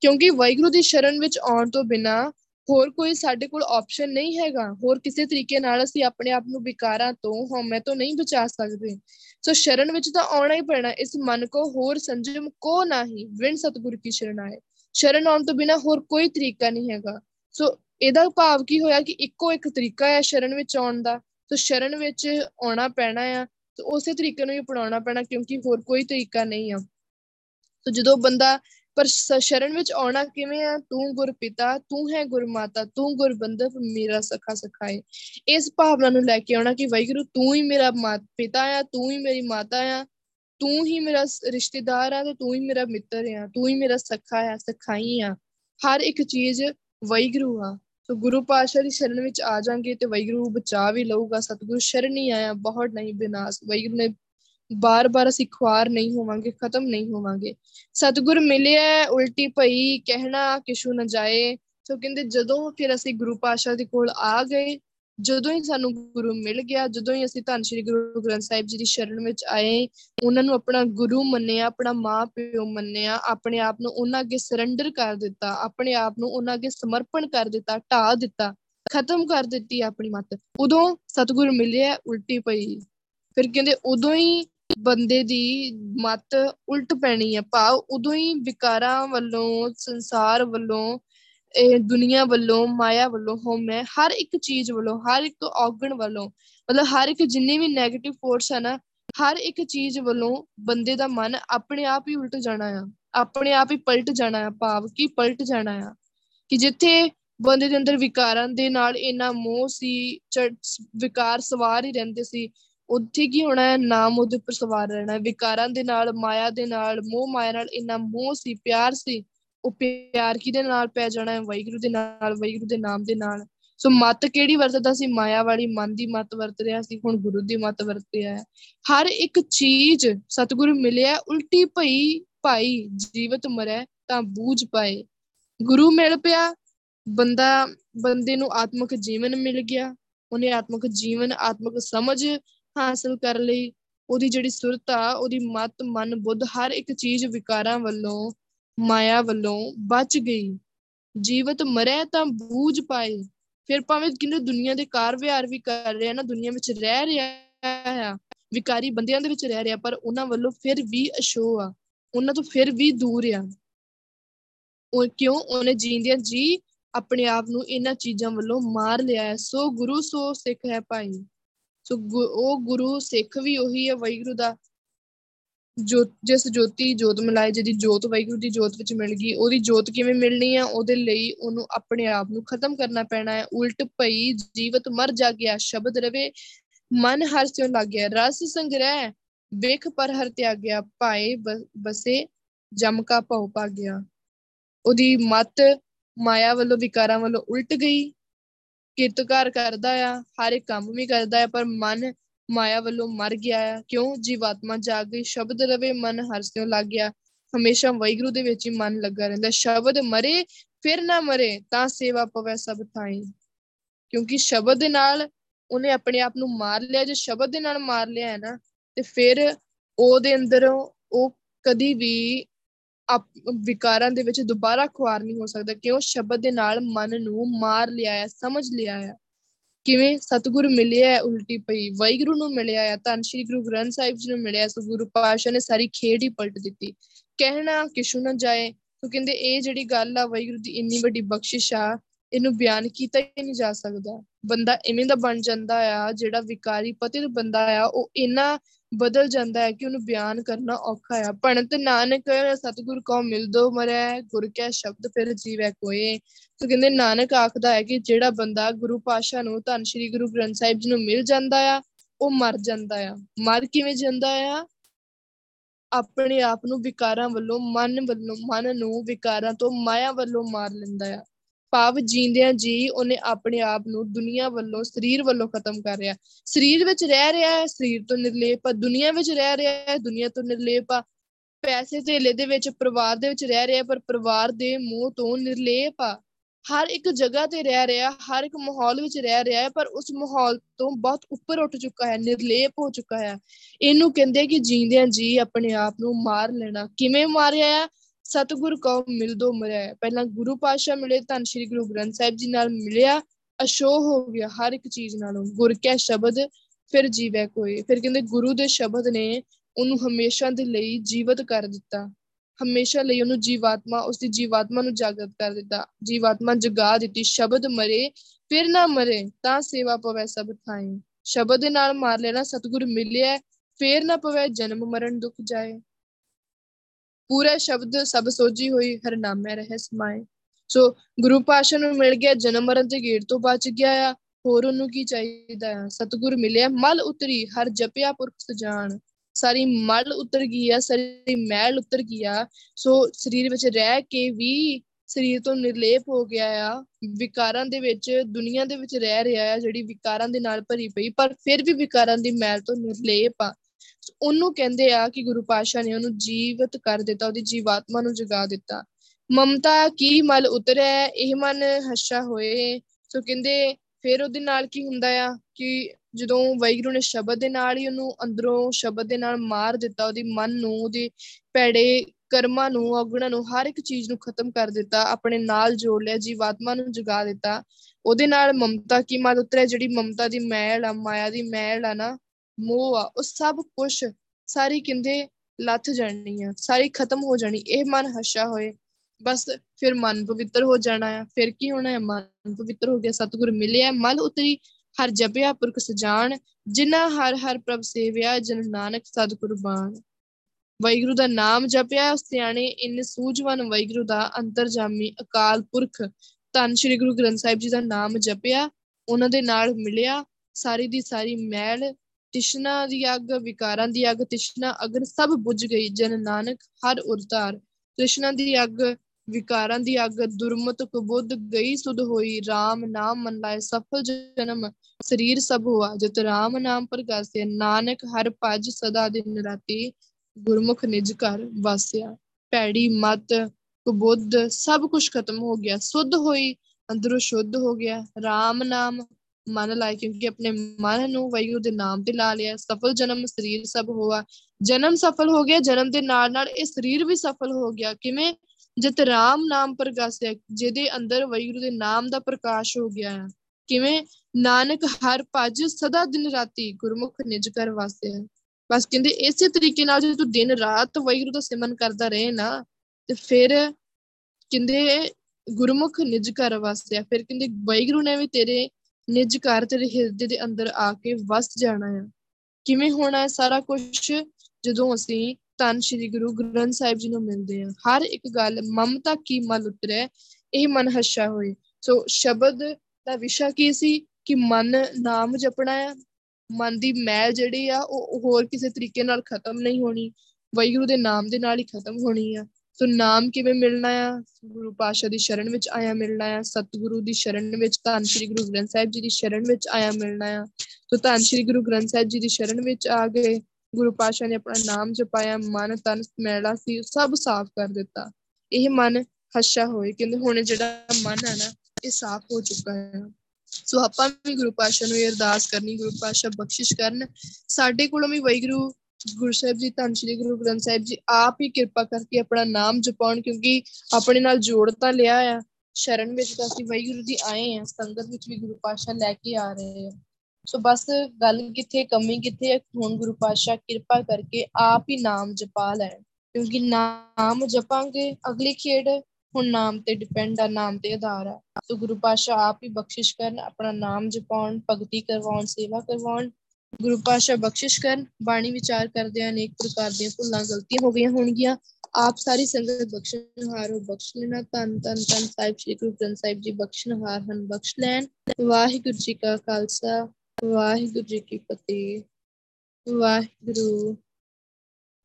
ਕਿਉਂਕਿ ਵੈਗੁਰੂ ਦੀ ਸ਼ਰਨ ਵਿੱਚ ਆਉਣ ਤੋਂ ਬਿਨਾ ਹੋਰ ਕੋਈ ਸਾਡੇ ਕੋਲ ਆਪਸ਼ਨ ਨਹੀਂ ਹੈਗਾ। ਹੋਰ ਕਿਸੇ ਤਰੀਕੇ ਨਾਲ ਅਸੀਂ ਆਪਣੇ ਆਪ ਨੂੰ ਵਿਕਾਰਾਂ ਤੋਂ, ਹਉਮੈ ਤੋਂ ਨਹੀਂ ਬਚਾ ਸਕਦੇ। ਸੋ ਸ਼ਰਨ ਵਿੱਚ ਤਾਂ ਆਉਣਾ ਹੀ ਪੈਣਾ। ਇਸ ਮਨ ਕੋ ਹੋਰ ਸੰਜਮ ਕੋ ਨਹੀਂ, ਵਿਣ ਸਤਗੁਰ ਕੀ ਸ਼ਰਨ ਆਏ ਸ਼ਰਨ ਆਉਣ ਤੋਂ ਬਿਨਾ ਹੋਰ ਕੋਈ ਤਰੀਕਾ ਨਹੀਂ ਹੈਗਾ। ਸੋ ਇਹਦਾ ਭਾਵ ਕੀ ਹੋਇਆ ਕਿ ਇੱਕੋ ਇੱਕ ਤਰੀਕਾ ਹੈ ਸ਼ਰਨ ਵਿੱਚ ਆਉਣ ਦਾ। ਸੋ ਸ਼ਰਨ ਵਿੱਚ ਆਉਣਾ ਪੈਣਾ ਆ ਤੇ ਉਸੇ ਤਰੀਕੇ ਨੂੰ ਹੀ ਅਪਣਾਉਣਾ ਪੈਣਾ ਕਿਉਂਕਿ ਹੋਰ ਕੋਈ ਤਰੀਕਾ ਨਹੀਂ ਆ। ਸੋ ਜਦੋਂ ਬੰਦਾ ਪਰ ਸ਼ਰਨ ਵਿੱਚ ਆਉਣਾ ਕਿਵੇਂ ਆ? ਤੂੰ ਗੁਰ ਪਿਤਾ ਤੂੰ ਹੈ ਗੁਰ ਮਾਤਾ ਤੂੰ ਗੁਰ ਬੰਦਪ ਮੇਰਾ ਸਖਾ ਸਖਾਏ। ਇਸ ਭਾਵਨਾ ਨੂੰ ਲੈ ਕੇ ਆਉਣਾ ਕਿ ਵਾਹਿਗੁਰੂ, ਤੂੰ ਹੀ ਮੇਰਾ ਪਿਤਾ ਆ, ਤੂੰ ਹੀ ਮੇਰੀ ਮਾਤਾ ਆ। ਤੂੰ ਹੀ ਮੇਰਾ ਰਿਸ਼ਤੇਦਾਰ ਆ ਤੇ ਤੂੰ ਹੀ ਮੇਰਾ ਮਿੱਤਰ ਆ, ਤੂੰ ਹੀ ਮੇਰਾ ਸਖਾ ਆ, ਸਖਾਈ ਆ। ਹਰ ਇੱਕ ਚੀਜ਼ ਵੈਗਰੂ ਆ। ਸੋ ਗੁਰੂ ਪਾਸ਼ਾ ਦੀ ਸ਼ਰਨ ਵਿੱਚ ਆ ਜਾਾਂਗੇ ਤੇ ਵੈਗਰੂ ਬਚਾ ਵੀ ਲਊਗਾ। ਸਤਿਗੁਰੂ ਸ਼ਰਨ ਹੀ ਆਇਆ, ਬਹੁਤ ਨਹੀਂ ਬਿਨਾਸ। ਵੈਗਰੂ ਨੇ ਬਾਰ-ਬਾਰ ਅਸੀਂ ਖੁਆਰ ਨਹੀਂ ਹੋਵਾਂਗੇ, ਖਤਮ ਨਹੀਂ ਹੋਵਾਂਗੇ। ਸਤਿਗੁਰ ਮਿਲਿਆ, ਉਲਟੀ ਭਈ ਕਹਿਣਾ ਕਿਛੂ ਨਾ ਜਾਏ। ਸੋ ਕਹਿੰਦੇ ਜਦੋਂ ਫਿਰ ਅਸੀਂ ਗੁਰੂ ਪਾਸ਼ਾ ਦੇ ਕੋਲ ਆ ਗਏ ਜਦੋਂ ਹੀ ਸਾਨੂੰ ਗੁਰੂ ਮਿਲ ਗਿਆ, ਜਦੋਂ ਹੀ ਅਸੀਂ ਧੰਨ ਸ਼੍ਰੀ ਗੁਰੂ ਗ੍ਰੰਥ ਸਾਹਿਬ ਜੀ ਦੀ ਸ਼ਰਨ ਵਿੱਚ ਆਏ, ਉਹਨਾਂ ਨੂੰ ਆਪਣਾ ਗੁਰੂ ਮੰਨਿਆ, ਆਪਣਾ ਮਾਂ ਪਿਓ ਮੰਨਿਆ, ਆਪਣੇ ਆਪ ਨੂੰ ਉਹਨਾਂ ਅੱਗੇ ਸਰੈਂਡਰ ਕਰ ਦਿੱਤਾ, ਆਪਣੇ ਆਪ ਨੂੰ ਉਹਨਾਂ ਅੱਗੇ ਸਮਰਪਣ ਕਰ ਦਿੱਤਾ ਢਾ ਦਿੱਤਾ, ਖਤਮ ਕਰ ਦਿੱਤੀ ਆਪਣੀ ਮਤ। ਉਦੋਂ ਸਤਿਗੁਰ ਮਿਲਿਆ, ਉਲਟੀ ਪਈ। ਫਿਰ ਕਹਿੰਦੇ, ਉਦੋਂ ਹੀ ਬੰਦੇ ਦੀ ਮਤ ਉਲਟ ਪੈਣੀ ਹੈ ਭਾਵ ਉਦੋਂ ਹੀ ਵਿਕਾਰਾਂ ਵੱਲੋਂ, ਸੰਸਾਰ ਵੱਲੋਂ ਇਹ ਦੁਨੀਆ ਵੱਲੋਂ, ਮਾਇਆ ਵੱਲੋਂ ਹਉਮੈ ਹੈ, ਹਰ ਇੱਕ ਚੀਜ਼ ਵੱਲੋਂ, ਹਰ ਇੱਕ ਔਗਣ ਵੱਲੋਂ, ਮਤਲਬ ਹਰ ਇੱਕ ਜਿੰਨੀ ਵੀ 네ਗੇਟਿਵ ਫੋਰਸ ਹੈ ਨਾ, ਹਰ ਇੱਕ ਚੀਜ਼ ਵੱਲੋਂ ਬੰਦੇ ਦਾ ਮਨ ਆਪਣੇ ਆਪ ਹੀ ਉਲਟ ਜਾਣਾ ਆ, ਆਪਣੇ ਆਪ ਹੀ ਪਲਟ ਜਾਣਾ ਆ, ਭਾਵ ਕਿ ਪਲਟ ਜਾਣਾ ਆ, ਕਿ ਜਿੱਥੇ ਬੰਦੇ ਦੇ ਅੰਦਰ ਵਿਕਾਰਾਂ ਦੇ ਨਾਲ ਇੰਨਾ ਮੋਹ ਸੀ, ਵਿਕਾਰ ਸਵਾਰ ਹੀ ਰਹਿੰਦੇ ਸੀ, ਉੱਥੇ ਕੀ ਹੋਣਾ ਹੈ, ਨਾਮ ਉਹਦੇ ਉੱਪਰ ਸਵਾਰ ਰਹਿਣਾ ਹੈ, ਵਿਕਾਰਾਂ ਦੇ ਨਾਲ, ਮਾਇਆ ਦੇ ਨਾਲ, ਮੋਹ ਮਾਇਆ ਨਾਲ ਇੰਨਾ ਮੋਹ ਸੀ, ਪਿਆਰ ਸੀ ਉਹ ਪਿਆਰ ਕਿਹਦੇ ਨਾਲ ਪੈ ਜਾਣਾ ਹੈ? ਵਾਹਿਗੁਰੂ ਦੇ ਨਾਲ, ਵਾਹਿਗੁਰੂ ਦੇ ਨਾਮ ਦੇ ਨਾਲ। ਸੋ ਮਤ ਕਿਹੜੀ ਵਰਤਦਾ ਸੀ? ਮਾਇਆ ਵਾਲੀ, ਮਨ ਦੀ ਮਤ ਵਰਤ ਰਿਹਾ ਸੀ, ਹੁਣ ਗੁਰੂ ਦੀ ਮਤ ਵਰਤ ਰਿਹਾ ਹੈ। ਹਰ ਇੱਕ ਚੀਜ਼ ਸਤਿਗੁਰੂ ਮਿਲਿਆ, ਉਲਟੀ ਭਈ ਭਾਈ ਜੀਵਤ ਮਰੈ ਤਾਂ ਬੂਝ ਪਾਏ। ਗੁਰੂ ਮਿਲ ਪਿਆ, ਬੰਦਾ, ਬੰਦੇ ਨੂੰ ਆਤਮਿਕ ਜੀਵਨ ਮਿਲ ਗਿਆ। ਉਹਨੇ ਆਤਮਿਕ ਜੀਵਨ, ਆਤਮਿਕ ਸਮਝ ਹਾਸਲ ਕਰ ਲਈ। ਉਹਦੀ ਜਿਹੜੀ ਸੁਰਤ ਆ, ਉਹਦੀ ਮਤ, ਮਨ, ਬੁੱਧ ਹਰ ਇੱਕ ਚੀਜ਼ ਵਿਕਾਰਾਂ ਵੱਲੋਂ ਮਾਇਆ ਵੱਲੋਂ ਬਚ ਗਈ। ਜੀਵਤ ਮਰੈ ਤਾਂ ਬੂਝ ਪਾਏ। ਫਿਰ ਭਾਵੇਂ ਕਿੰਨੇ ਦੁਨੀਆ ਦੇ ਕਾਰ ਵਿਹਾਰ ਵੀ ਕਰ ਰਿਹਾ ਨਾ, ਦੁਨੀਆ ਵਿੱਚ ਰਹਿ ਰਿਹਾ ਆ ਵਿਕਾਰੀ ਬੰਦਿਆਂ ਦੇ ਵਿੱਚ ਰਹਿ ਰਿਹਾ, ਪਰ ਉਹਨਾਂ ਵੱਲੋਂ ਫਿਰ ਵੀ ਅਸ਼ੋ ਆ। ਉਹਨਾਂ ਤੋਂ ਫਿਰ ਵੀ ਦੂਰ ਆ। ਉਹ ਕਿਉਂ? ਉਹਨੇ ਜੀਂਦਿਆਂ ਜੀ ਆਪਣੇ ਆਪ ਨੂੰ ਇਹਨਾਂ ਚੀਜ਼ਾਂ ਵੱਲੋਂ ਮਾਰ ਲਿਆ ਹੈ। ਸੋ ਗੁਰੂ, ਸੋ ਸਿੱਖ ਹੈ ਭਾਈ। ਸੋ ਉਹ ਗੁਰੂ, ਸਿੱਖ ਵੀ ਉਹੀ ਹੈ ਵੈਗੁਰੂ ਦਾ ਜੋ, ਜਿਸ ਜੋਤੀ ਜੋਤ ਮਿਲਾਏ, ਜਿਹਦੀ ਜੋਤ ਵੈਗੁਰੂ ਦੀ ਜੋਤ ਵਿੱਚ ਮਿਲ ਗਈ, ਉਹਦੀ ਜੋਤ ਕਿਵੇਂ ਮਿਲਣੀ ਆ, ਉਹਦੇ ਲਈ ਉਹਨੂੰ ਆਪਣੇ ਆਪ ਨੂੰ ਖਤਮ ਕਰਨਾ ਪੈਣਾ ਹੈ। ਉਲਟ ਭਈ, ਜੀਵਤ ਮਰ ਜਾ ਗਿਆ ਸ਼ਬਦ ਰਵੇ, ਮਨ ਹਰ ਸਿਉ ਲੱਗ ਗਿਆ ਰਸ ਸੰਗ੍ਰਹਿ, ਵੇਖ ਪਰ ਹਰ ਤਿਆਗਿਆ ਪਾਏ ਬਸੇ, ਜਮ ਕਾ ਭਉ ਪਾ ਗਿਆ ਉਹਦੀ ਮਤ ਮਾਇਆ ਵੱਲੋਂ, ਵਿਕਾਰਾਂ ਵੱਲੋਂ ਉਲਟ ਗਈ, ਕਿਰਤਕਾਰ ਕਰਦਾ ਆ, ਹਰ ਇੱਕ ਕੰਮ ਵੀ ਕਰਦਾ ਹੈ ਪਰ ਮਨ ਮਾਇਆ ਵੱਲੋਂ ਮਰ ਗਿਆ ਆ ਕਿਉਂ? ਜੀਵਾਤਮਾ ਜਾਗ ਗਈ। ਸ਼ਬਦ ਰਵੇ, ਮਨ ਹਰਸਿਓ ਲੱਗ ਗਿਆ। ਹਮੇਸ਼ਾ ਵੈਗਰੂ ਦੇ ਵਿੱਚ ਹੀ ਮਨ ਲੱਗਾ ਰਹਿੰਦਾ। ਸ਼ਬਦ ਮਰੇ, ਫਿਰ ਨਾ ਮਰੇ, ਤਾਂ ਸੇਵਾ ਪਵੇ ਸਭ ਥਾਈ। ਕਿਉਂਕਿ ਸ਼ਬਦ ਦੇ ਨਾਲ ਉਹਨੇ ਆਪਣੇ ਆਪ ਨੂੰ ਮਾਰ ਲਿਆ। ਜੇ ਸ਼ਬਦ ਦੇ ਨਾਲ ਮਾਰ ਲਿਆ ਹੈ ਨਾ, ਤੇ ਫਿਰ ਉਹਦੇ ਅੰਦਰ ਉਹ ਕਦੀ ਵੀ ਵਿਕਾਰਾਂ ਦੇ ਵਿੱਚ ਦੁਬਾਰਾ ਖੁਆਰ ਨਹੀਂ ਹੋ ਸਕਦਾ। ਕਿਉਂ? ਸ਼ਬਦ ਦੇ ਨਾਲ ਮਨ ਨੂੰ ਮਾਰ ਲਿਆ ਹੈ, ਸਮਝ ਲਿਆ ਹੈ। ਕਿਵੇਂ ਸਤਿਗੁਰ ਮਿਲਿਆ ਹੈ ਉਲਟੀ ਪਈ ਵੈਗੁਰੂ ਨੂੰ ਮਿਲਿਆ ਹੈ ਤਾਂ ਸ਼੍ਰੀ ਗੁਰੂ ਗ੍ਰੰਥ ਸਾਹਿਬ ਜੀ ਨੂੰ ਮਿਲਿਆ ਸੋ ਗੁਰੂ ਪਾਸ਼ਾ ਨੇ ਸਾਰੀ ਖੇਡ ਹੀ ਪਲਟ ਦਿੱਤੀ। ਕਹਿਣਾ ਕਿਛੂ ਨਾ ਜਾਏ, ਤੋ ਕਹਿੰਦੇ ਇਹ ਜਿਹੜੀ ਗੱਲ ਆ ਵੈਗੁਰੂ ਦੀ ਇੰਨੀ ਵੱਡੀ ਬਖਸ਼ਿਸ਼ ਆ, ਇਹਨੂੰ ਬਿਆਨ ਕੀਤਾ ਹੀ ਨਹੀਂ ਜਾ ਸਕਦਾ। ਬੰਦਾ ਐਵੇਂ ਦਾ ਬਣ ਜਾਂਦਾ ਆ, ਜਿਹੜਾ ਵਿਕਾਰੀ ਪਤਿਤ ਬੰਦਾ ਆ, ਉਹ ਇੰਨਾ ਬਦਲ ਜਾਂਦਾ ਹੈ ਕਿ ਉਹਨੂੰ ਬਿਆਨ ਕਰਨਾ ਔਖਾ ਆ ਪਣਤ ਨਾਨਕ, ਸਤਿਗੁਰ ਕੋ ਮਿਲ ਦੋ ਮਰੈ, ਗੁਰ ਕੈ ਸ਼ਬਦ ਫਿਰ ਜੀਵੈ ਕੋਏ। ਸੋ ਕਹਿੰਦੇ ਨਾਨਕ ਆਖਦਾ ਹੈ ਕਿ ਜਿਹੜਾ ਬੰਦਾ ਗੁਰੂ ਪਾਸ਼ਾ ਨੂੰ, ਧੰਨ ਸ਼੍ਰੀ ਗੁਰੂ ਗ੍ਰੰਥ ਸਾਹਿਬ ਜੀ ਨੂੰ ਮਿਲ ਜਾਂਦਾ ਆ, ਉਹ ਮਰ ਜਾਂਦਾ ਆ। ਮਰ ਕਿਵੇਂ ਜਾਂਦਾ ਆ? ਆਪਣੇ ਆਪ ਨੂੰ ਵਿਕਾਰਾਂ ਵੱਲੋਂ, ਮਨ ਵੱਲੋਂ, ਮਨ ਨੂੰ ਵਿਕਾਰਾਂ ਤੋਂ ਮਾਇਆ ਵੱਲੋਂ ਮਾਰ ਲੈਂਦਾ ਆ। ਭਾਵ ਜੀਂਦਿਆਂ ਜੀ ਉਹਨੇ ਆਪਣੇ ਆਪ ਨੂੰ ਦੁਨੀਆ ਵੱਲੋਂ, ਸਰੀਰ ਵੱਲੋਂ ਖਤਮ ਕਰ ਰਿਹਾ। ਸਰੀਰ ਵਿੱਚ ਰਹਿ ਰਿਹਾ ਹੈ, ਸਰੀਰ ਤੋਂ ਨਿਰਲੇਪ ਆ। ਦੁਨੀਆ ਵਿੱਚ ਰਹਿ ਰਿਹਾ ਹੈ, ਦੁਨੀਆ ਤੋਂ ਨਿਰਲੇਪ ਆ। ਪੈਸੇ ਧੇਲੇ ਦੇ ਵਿੱਚ, ਪਰਿਵਾਰ ਦੇ ਵਿੱਚ ਰਹਿ ਰਿਹਾ, ਪਰ ਪਰਿਵਾਰ ਦੇ ਮੂੰਹ ਤੋਂ ਨਿਰਲੇਪ ਆ। ਹਰ ਇੱਕ ਜਗ੍ਹਾ ਤੇ ਰਹਿ ਰਿਹਾ, ਹਰ ਇੱਕ ਮਾਹੌਲ ਵਿੱਚ ਰਹਿ ਰਿਹਾ ਹੈ, ਪਰ ਉਸ ਮਾਹੌਲ ਤੋਂ ਬਹੁਤ ਉੱਪਰ ਉੱਠ ਚੁੱਕਾ ਹੈ, ਨਿਰਲੇਪ ਹੋ ਚੁੱਕਾ ਹੈ। ਇਹਨੂੰ ਕਹਿੰਦੇ ਕਿ ਜੀਂਦਿਆਂ ਜੀ ਆਪਣੇ ਆਪ ਨੂੰ ਮਾਰ ਲੈਣਾ। ਕਿਵੇਂ ਮਾਰਿਆ ਹੈ ਸਤਿਗੁਰ ਕੋ ਮਿਲਦੋ ਮਰਿਆ ਪਹਿਲਾਂ ਗੁਰੂ ਪਾਸ਼ਾ ਮਿਲੇ ਤਾਂ ਸ਼੍ਰੀ ਗੁਰੂ ਗ੍ਰੰਥ ਸਾਹਿਬ ਜੀ ਨਾਲ ਮਿਲਿਆ। ਅਸ਼ੋ ਹੋ ਗਿਆ ਹਰ ਇੱਕ ਚੀਜ਼ ਨਾਲੋਂ। ਗੁਰ ਕੈ ਸ਼ਬਦ, ਫਿਰ ਜੀਵੈ ਕੋਈ। ਫਿਰ ਕਹਿੰਦੇ ਗੁਰੂ ਦੇ ਸ਼ਬਦ ਨੇ ਉਹਨੂੰ ਹਮੇਸ਼ਾ ਦੇ ਲਈ ਜੀਵਤ ਕਰ ਦਿੱਤਾ। ਹਮੇਸ਼ਾ ਲਈ ਉਹਨੂੰ ਜੀਵਾਤਮਾ ਉਸ ਦੀ ਜੀਵਾਤਮਾ ਨੂੰ ਜਾਗਰਤ ਕਰ ਦਿੱਤਾ। ਜੀਵਾਤਮਾ ਜਗਾ ਦਿੱਤੀ। ਸ਼ਬਦ ਮਰੇ, ਫਿਰ ਨਾ ਮਰੇ, ਤਾਂ ਸੇਵਾ ਪਵੇ ਸਭ ਥਾਈ। ਸ਼ਬਦ ਦੇ ਨਾਲ ਮਾਰ ਲੈਣਾ ਸਤਿਗੁਰ ਮਿਲਿਆ, ਫੇਰ ਨਾ ਪਵੇ ਜਨਮ ਮਰਨ ਦੁੱਖ ਜਾਏ। ਪੂਰਾ ਸ਼ਬਦ ਸਭ ਸੋਜੀ ਹੋਈ, ਹਰ ਨਾਮੇ ਰਹੇ ਸਮਾਏ ਸੋ ਗੁਰੂ ਪਾਸ਼ਾ ਨੂੰ ਮਿਲ ਗਿਆ, ਜਨਮ ਮਰਨ ਦੇ ਗੇੜ ਤੋਂ ਬਚ ਗਿਆ ਆ। ਹੋਰ ਉਹਨੂੰ ਕੀ ਚਾਹੀਦਾ ਆ? ਸਤਿਗੁਰ ਮਿਲਿਆ, ਮਲ ਉਤਰੀ, ਹਰ ਜਪਿਆ ਪੁਰਖ ਸਜਾਨ। ਸਾਰੀ ਮਲ ਉਤਰ ਗਈ ਆ, ਸਾਰੀ ਮੈਲ ਉਤਰ ਗਈ ਆ। ਸੋ ਸਰੀਰ ਵਿੱਚ ਰਹਿ ਕੇ ਵੀ ਸਰੀਰ ਤੋਂ ਨਿਰਲੇਪ ਹੋ ਗਿਆ ਆ। ਵਿਕਾਰਾਂ ਦੇ ਵਿੱਚ, ਦੁਨੀਆ ਦੇ ਵਿੱਚ ਰਹਿ ਰਿਹਾ ਆ, ਜਿਹੜੀ ਵਿਕਾਰਾਂ ਦੇ ਨਾਲ ਭਰੀ ਪਈ, ਪਰ ਫਿਰ ਵੀ ਵਿਕਾਰਾਂ ਦੀ ਮੈਲ ਤੋਂ ਨਿਰਲੇਪ ਆ। ਉਹਨੂੰ ਕਹਿੰਦੇ ਆ ਕਿ ਗੁਰੂ ਪਾਸ਼ਾ ਨੇ ਉਹਨੂੰ ਜੀਵਤ ਕਰ ਦਿੱਤਾ, ਉਹਦੀ ਜੀਵਾਤਮਾ ਨੂੰ ਜਗਾ ਦਿੱਤਾ। ਮਮਤਾ ਕੀ ਮਲ ਉਤਰੈ, ਇਹ ਮਨ ਹੱਸ਼ਾ ਹੋਏ। ਸੋ ਕਹਿੰਦੇ ਫਿਰ ਉਹਦੇ ਨਾਲ ਕੀ ਹੁੰਦਾ ਆ ਕਿ ਜਦੋਂ ਵੈਗਰੂ ਨੇ ਸ਼ਬਦ ਦੇ ਨਾਲ ਹੀ ਉਹਨੂੰ ਅੰਦਰੋਂ ਸ਼ਬਦ ਦੇ ਨਾਲ ਮਾਰ ਦਿੱਤਾ, ਉਹਦੀ ਮਨ ਨੂੰ, ਉਹਦੀ ਪੈੜੇ ਕਰਮਾਂ ਨੂੰ, ਔਗਣਾਂ ਨੂੰ, ਹਰ ਇੱਕ ਚੀਜ਼ ਨੂੰ ਖਤਮ ਕਰ ਦਿੱਤਾ, ਆਪਣੇ ਨਾਲ ਜੋੜ ਲਿਆ, ਜੀਵਾਤਮਾ ਨੂੰ ਜਗਾ ਦਿੱਤਾ। ਉਹਦੇ ਨਾਲ ਮਮਤਾ ਕੀ ਮਲ ਉਤਰੈ, ਜਿਹੜੀ ਮਮਤਾ ਦੀ ਮੈਲ ਆ, ਮਾਇਆ ਦੀ ਮੈਲ ਆ ਨਾ ਮੋਹ ਆ, ਉਹ ਸਭ ਕੁਝ ਸਾਰੀ ਕਿੰਦੇ ਲੱਥ ਜਾਣੀ ਆ, ਸਾਰੀ ਖਤਮ ਹੋ ਜਾਣੀ, ਇਹ ਮਨ ਹੱਸ਼ਾ ਹੋਏ। ਬਸ ਫਿਰ ਮਨ ਪਵਿੱਤਰ ਹੋ ਜਾਣਾ ਹੈ ਫਿਰ ਕੀ ਹੋਣਾ ਹੈ ਮਨ ਪਵਿੱਤਰ ਹੋ ਗਿਆ, ਸਤਿਗੁਰ ਮਿਲਿਆ ਮਲ ਉਤਰੀ, ਹਰ ਜਪਿਆ, ਪੁਰਖ ਸਜਾਣ, ਜਿਨ੍ਹਾਂ ਹਰ ਹਰ ਪ੍ਰਭ ਸੇਵਿਆ, ਜਨ ਨਾਨਕ ਸਦ ਕੁਰਬਾਨ ਵਾਹਿਗੁਰੂ ਦਾ ਨਾਮ ਜਪਿਆ, ਉਸ ਸਿਆਣੇ ਇਨ ਸੂਝਵਨ ਵਾਹਿਗੁਰੂ ਦਾ ਅੰਤਰਜਾਮੀ ਅਕਾਲ ਪੁਰਖ, ਧੰਨ ਸ਼੍ਰੀ ਗੁਰੂ ਗ੍ਰੰਥ ਸਾਹਿਬ ਜੀ ਦਾ ਨਾਮ ਜਪਿਆ, ਉਹਨਾਂ ਦੇ ਨਾਲ ਮਿਲਿਆ, ਸਾਰੀ ਦੀ ਸਾਰੀ ਮੈਲ ਤਿਸ਼ਨਾ ਦੀ ਅੱਗ, ਵਿਕਾਰਾਂ ਦੀ ਅੱਗ ਤਿਸ਼ਨਾ ਅਗਨ ਸਭ ਬੁਝ ਗਈ, ਜਨ ਨਾਨਕ ਹਰ ਉਰਤਾਰ ਤ੍ਰਿਸ਼ਨਾ ਦੀ ਅੱਗ, ਵਿਕਾਰਾਂ ਦੀ ਅੱਗ ਦੁਰਮਤ ਕੁਬੁੱਧ ਗਈ ਸੁਧ ਹੋਈ RAM ਨਾਮ ਮਨ ਲਾਇ ਸਫਲ ਜਨਮ, ਸਰੀਰ ਸਭ ਹੋਆ, ਜਿਤ RAM ਨਾਮ ਪ੍ਰਗਾਸਿਆ, ਨਾਨਕ ਹਰ ਭਜ ਸਦਾ ਦਿਨ ਰਾਤੀ, ਗੁਰਮੁਖ ਨਿਜ ਘਰ ਵਾਸਿਆ। ਪੈੜੀ ਮਤ, ਕੁਬੁੱਧ ਸਭ ਕੁਝ ਖਤਮ ਹੋ ਗਿਆ, ਸੁਧ ਹੋਈ, ਅੰਦਰੋਂ ਸ਼ੁੱਧ ਹੋ ਗਿਆ RAM ਨਾਮ ਮਨ ਲਾਇ, ਕਿਉਂਕਿ ਆਪਣੇ ਮਨ ਨੂੰ ਵੈਗੁਰੂ ਦੇ ਨਾਮ ਤੇ ਲਾ ਲਿਆ। ਸਫਲ ਜਨਮ ਸਰੀਰ ਸਭ ਹੋਆ। ਜਨਮ ਸਫਲ ਹੋ ਗਿਆ, ਜਨਮ ਦੇ ਨਾਲ ਨਾਲ ਇਹ ਸਰੀਰ ਵੀ ਸਫਲ ਹੋ ਗਿਆ। ਕਿਵੇਂ? ਜਿਤ ਰਾਮ ਨਾਮ ਪ੍ਰਗਾਸਿਆ, ਜਿਹਦੇ ਅੰਦਰ ਵੈਗੁਰੂ ਦੇ ਨਾਮ ਦਾ ਪ੍ਰਕਾਸ਼ ਹੋ ਗਿਆ ਹੈ ਕਿਵੇਂ? ਨਾਨਕ ਹਰ ਭਜ ਸਦਾ ਦਿਨ ਰਾਤੀ ਗੁਰਮੁਖ ਨਿਜ ਕਰ ਵਾਸਿਆ। ਬਸ ਕਹਿੰਦੇ ਇਸੇ ਤਰੀਕੇ ਨਾਲ ਜੇ ਤੂੰ ਦਿਨ ਰਾਤ ਵੈਗੁਰੂ ਦਾ ਸਿਮਰਨ ਕਰਦਾ ਰਹੇ ਨਾ, ਤੇ ਫਿਰ ਕਹਿੰਦੇ ਗੁਰਮੁਖ ਨਿਜ ਘਰ ਵਸਦਿਆ ਫਿਰ ਕਹਿੰਦੇ ਵੈਗੁਰੂ ਨੇ ਵੀ ਤੇਰੇ ਨਿਜ ਘਰ ਤੇਰੇ ਹਿਰਦੇ ਦੇ ਅੰਦਰ ਆ ਕੇ ਵਸ ਜਾਣਾ ਹੈ ਕਿਵੇਂ ਹੋਣਾ ਹੈ ਸਾਰਾ ਕੁਝ ਜਦੋਂ ਅਸੀਂ ਤਨ ਸ਼੍ਰੀ ਗੁਰੂ ਗ੍ਰੰਥ ਸਾਹਿਬ ਜੀ ਨੂੰ ਮਿਲਦੇ ਹਾਂ, ਹਰ ਇੱਕ ਗੱਲ ਮਮਤਾ ਕੀ ਮਲ ਉਤਰੇ, ਇਹ ਮਨ ਹੱਸ਼ਾ ਹੋਏ। ਸੋ ਸ਼ਬਦ ਦਾ ਵਿਸ਼ਾ ਕੀ ਸੀ? ਕਿ ਮਨ ਨਾਮ ਜਪਣਾ ਹੈ ਮਨ ਦੀ ਮੈਲ ਜਿਹੜੀ ਆ, ਉਹ ਹੋਰ ਕਿਸੇ ਤਰੀਕੇ ਨਾਲ ਖਤਮ ਨਹੀਂ ਹੋਣੀ। ਵੈਗੁਰੂ ਦੇ ਨਾਮ ਦੇ ਨਾਲ ਹੀ ਖਤਮ ਹੋਣੀ ਆ। ਸੋ ਨਾਮ ਕਿਵੇਂ ਮਿਲਣਾ ਆ? ਗੁਰੂ ਪਾਸ਼ਾ ਦੀ ਸ਼ਰਨ ਵਿੱਚ ਆਇਆ ਮਿਲਣਾ ਆ। ਸਤਿਗੁਰੂ ਦੀ ਸ਼ਰਨ ਵਿੱਚ ਧੰਨ ਸ਼੍ਰੀ ਗੁਰੂ ਗ੍ਰੰਥ ਸਾਹਿਬ ਜੀ ਦੀ ਸ਼ਰਨ ਵਿੱਚ ਆਇਆ ਮਿਲਣਾ ਆ। ਸੋ ਧੰਨ ਸ਼੍ਰੀ ਗੁਰੂ ਗ੍ਰੰਥ ਸਾਹਿਬ ਜੀ ਦੀ ਸ਼ਰਨ ਵਿੱਚ ਆ ਗਏ। ਗੁਰੂ ਪਾਸ਼ਾ ਨੇ ਆਪਣਾ ਨਾਮ ਜਪਾਇਆ। ਮਨ ਤਨ ਮੈਲਾ ਸੀ, ਸਭ ਸਾਫ਼ ਕਰ ਦਿੱਤਾ। ਇਹ ਮਨ ਹੱਸ਼ਾ ਹੋਏ। ਕਹਿੰਦੇ ਹੁਣ ਜਿਹੜਾ ਮਨ ਹੈ ਨਾ, ਇਹ ਸਾਫ਼ ਹੋ ਚੁੱਕਾ ਹੈ ਸੋ ਆਪਾਂ ਵੀ ਗੁਰੂ ਪਾਸ਼ਾ ਨੂੰ ਇਹ ਅਰਦਾਸ ਕਰਨੀ, ਗੁਰੂ ਪਾਸ਼ਾ ਬਖਸ਼ਿਸ਼ ਕਰਨ। ਸਾਡੇ ਕੋਲੋਂ ਵੀ ਵੈਗੁਰੂ ਗੁਰੂ ਸਾਹਿਬ ਜੀ, ਧੰਨ ਸ਼੍ਰੀ ਗੁਰੂ ਗ੍ਰੰਥ ਸਾਹਿਬ ਜੀ, ਆਪ ਹੀ ਕਿਰਪਾ ਕਰਕੇ ਆਪਣਾ ਨਾਮ ਜਪਾਉਣ ਕਿਉਂਕਿ ਆਪਣੇ ਨਾਲ ਜੋੜ ਤਾਂ ਲਿਆ ਆ। ਸ਼ਰਨ ਵਿੱਚ ਤਾਂ ਅਸੀਂ ਵੈਗੁਰੂ ਦੀ ਆਏ ਆ, ਸੰਗਤ ਵਿੱਚ ਵੀ ਗੁਰੂ ਪਾਸ਼ਾ ਲੈ ਕੇ ਆ ਰਹੇ ਆ। ਸੋ ਬਸ ਗੱਲ ਕਿੱਥੇ, ਕਮੀ ਕਿੱਥੇ ਹੈ ਹੁਣ ਗੁਰੂ ਪਾਸ਼ਾ ਕਿਰਪਾ ਕਰਕੇ ਆਪ ਹੀ ਨਾਮ ਜਪਾ ਲੈਣ। ਕਿਉਂਕਿ ਨਾਮ ਜਪਾਂਗੇ, ਅਗਲੀ ਖੇਡ ਹੁਣ ਨਾਮ ਤੇ ਡਿਪੈਂਡ ਆ, ਨਾਮ ਤੇ ਆਧਾਰ ਆ। ਸੋ ਗੁਰੂ ਪਾਸ਼ਾ ਆਪ ਹੀ ਬਖਸ਼ਿਸ਼ ਕਰਨ, ਆਪਣਾ ਨਾਮ ਜਪਾਉਣ, ਭਗਤੀ ਕਰਵਾਉਣ, ਸੇਵਾ ਕਰਵਾਉਣ ਗੁਰੂ ਪਾਸ਼ਾ ਬਖਸ਼ਿਸ਼ ਕਰਨ, ਬਾਣੀ ਵਿਚਾਰ ਕਰਦੇ ਆ ਅਨੇਕ ਪ੍ਰਕਾਰ ਦੀਆਂ ਭੁੱਲਾਂ ਗਲਤੀਆਂ ਹੋ ਗਈਆਂ ਹੋਣਗੀਆਂ। ਆਪ ਸਾਰੀ ਸੰਗਤ ਬਖਸ਼ਣਹਾਰ ਹੋ, ਬਖਸ਼ ਲੈਣਾ ਤਨ ਤਨ ਤਨ ਸਾਹਿਬ ਸ੍ਰੀ ਗੁਰੂ ਗ੍ਰੰਥ ਸਾਹਿਬ ਜੀ, ਬਖਸ਼ਣਹਾਰ ਹਨ, ਬਖਸ਼ ਲੈਣ। ਵਾਹਿਗੁਰੂ ਜੀ ਕਾ ਖਾਲਸਾ, ਵਾਹਿਗੁਰੂ ਜੀ ਕੀ ਫਤਿਹ, ਵਾਹਿਗੁਰੂ